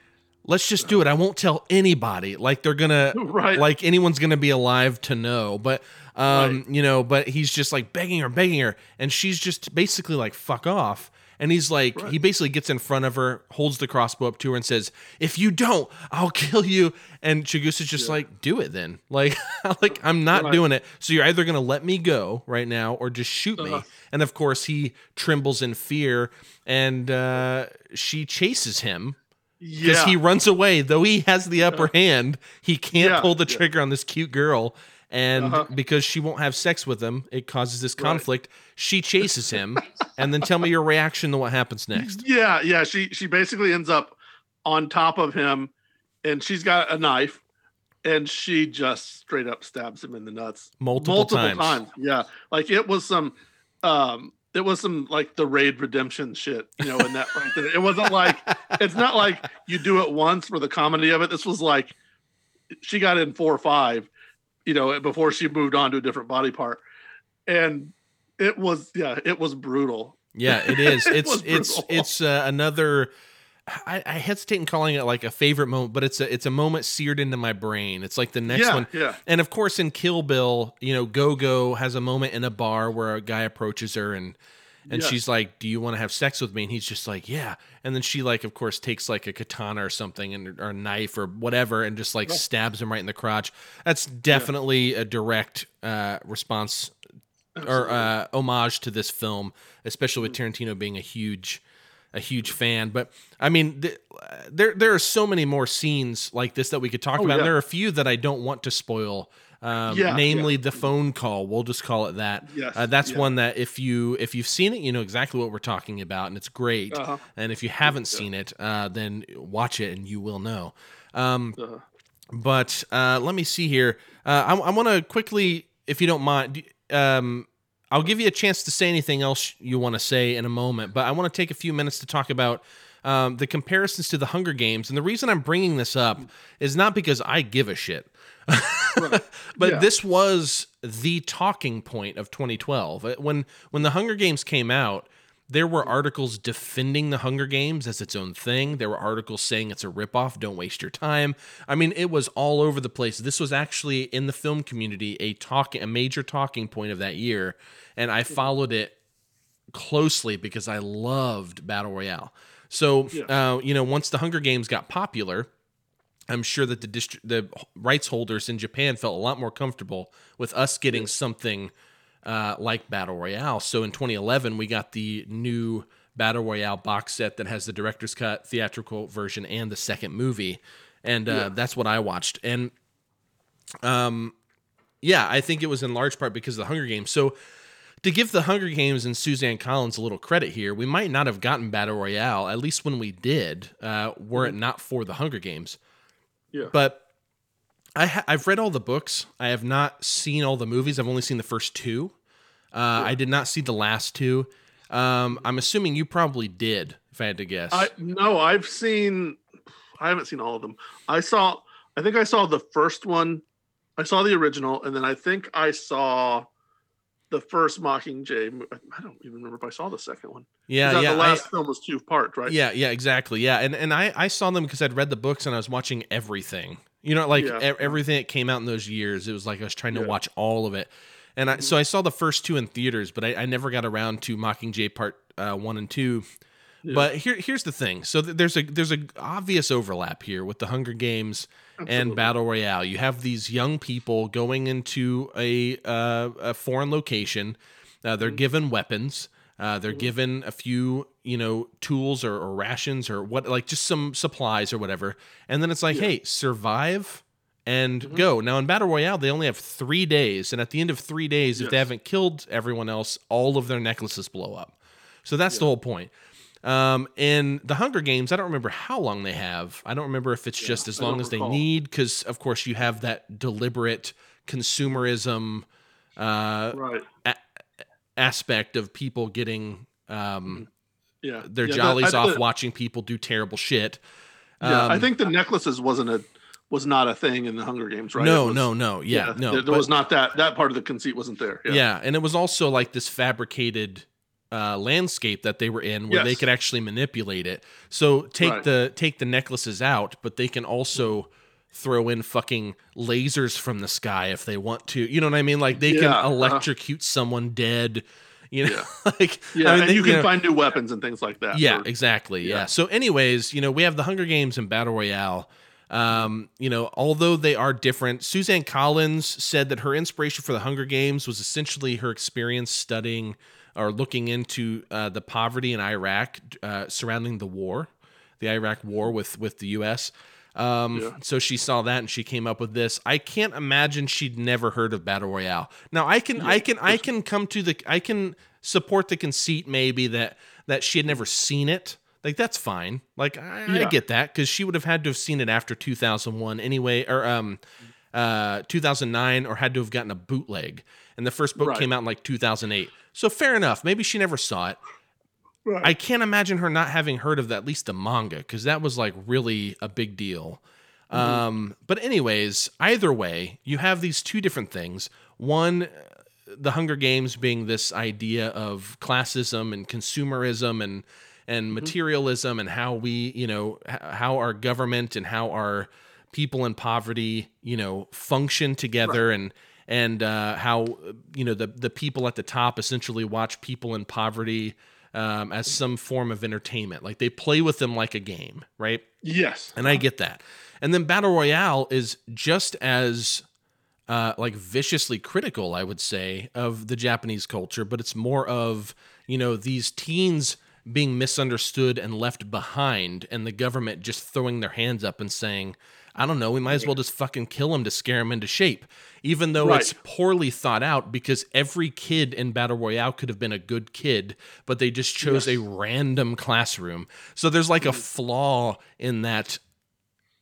let's just do it. I won't tell anybody. Like they're gonna right. like anyone's gonna be alive to know. But um, right. you know, but he's just like begging her, begging her, and she's just basically like, "Fuck off." And he's like, right. he basically gets in front of her, holds the crossbow up to her, and says, "If you don't, I'll kill you." And Chigusa's just yeah. like, "Do it then." Like, like I'm not right. doing it. So you're either gonna let me go right now, or just shoot uh-huh. me. And of course, he trembles in fear, and uh, she chases him because yeah. he runs away. Though he has the upper hand, he can't yeah. pull the trigger on this cute girl and uh-huh. because she won't have sex with him, it causes this conflict. Right. She chases him, and then tell me your reaction to what happens next. Yeah, yeah. She she basically ends up on top of him, and she's got a knife, and she just straight up stabs him in the nuts multiple, multiple times. times. Yeah, like it was some, um, it was some like the raid redemption shit, you know. In that right there, it wasn't like it's not like you do it once for the comedy of it. This was like she got in four or five you know, before she moved on to a different body part. And it was, yeah, it was brutal. Yeah, it is. it it's it's it's uh, another. I, I, hesitate in calling it like a favorite moment, but it's a it's a moment seared into my brain. It's like the next yeah, one. Yeah. And of course, in Kill Bill, you know, Gogo has a moment in a bar where a guy approaches her and and yeah. she's like, "Do you want to have sex with me?" And he's just like, "Yeah." And then she like, of course, takes like a katana or something and or a knife or whatever, and just like stabs him right in the crotch. That's definitely a direct uh, response or uh, homage to this film, especially with Tarantino being a huge a huge fan. But I mean, th- there there are so many more scenes like this that we could talk Oh, about. yeah. And there are a few that I don't want to spoil. Um, Yeah, namely the phone call. We'll just call it that. Yes, Uh, that's yeah. one that if you if you've seen it, you know exactly what we're talking about, and it's great. Uh-huh. And if you haven't seen it, uh, then watch it and you will know. Um, Uh-huh. but uh, let me see here. Uh, I, I want to quickly, if you don't mind, um, I'll give you a chance to say anything else you want to say in a moment. But I want to take a few minutes to talk about um, the comparisons to the Hunger Games. And the reason I'm bringing this up is not because I give a shit. but Yeah. this was the talking point of 2012 Uh, when when the Hunger Games came out. There were articles defending the Hunger Games as its own thing. There were articles saying it's a ripoff. Don't waste your time. I mean, it was all over the place. This was actually in the film community a talk, a major talking point of that year, and I followed it closely because I loved Battle Royale. So, uh, you know, once the Hunger Games got popular, I'm sure that the distri- the rights holders in Japan felt a lot more comfortable with us getting something uh, like Battle Royale. So in 2011, we got the new Battle Royale box set that has the director's cut, theatrical version, and the second movie, and uh, that's what I watched. And um, yeah, I think it was in large part because of the Hunger Games. So to give the Hunger Games and Suzanne Collins a little credit here, we might not have gotten Battle Royale, at least when we did, uh, were it not for the Hunger Games. Yeah. But I ha- I've read all the books. I have not seen all the movies. I've only seen the first two. Uh, I did not see the last two. Um, I'm assuming you probably did, if I had to guess. I no, I've seen. I haven't seen all of them. I saw. I think I saw the first one. I saw the original, and then I think I saw the first Mockingjay. mo- I don't even remember if I saw the second one. yeah, yeah, The I- last film was two part, right? Yeah, yeah, exactly. Yeah, and and I I saw them because I'd read the books and I was watching everything. You know, like Yeah. e- everything that came out in those years. It was like I was trying to Yeah. watch all of it. And I, so I saw the first two in theaters, but I, I never got around to Mockingjay Part uh, One and Two. But here here's the thing. So th- there's a there's a obvious overlap here with the Hunger Games and Battle Royale. You have these young people going into a uh, a foreign location. Uh, they're given weapons. Uh, they're given a few, you know, tools or, or rations or what, like just some supplies or whatever. And then it's like, hey, survive and go. Now in Battle Royale, they only have three days, and at the end of three days, if they haven't killed everyone else, all of their necklaces blow up. So that's the whole point. Um, in the Hunger Games, I don't remember how long they have. I don't remember if it's just as long as they need, because of course you have that deliberate consumerism uh, Right. Aspect of people getting um, Yeah. their Yeah, jollies I- off the- watching people do terrible shit. Yeah, I Um, think the necklaces wasn't a was not a thing in the Hunger Games, right? No, was- no, no, yeah, no. There, there but- was not that that part of the conceit wasn't there. yeah. Yeah. and it was also like this fabricated uh, landscape that they were in, where they could actually manipulate it. So take Right. the take the necklaces out, but they can also throw in fucking lasers from the sky if they want to. You know what I mean? Like they Yeah, can uh-huh. electrocute someone dead. You know, like Yeah, I mean, and they- you can know- find new weapons and things like that. Yeah, for- exactly. Yeah. yeah. So, anyways, you know, we have the Hunger Games and Battle Royale. Um, you know, although they are different, Suzanne Collins said that her inspiration for the Hunger Games was essentially her experience studying or looking into uh, the poverty in Iraq uh, surrounding the war, the Iraq War with with the U.S. Um, Yeah. So she saw that and she came up with this. I can't imagine she'd never heard of Battle Royale. Now I can, I can, I can come to the, I can support the conceit maybe that that she had never seen it. Like that's fine. Like I, I get that because she would have had to have seen it after 2001 anyway, or um, uh, 2009, or had to have gotten a bootleg. And the first book Right. came out in like 2008. So fair enough. Maybe she never saw it. Right. I can't imagine her not having heard of at least the manga because that was like really a big deal. Um, but anyways, either way, you have these two different things. One, the Hunger Games being this idea of classism and consumerism and and materialism and how we, you know, how our government and how our people in poverty, you know, function together and and uh, how you know the the people at the top essentially watch people in poverty um, as some form of entertainment. Like they play with them like a game, right? yes. And I get that. And then Battle Royale is just as uh, like viciously critical, I would say, of the Japanese culture, but it's more of you know these teens being misunderstood and left behind, and the government just throwing their hands up and saying, I don't know, we might as well just fucking kill him to scare him into shape. Even though right. it's poorly thought out because every kid in Battle Royale could have been a good kid, but they just chose yes. a random classroom. So there's like a mm-hmm. flaw in that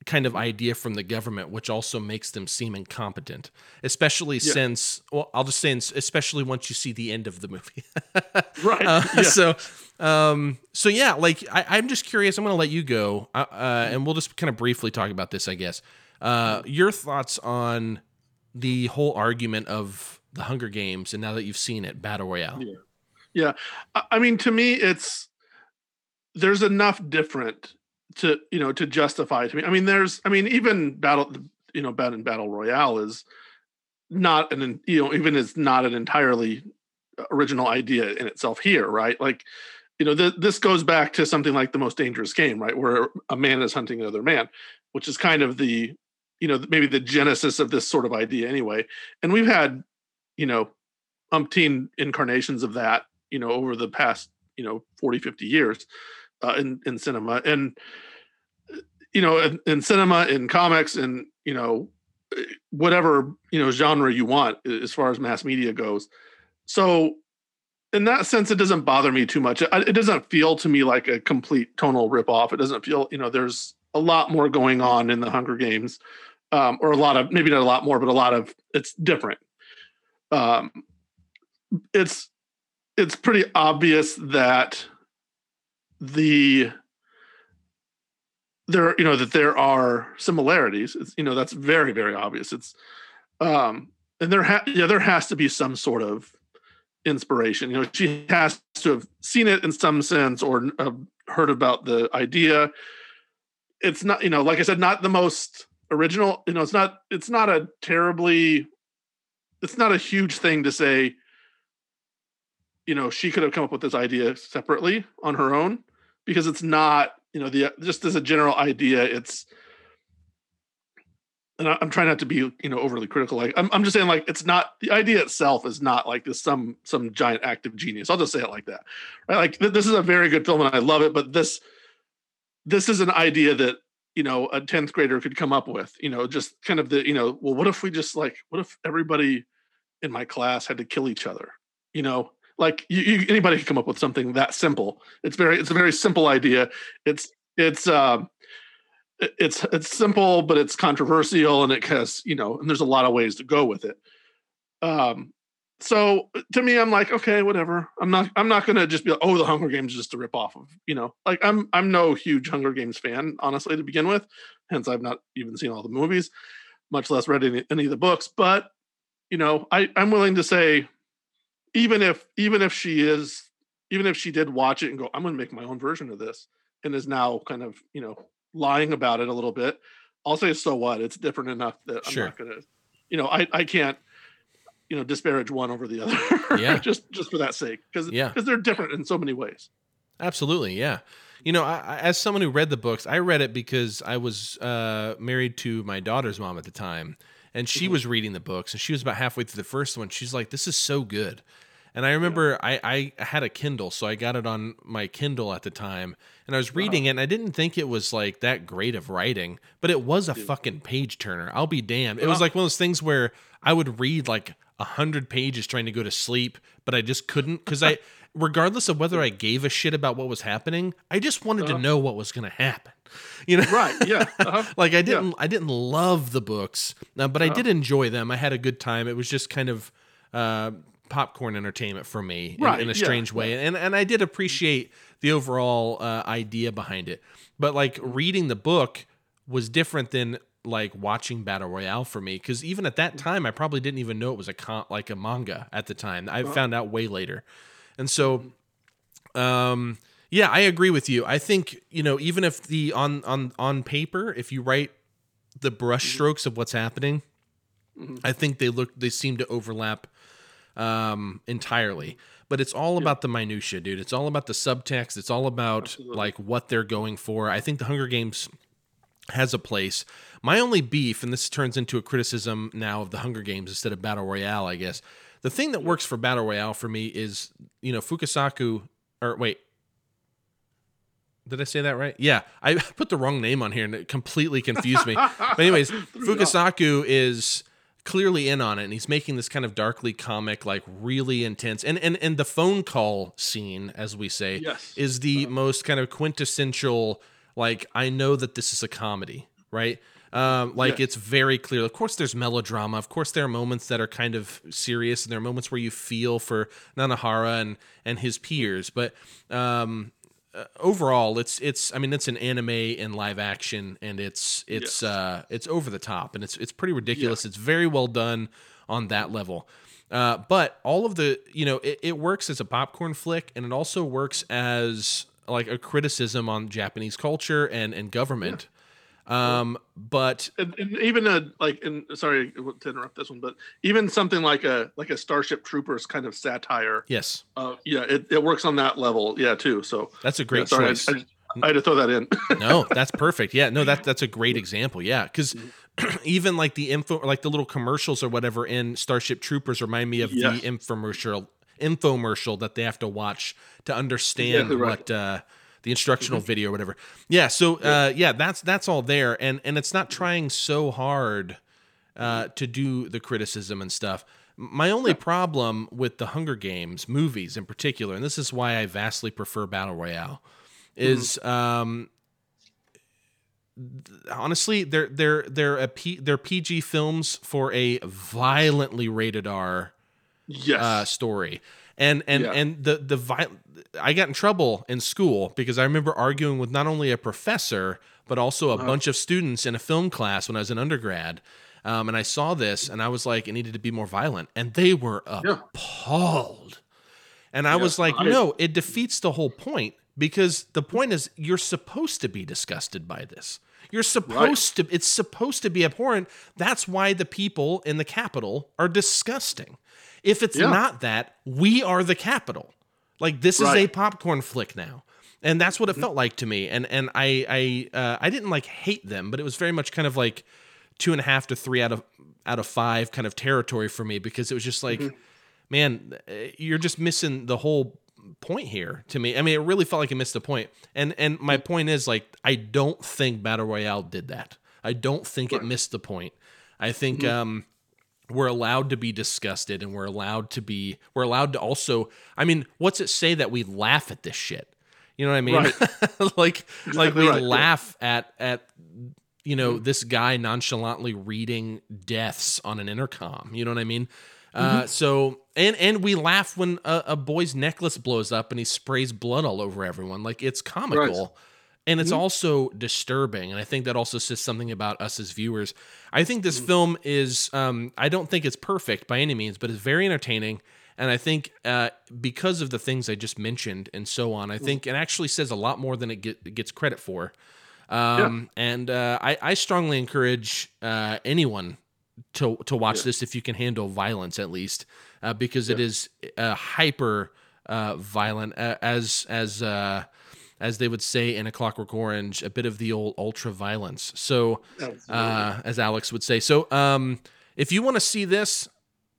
kind of idea from the government, which also makes them seem incompetent, especially yeah. since, well, I'll just say, especially once you see the end of the movie. right. Uh, yeah. So, um, so yeah, like I, am just curious. I'm going to let you go, uh, uh, and we'll just kind of briefly talk about this, I guess. Uh, your thoughts on the whole argument of the Hunger Games, and now that you've seen it, Battle Royale. Yeah. Yeah. I mean, to me, it's there's enough different to you know to justify to me. I mean, there's I mean even battle you know battle battle royale is not an you know even is not an entirely original idea in itself here, right? Like you know th- this goes back to something like the most dangerous game, right, where a man is hunting another man, which is kind of the you know maybe the genesis of this sort of idea anyway. And we've had you know umpteen incarnations of that you know over the past you know 40 50 years uh, in in cinema. And you know in, in cinema in comics and you know whatever you know genre you want as far as mass media goes. So in that sense it doesn't bother me too much. It, it doesn't feel to me like a complete tonal rip off it doesn't feel you know there's a lot more going on in the hunger games um, or a lot of maybe not a lot more but a lot of it's different. Um, it's it's pretty obvious that the there you know that there are similarities. It's you know that's very very obvious. It's um and there ha- yeah there has to be some sort of inspiration. You know she has to have seen it in some sense or uh, heard about the idea. It's not you know like i said not the most original. You know it's not it's not a terribly it's not a huge thing to say you know she could have come up with this idea separately on her own because it's not you know the just as a general idea it's and I'm trying not to be, you know, overly critical. Like I'm, I'm just saying, like it's not the idea itself is not like this some some giant act of genius. I'll just say it like that, right? Like th- this is a very good film and I love it, but this this is an idea that you know a tenth grader could come up with. You know, just kind of the you know, well, what if we just like, what if everybody in my class had to kill each other? You know, like you, you, anybody can come up with something that simple. It's very it's a very simple idea. It's it's uh, it's it's simple but it's controversial and it has you know and there's a lot of ways to go with it. Um so to me i'm like okay whatever. I'm not i'm not gonna just be like oh the hunger games is just a rip off of you know like i'm i'm no huge hunger games fan honestly to begin with hence i've not even seen all the movies much less read any, any of the books but you know i i'm willing to say even if even if she is even if she did watch it and go i'm going to make my own version of this and is now kind of you know lying about it a little bit i'll say so what? It's different enough that i'm sure. not going to you know i i can't you know disparage one over the other yeah. just just for that sake because yeah. because they're different in so many ways. Absolutely yeah. You know I, as someone who read the books i read it because i was uh, married to my daughter's mom at the time and she mm-hmm. was reading the books and she was about halfway through the first one. She's like this is so good and I remember yeah. I, I had a Kindle, so I got it on my Kindle at the time. And I was reading it, and I didn't think it was like that great of writing, but it was a Dude. fucking page turner. I'll be damned. It was like one of those things where I would read like a hundred pages trying to go to sleep, but I just couldn't because I, regardless of whether I gave a shit about what was happening, I just wanted uh-huh. to know what was going to happen. You know, right? Yeah. Uh-huh. like I didn't, yeah. I didn't love the books, uh, but uh-huh. I did enjoy them. I had a good time. It was just kind of. Uh, popcorn entertainment for me right, in, in, a strange yeah, way. Yeah. And and I did appreciate the overall uh, idea behind it. But like reading the book was different than like watching Battle Royale for me because even at that time I probably didn't even know it was a con- like a manga at the time. I found out way later. And so um yeah, I agree with you. I think, you know, even if the on on on paper if you write the brushstrokes of what's happening, mm-hmm. I think they look they seem to overlap um, entirely. But it's all yeah. about the minutia, dude. It's all about the subtext. It's all about Absolutely. like what they're going for. I think the Hunger Games has a place. My only beef, and this turns into a criticism now of the Hunger Games instead of Battle Royale, I guess. The thing that works for Battle Royale for me is, you know, Fukasaku, or wait, did I say that right? Yeah, I put the wrong name on here and it completely confused me. but anyways, Fukasaku is clearly in on it and he's making this kind of darkly comic like really intense. And and and the phone call scene as we say Yes. is the most kind of quintessential like i know that this is a comedy right? Um, like Yeah. it's very clear. Of course there's melodrama. Of course there are moments that are kind of serious and there are moments where you feel for nanahara and and his peers. But um uh, overall it's it's i mean it's an anime in live action and it's it's Yes. uh it's over the top and it's it's pretty ridiculous. It's very well done on that level. Uh but all of the you know it, it works as a popcorn flick and it also works as like a criticism on japanese culture and and government um but and, and even a like and sorry to interrupt this one but even something like a like a starship troopers kind of satire yes uh yeah it, it works on that level yeah too so that's a yeah, great sorry, I- choice I, I, had to throw that in no, that's perfect. Yeah, no, that that's a great example. Yeah, because even like the info, like the little commercials or whatever in Starship Troopers remind me of Yes. the infomercial infomercial that they have to watch to understand Exactly right. what uh, the instructional video or whatever. Yeah, so uh, yeah, that's that's all there, and and it's not trying so hard uh, to do the criticism and stuff. My only problem with the Hunger Games movies in particular, and this is why I vastly prefer Battle Royale, is um, honestly they're they're they're a P, they're PG films for a violently rated R yes uh, story. And and Yeah. and the the vi- I got in trouble in school because I remember arguing with not only a professor but also a bunch of students in a film class when I was an undergrad. Um, and I saw this and I was like, it needed to be more violent, and they were Yeah. appalled. And I Yeah, was like, I- no, it defeats the whole point because the point is you're supposed to be disgusted by this. You're supposed to it's supposed to be abhorrent. That's why the people in the capital are disgusting. If it's Yeah. not that, we are the capital. Like this is a popcorn flick now. And that's what it felt like to me. And and I I uh, I didn't like hate them, but it was very much kind of like two and a half to three out of out of five kind of territory for me because it was just like, man, uh, you're just missing the whole point here to me. I mean, it really felt like it missed the point. And and my point is like, I don't think Battle Royale did that. I don't think it missed the point. I think um we're allowed to be disgusted and we're allowed to be we're allowed to also I mean, what's it say that we laugh at this shit? You know what I mean? like like Exactly we right, yeah. laugh at at you know this guy nonchalantly reading deaths on an intercom. You know what I mean? Mm-hmm. Uh, so and and we laugh when a, a boy's necklace blows up and he sprays blood all over everyone. Like it's comical. And Mm-hmm. it's also disturbing, and I think that also says something about us as viewers. I think this Mm-hmm. film is, um, I don't think it's perfect by any means, but it's very entertaining. And I think uh, because of the things I just mentioned and so on, Mm-hmm. I think it actually says a lot more than it, get, it gets credit for. Um, And uh, I, I strongly encourage uh, anyone to to watch Yeah. this if you can handle violence at least, uh, because it is uh, hyper uh, violent uh, as as uh, as they would say in A Clockwork Orange, a bit of the old ultra violence. So uh, as Alex would say. So um, if you want to see this,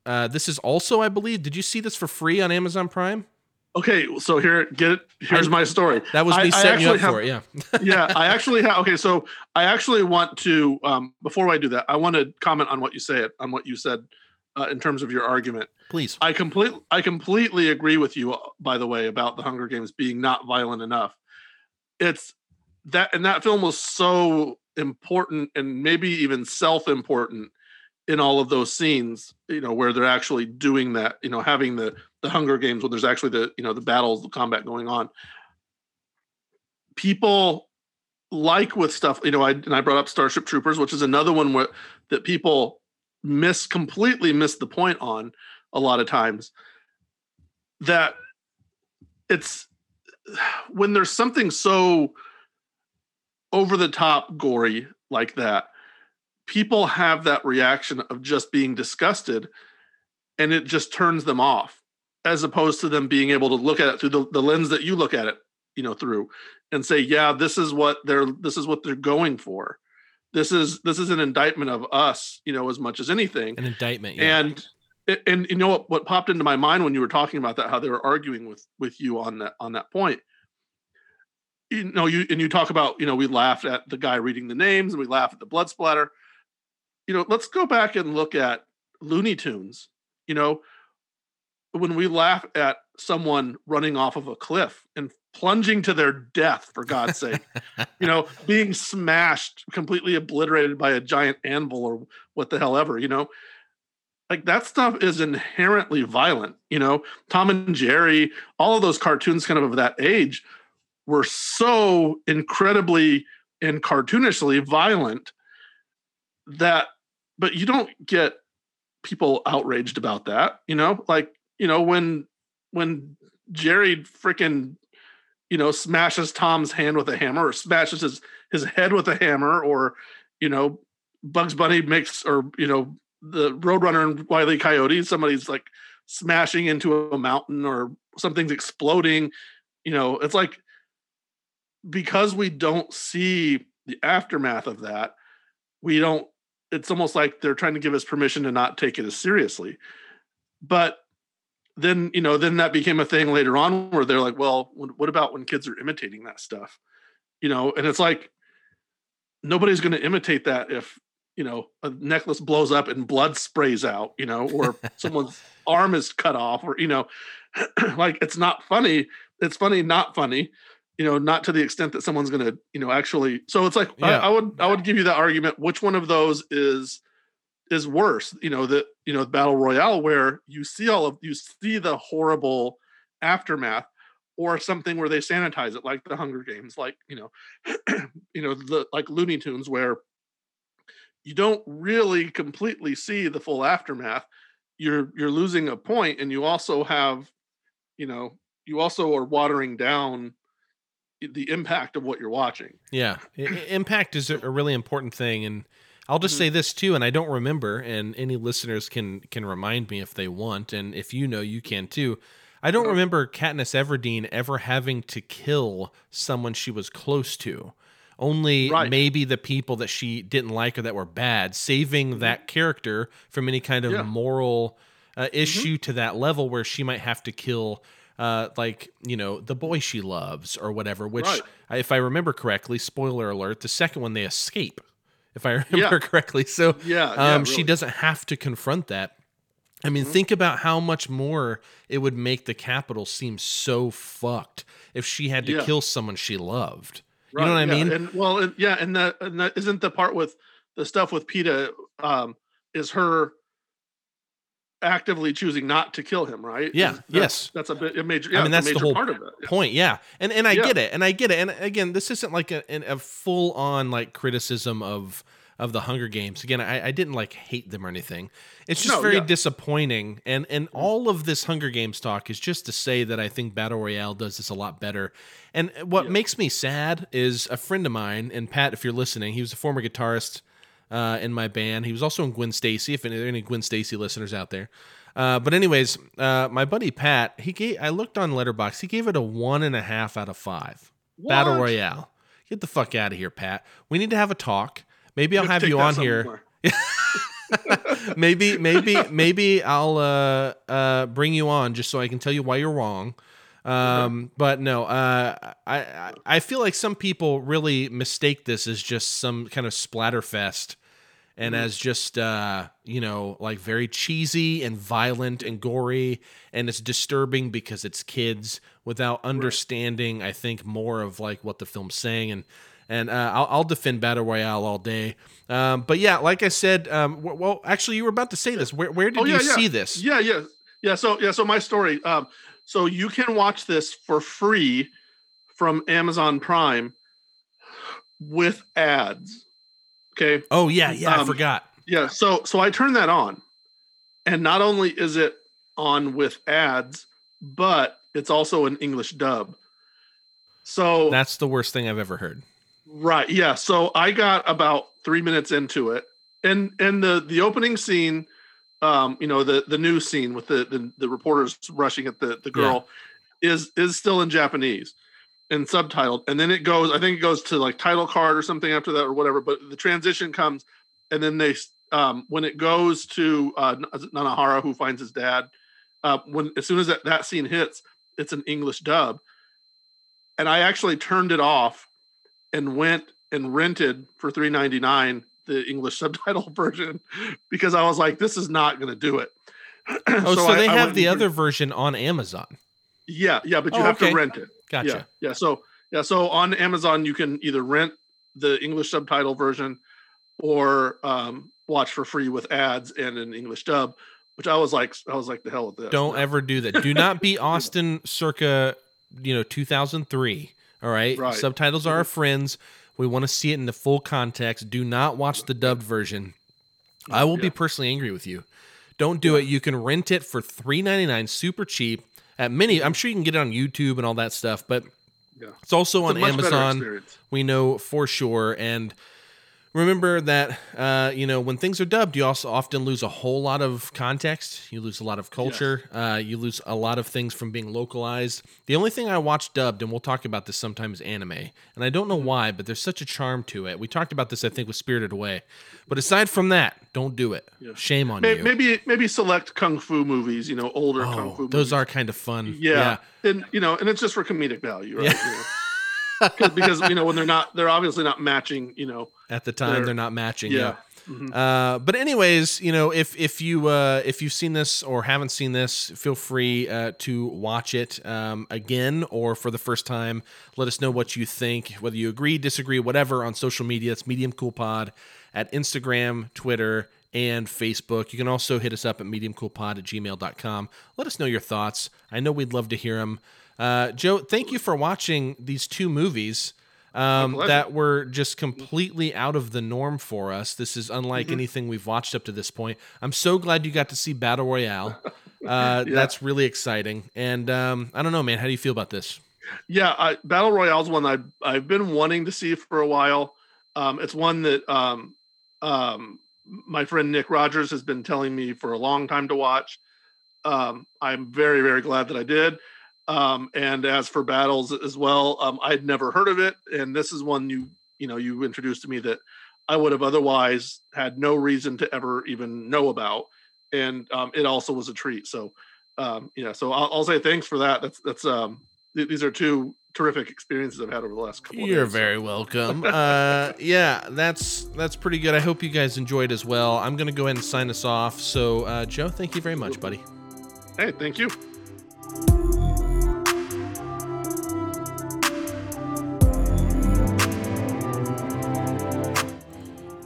uh, this is also, I believe, did you see this for free on Amazon Prime? okay so here get it here's I- my story That was I- me I setting you up actually for it. Yeah. yeah, I actually have. Okay, so I actually want to. Um, before I do that, I want to comment on what you say on what you said uh, in terms of your argument. Please. I complete. I completely agree with you. uh, By the way, about the Hunger Games being not violent enough. It's that, and that film was so important, and maybe even self-important in all of those scenes. You know, where they're actually doing that. You know, having the the Hunger Games, when there's actually the you know the battles, the combat going on. People like with stuff, you know, I and I brought up Starship Troopers, which is another one where that people miss completely miss the point on a lot of times. That it's when there's something so over the top gory like that, people have that reaction of just being disgusted and it just turns them off as opposed to them being able to look at it through the, the lens that you look at it you know through and say yeah this is what they're this is what they're going for this is this is an indictment of us, you know, as much as anything. An indictment, yeah. And and you know what what popped into my mind when you were talking about that, how they were arguing with with you on that on that point. You know, you and you talk about, you know, we laughed at the guy reading the names and we laugh at the blood splatter. You know, let's go back and look at Looney Tunes. You know, when we laugh at someone running off of a cliff and plunging to their death for god's sake you know being smashed completely obliterated by a giant anvil or what the hell ever you know like that stuff is inherently violent you know? Tom and jerry all of those cartoons kind of of that age were so incredibly and cartoonishly violent that but you don't get people outraged about that you know? Like you know when when jerry freaking you know, smashes Tom's hand with a hammer or smashes his his head with a hammer, or you know, Bugs Bunny makes or you know, the Roadrunner and Wiley Coyote, somebody's like smashing into a mountain or something's exploding. You know, it's like because we don't see the aftermath of that, we don't. It's almost like they're trying to give us permission to not take it as seriously. But then you know then that became a thing later on where they're like well what about when kids are imitating that stuff you know and it's like nobody's going to imitate that if you know a necklace blows up and blood sprays out you know or someone's arm is cut off or you know like it's not funny it's funny not funny you know not to the extent that someone's going to you know actually so it's like yeah. I, I would i would give you that argument which one of those is is worse you know the you know battle royale where you see all of you see the horrible aftermath or something where they sanitize it like the hunger games like you know you know the like looney tunes where you don't really completely see the full aftermath you're you're losing a point and you also have you know you also are watering down the impact of what you're watching yeah impact is a really important thing and I'll just mm-hmm. say this too, and I don't remember, and any listeners can can remind me if they want, and if you know, you can too. I don't remember Katniss Everdeen ever having to kill someone she was close to. Only right. maybe the people that she didn't like or that were bad, saving mm-hmm. that character from any kind of yeah. moral uh, mm-hmm. issue mm-hmm. to that level where she might have to kill uh, like you know the boy she loves or whatever which right. if i remember correctly spoiler alert the second one they escape if I remember yeah. correctly. So yeah, um, really. she doesn't have to confront that. I mean, mm-hmm. think about how much more it would make the capital seem so fucked if she had to yeah. kill someone she loved. Right, you know what yeah. I mean? And well, and, yeah, and that, and that isn't the part with the stuff with Peeta um, is her actively choosing not to kill him, right? Yeah. That's, yes. That's a bit a major. Yeah, I mean, that's the whole part of it. point. Yeah. And and I yeah. get it, and I get it, and again, this isn't like a, a full on like criticism of of the Hunger Games. Again, I, I didn't like hate them or anything. It's just no, very yeah. disappointing. And and all of this Hunger Games talk is just to say that I think Battle Royale does this a lot better. And what yeah. makes me sad is a friend of mine, and Pat, if you're listening, he was a former guitarist uh, in my band. He was also in Gwen Stacy. If there are any Gwen Stacy listeners out there. Uh, but anyways, uh, my buddy Pat, he gave. I looked on Letterboxd. He gave it a one and a half out of five. What? Battle Royale. Get the fuck out of here, Pat. We need to have a talk. Maybe I'll have you on here. maybe, maybe, maybe I'll uh, uh, bring you on just so I can tell you why you're wrong. Um, but no, uh, I I feel like some people really mistake this as just some kind of splatterfest and mm-hmm. as just uh, you know like very cheesy and violent and gory and it's disturbing because it's kids without understanding right. i think more of like what the film's saying and and uh, I'll, I'll, defend battle royale all day. Um, but yeah, like I said, um, well, actually, you were about to say this. Where, where did oh, yeah, you yeah. see this? Yeah, yeah, yeah. So yeah, so my story. Um, so you can watch this for free from Amazon Prime with ads. Okay. Oh yeah, yeah. I um, forgot. Yeah. So so I turned that on, and not only is it on with ads, but it's also an English dub. So that's the worst thing I've ever heard. Right. Yeah. So I got about three minutes into it, and and the the opening scene, um, you know, the the news scene with the the, the reporters rushing at the the girl, yeah. is is still in Japanese, and subtitled, and then it goes. I think it goes to like title card or something after that or whatever. But the transition comes, and then they um, when it goes to uh, Nanahara who finds his dad. Uh, when as soon as that, that scene hits, it's an English dub, and I actually turned it off and went and rented for three ninety nine the English subtitle version because I was like, this is not going to do it. oh, so, so they I, have I the other version on Amazon. Yeah, yeah, but you oh, have okay. to rent it. Gotcha. Yeah, yeah. So yeah, so on Amazon you can either rent the English subtitle version or um, watch for free with ads and an English dub. Which I was like, I was like, the hell with this. Don't ever do that. Do not be Austin circa, you know, 2003. All right. right. Subtitles are our mm-hmm. friends. We want to see it in the full context. Do not watch the dubbed version. I will yeah. be personally angry with you. Don't do yeah. it. You can rent it for three ninety nine, super cheap at many. I'm sure you can get it on YouTube and all that stuff, but yeah. it's also it's on Amazon. We know for sure. And remember that uh, you know when things are dubbed you also often lose a whole lot of context. You lose a lot of culture. Uh, you lose a lot of things from being localized. The only thing i watch dubbed and we'll talk about this sometimes is anime. And i don't know why but there's such a charm to it. We talked about this i think with spirited away. But aside from that don't do it. Yeah. shame on maybe, you. maybe maybe select kung fu movies you know older oh, kung fu movies. those are kind of fun. Yeah. yeah. and you know and it's just for comedic value right? Yeah. because you know when they're not they're obviously not matching you know at the time they're, they're not matching yeah, yeah. Mm-hmm. Uh, but anyways, you know, if if you uh, if you've seen this or haven't seen this, feel free uh, to watch it um, again or for the first time. Let us know what you think, whether you agree, disagree, whatever on social media. It's Medium Cool Pod at Instagram, Twitter, and Facebook. You can also hit us up at mediumcoolpod at gmail.com. Let us know your thoughts. I know we'd love to hear them. Uh, Joe, thank you for watching these two movies um, that were just completely out of the norm for us. This is unlike mm-hmm. anything we've watched up to this point. I'm so glad you got to see Battle Royale. Uh, yeah. That's really exciting. And um, I don't know, man. How do you feel about this? Yeah, I, Battle Royale is one I I've been wanting to see for a while. Um, it's one that um, um, my friend Nick Rogers has been telling me for a long time to watch. Um, I'm very very glad that I did. Um, and as for battles as well, um, I'd never heard of it, and this is one you you know you introduced to me that I would have otherwise had no reason to ever even know about, and um, it also was a treat. So um, yeah, so I'll, I'll, say thanks for that. That's that's um, th- these are two terrific experiences I've had over the last couple. Of years. You're very welcome. uh, yeah, that's that's pretty good. I hope you guys enjoyed as well. I'm gonna go ahead and sign us off. So uh, Joe, thank you very much, buddy. Hey, thank you.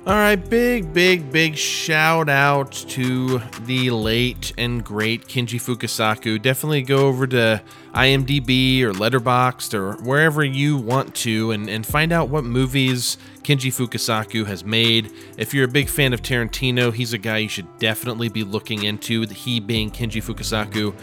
All right, big, big, big shout out to the late and great Kinji Fukasaku. Definitely go over to IMDb or Letterboxd or wherever you want to and, and find out what movies Kinji Fukasaku has made. If you're a big fan of Tarantino, he's a guy you should definitely be looking into, he being Kinji Fukasaku.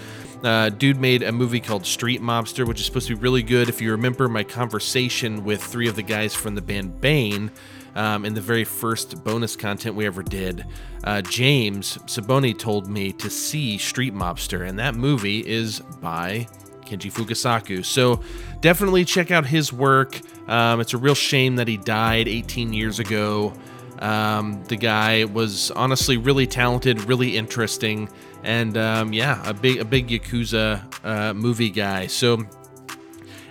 Uh, dude made a movie called Street Mobster, which is supposed to be really good. If you remember my conversation with three of the guys from the band Bane, um, in the very first bonus content we ever did, uh, James Saboni told me to see Street Mobster, and that movie is by Kenji Fukasaku. So definitely check out his work. Um, it's a real shame that he died 18 years ago. Um, the guy was honestly really talented, really interesting, and um, yeah, a big a big yakuza uh, movie guy. So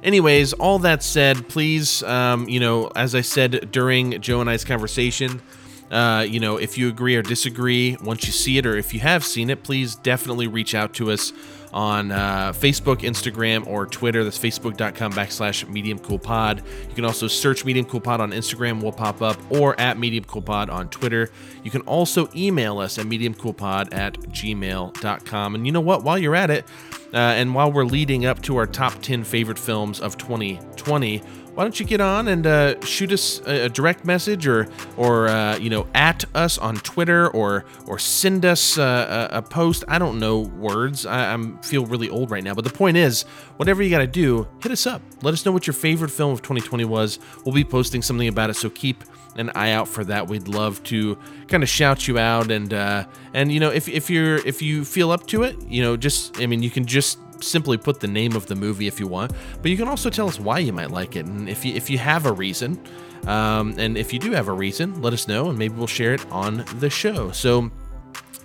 Anyways, all that said, please, um, you know, as I said during Joe and I's conversation, uh, you know, if you agree or disagree once you see it, or if you have seen it, please definitely reach out to us on uh, Facebook, Instagram, or Twitter. That's facebook.com backslash Medium Cool Pod. You can also search Medium Cool Pod on Instagram, will pop up, or at Medium Cool Pod on Twitter. You can also email us at mediumcoolpod at gmail.com. And you know what? While you're at it, uh, and while we're leading up to our top 10 favorite films of 2020, why don't you get on and uh, shoot us a, a, direct message or or uh, you know at us on Twitter or or send us uh, a, a, post. I don't know words. I am feel really old right now, but the point is, whatever you got to do, hit us up. Let us know what your favorite film of 2020 was. We'll be posting something about it, so keep an eye out for that. We'd love to kind of shout you out and uh, and you know if if you're if you feel up to it, you know just I mean you can just simply put the name of the movie if you want, but you can also tell us why you might like it. And if you, if you have a reason, um, and if you do have a reason, let us know and maybe we'll share it on the show. So,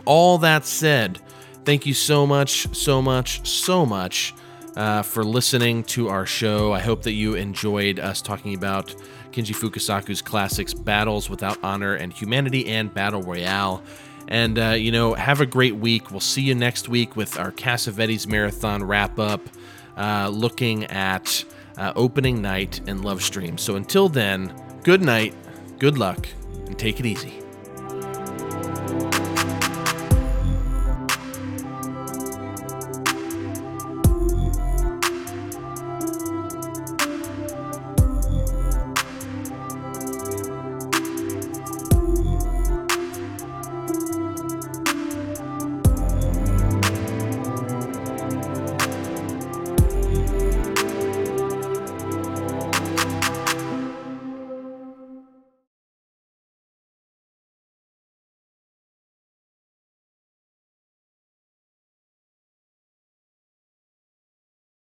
all that said, thank you so much, so much, so much uh, for listening to our show. I hope that you enjoyed us talking about Kinji Fukasaku's classics Battles Without Honor and Humanity and Battle Royale. And, uh, you know, have a great week. We'll see you next week with our Cassavetes Marathon wrap up, uh, looking at uh, opening night and Love Stream. So until then, good night, good luck, and take it easy.